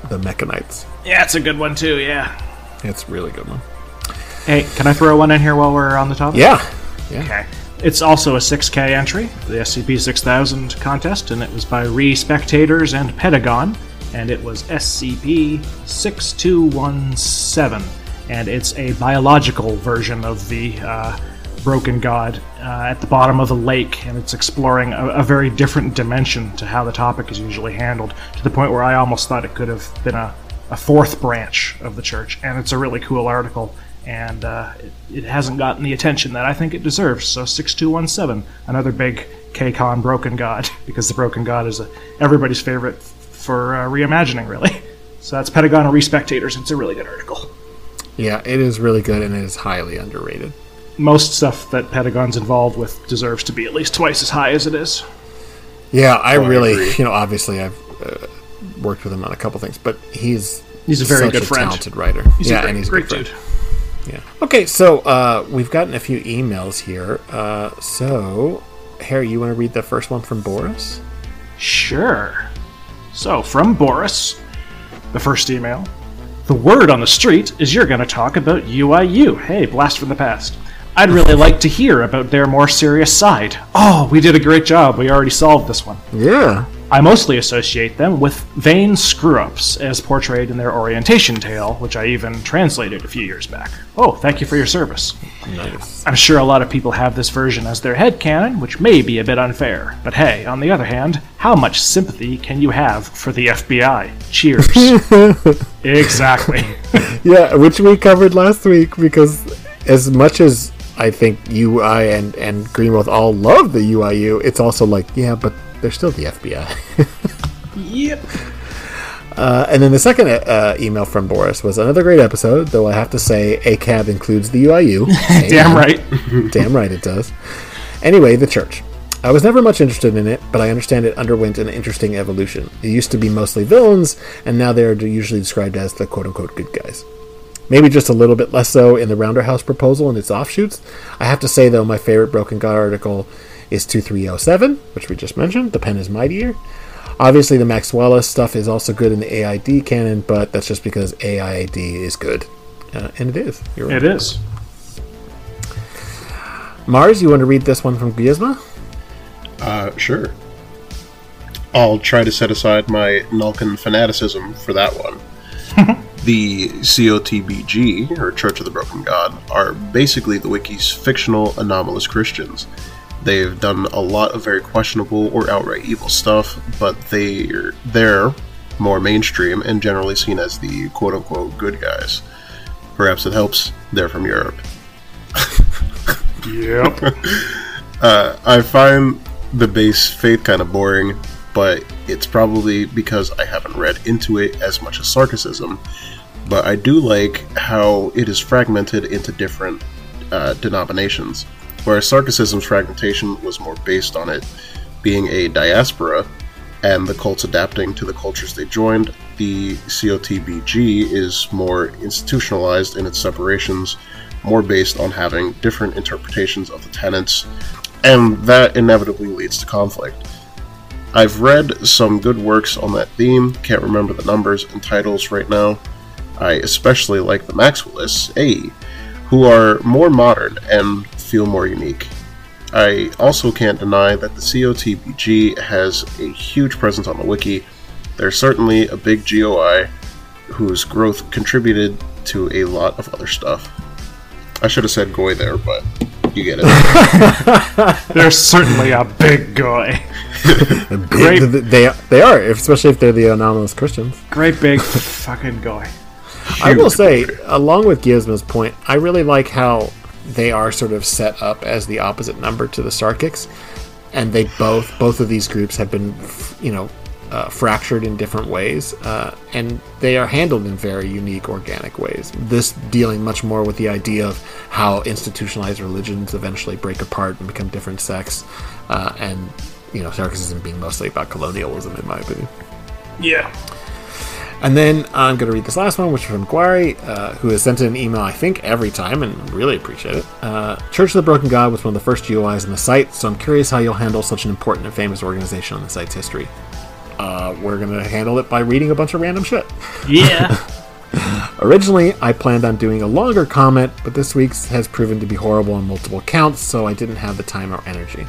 the Mekhanites. Yeah, it's a good one too. Yeah. It's a really good one. Hey, can I throw one in here while we're on the topic? Yeah, yeah. Okay. It's also a 6K entry, the SCP 6000 contest, and it was by Re Spectators and Pedagon, and it was SCP 6217. And it's a biological version of the uh, Broken God uh, at the bottom of a lake, and it's exploring a, a very different dimension to how the topic is usually handled, to the point where I almost thought it could have been a, a fourth branch of the church. And it's a really cool article and uh, it, it, hasn't gotten the attention that I think it deserves. So 6217, another big KCON Broken God, because the Broken God is a, everybody's favorite for uh, reimagining, really. So that's Pedagon and Respectators. It's a really good article. Yeah, it is really good and it is highly underrated. Most stuff that Pedagon's involved with deserves to be at least twice as high as it is. Yeah, I oh, really, I you know, obviously I've uh, worked with him on a couple things, but he's he's a very good a friend, talented writer. He's yeah, great, and he's a great good dude. Friend. Yeah. Okay, so uh, we've gotten a few emails here. Uh, so, Harry, you want to read the first one from Boris? Sure. So, from Boris, the first email. The word on the street is you're going to talk about UIU. Hey, blast from the past. I'd really like to hear about their more serious side. Oh, we did a great job. We already solved this one. Yeah. I mostly associate them with vain screw ups as portrayed in their orientation tale, which I even translated a few years back. Oh, thank you for your service. Nice. I'm sure a lot of people have this version as their head canon, which may be a bit unfair. But hey, on the other hand, how much sympathy can you have for the FBI? Cheers. exactly. yeah, which we covered last week because as much as I think UI and, and Greenwolf all love the UIU, it's also like, yeah, but they're still the FBI. yep. Uh, and then the second uh, email from Boris was another great episode, though I have to say ACAB includes the UIU. Damn right. Damn right it does. Anyway, the church. I was never much interested in it, but I understand it underwent an interesting evolution. It used to be mostly villains, and now they are usually described as the quote unquote good guys. Maybe just a little bit less so in the Rounderhouse proposal and its offshoots. I have to say, though, my favorite Broken God article is 2307, which we just mentioned. The pen is mightier. Obviously, the Maxwellist stuff is also good in the AIAD canon, but that's just because AIAD is good. Uh, and it is. Right. It is. Mars, you want to read this one from Gizma? Uh, sure. I'll try to set aside my Nulkin fanaticism for that one. the COTBG, or Church of the Broken God, are basically the wiki's fictional anomalous Christians. They've done a lot of very questionable or outright evil stuff, but they're they're more mainstream and generally seen as the quote unquote good guys. Perhaps it helps they're from Europe. yep. uh, I find the base faith kind of boring, but it's probably because I haven't read into it as much as Sarkicism. But I do like how it is fragmented into different uh, denominations whereas Sarkicism's fragmentation was more based on it being a diaspora and the cults adapting to the cultures they joined. The COTBG is more institutionalized in its separations, more based on having different interpretations of the tenets, and that inevitably leads to conflict. I've read some good works on that theme, can't remember the numbers and titles right now. I especially like the Maxwellists, A, who are more modern and feel more unique. I also can't deny that the COTBG has a huge presence on the wiki. There's certainly a big GOI whose growth contributed to a lot of other stuff. I should have said Goy there, but you get it. There's certainly a big Goy. Great. They, they are, especially if they're the anomalous Christians. Great big fucking Goy. I will say, along with Gizmo's point, I really like how they are sort of set up as the opposite number to the Sarkics, and they both both of these groups have been, you know, uh, fractured in different ways, uh, and they are handled in very unique, organic ways. This dealing much more with the idea of how institutionalized religions eventually break apart and become different sects, uh, and you know, Sarkicism being mostly about colonialism, in my opinion. Yeah. And then I'm going to read this last one, which is from Guari, uh, who has sent in an email, I think, every time, and really appreciate it. Uh, Church of the Broken God was one of the first GOIs on the site, so I'm curious how you'll handle such an important and famous organization on the site's history. Uh, we're going to handle it by reading a bunch of random shit. Yeah. Originally, I planned on doing a longer comment, but this week's has proven to be horrible on multiple counts, so I didn't have the time or energy.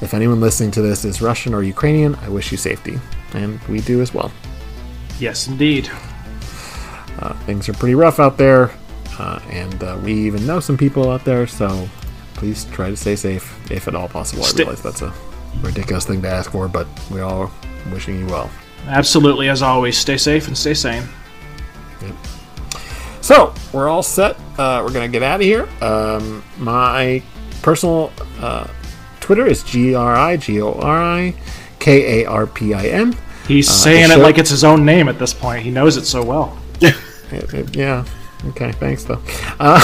If anyone listening to this is Russian or Ukrainian, I wish you safety. And we do as well. Yes, indeed. Uh, things are pretty rough out there, uh, and uh, we even know some people out there, so please try to stay safe if at all possible. Stay- I realize that's a ridiculous thing to ask for, but we all wishing you well. Absolutely, as always, stay safe and stay sane. So we're all set. Uh, we're gonna get out of here. Um, my personal uh, Twitter is G R I G O R I K A R P I N. He's Uh, saying the it like it's his own name at this point. He knows it so well. Yeah. Okay. Thanks, though. Uh,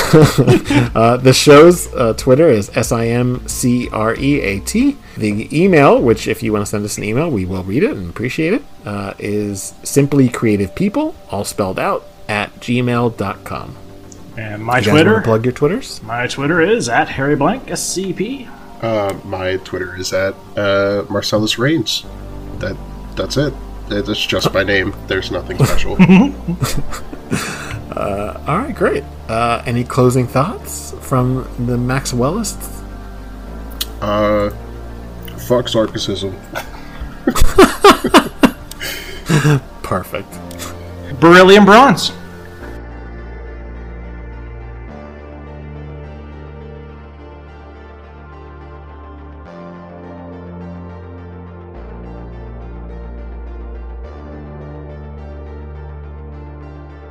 uh, the show's uh, Twitter is S I M C R E A T. The email, which if you want to send us an email, we will read it and appreciate it, uh, is simply creative people, all spelled out, at gmail.com. And my You guys want Twitter, to plug your Twitters? my Twitter is at Harry Blank SCP. Uh, my Twitter is at uh, Marcelles Raynes. That that's it. It's just my name. There's nothing special. All right, great. Uh, any closing thoughts from the Maxwellists? uh, fuck sarcasm. Perfect. Beryllium Bronze.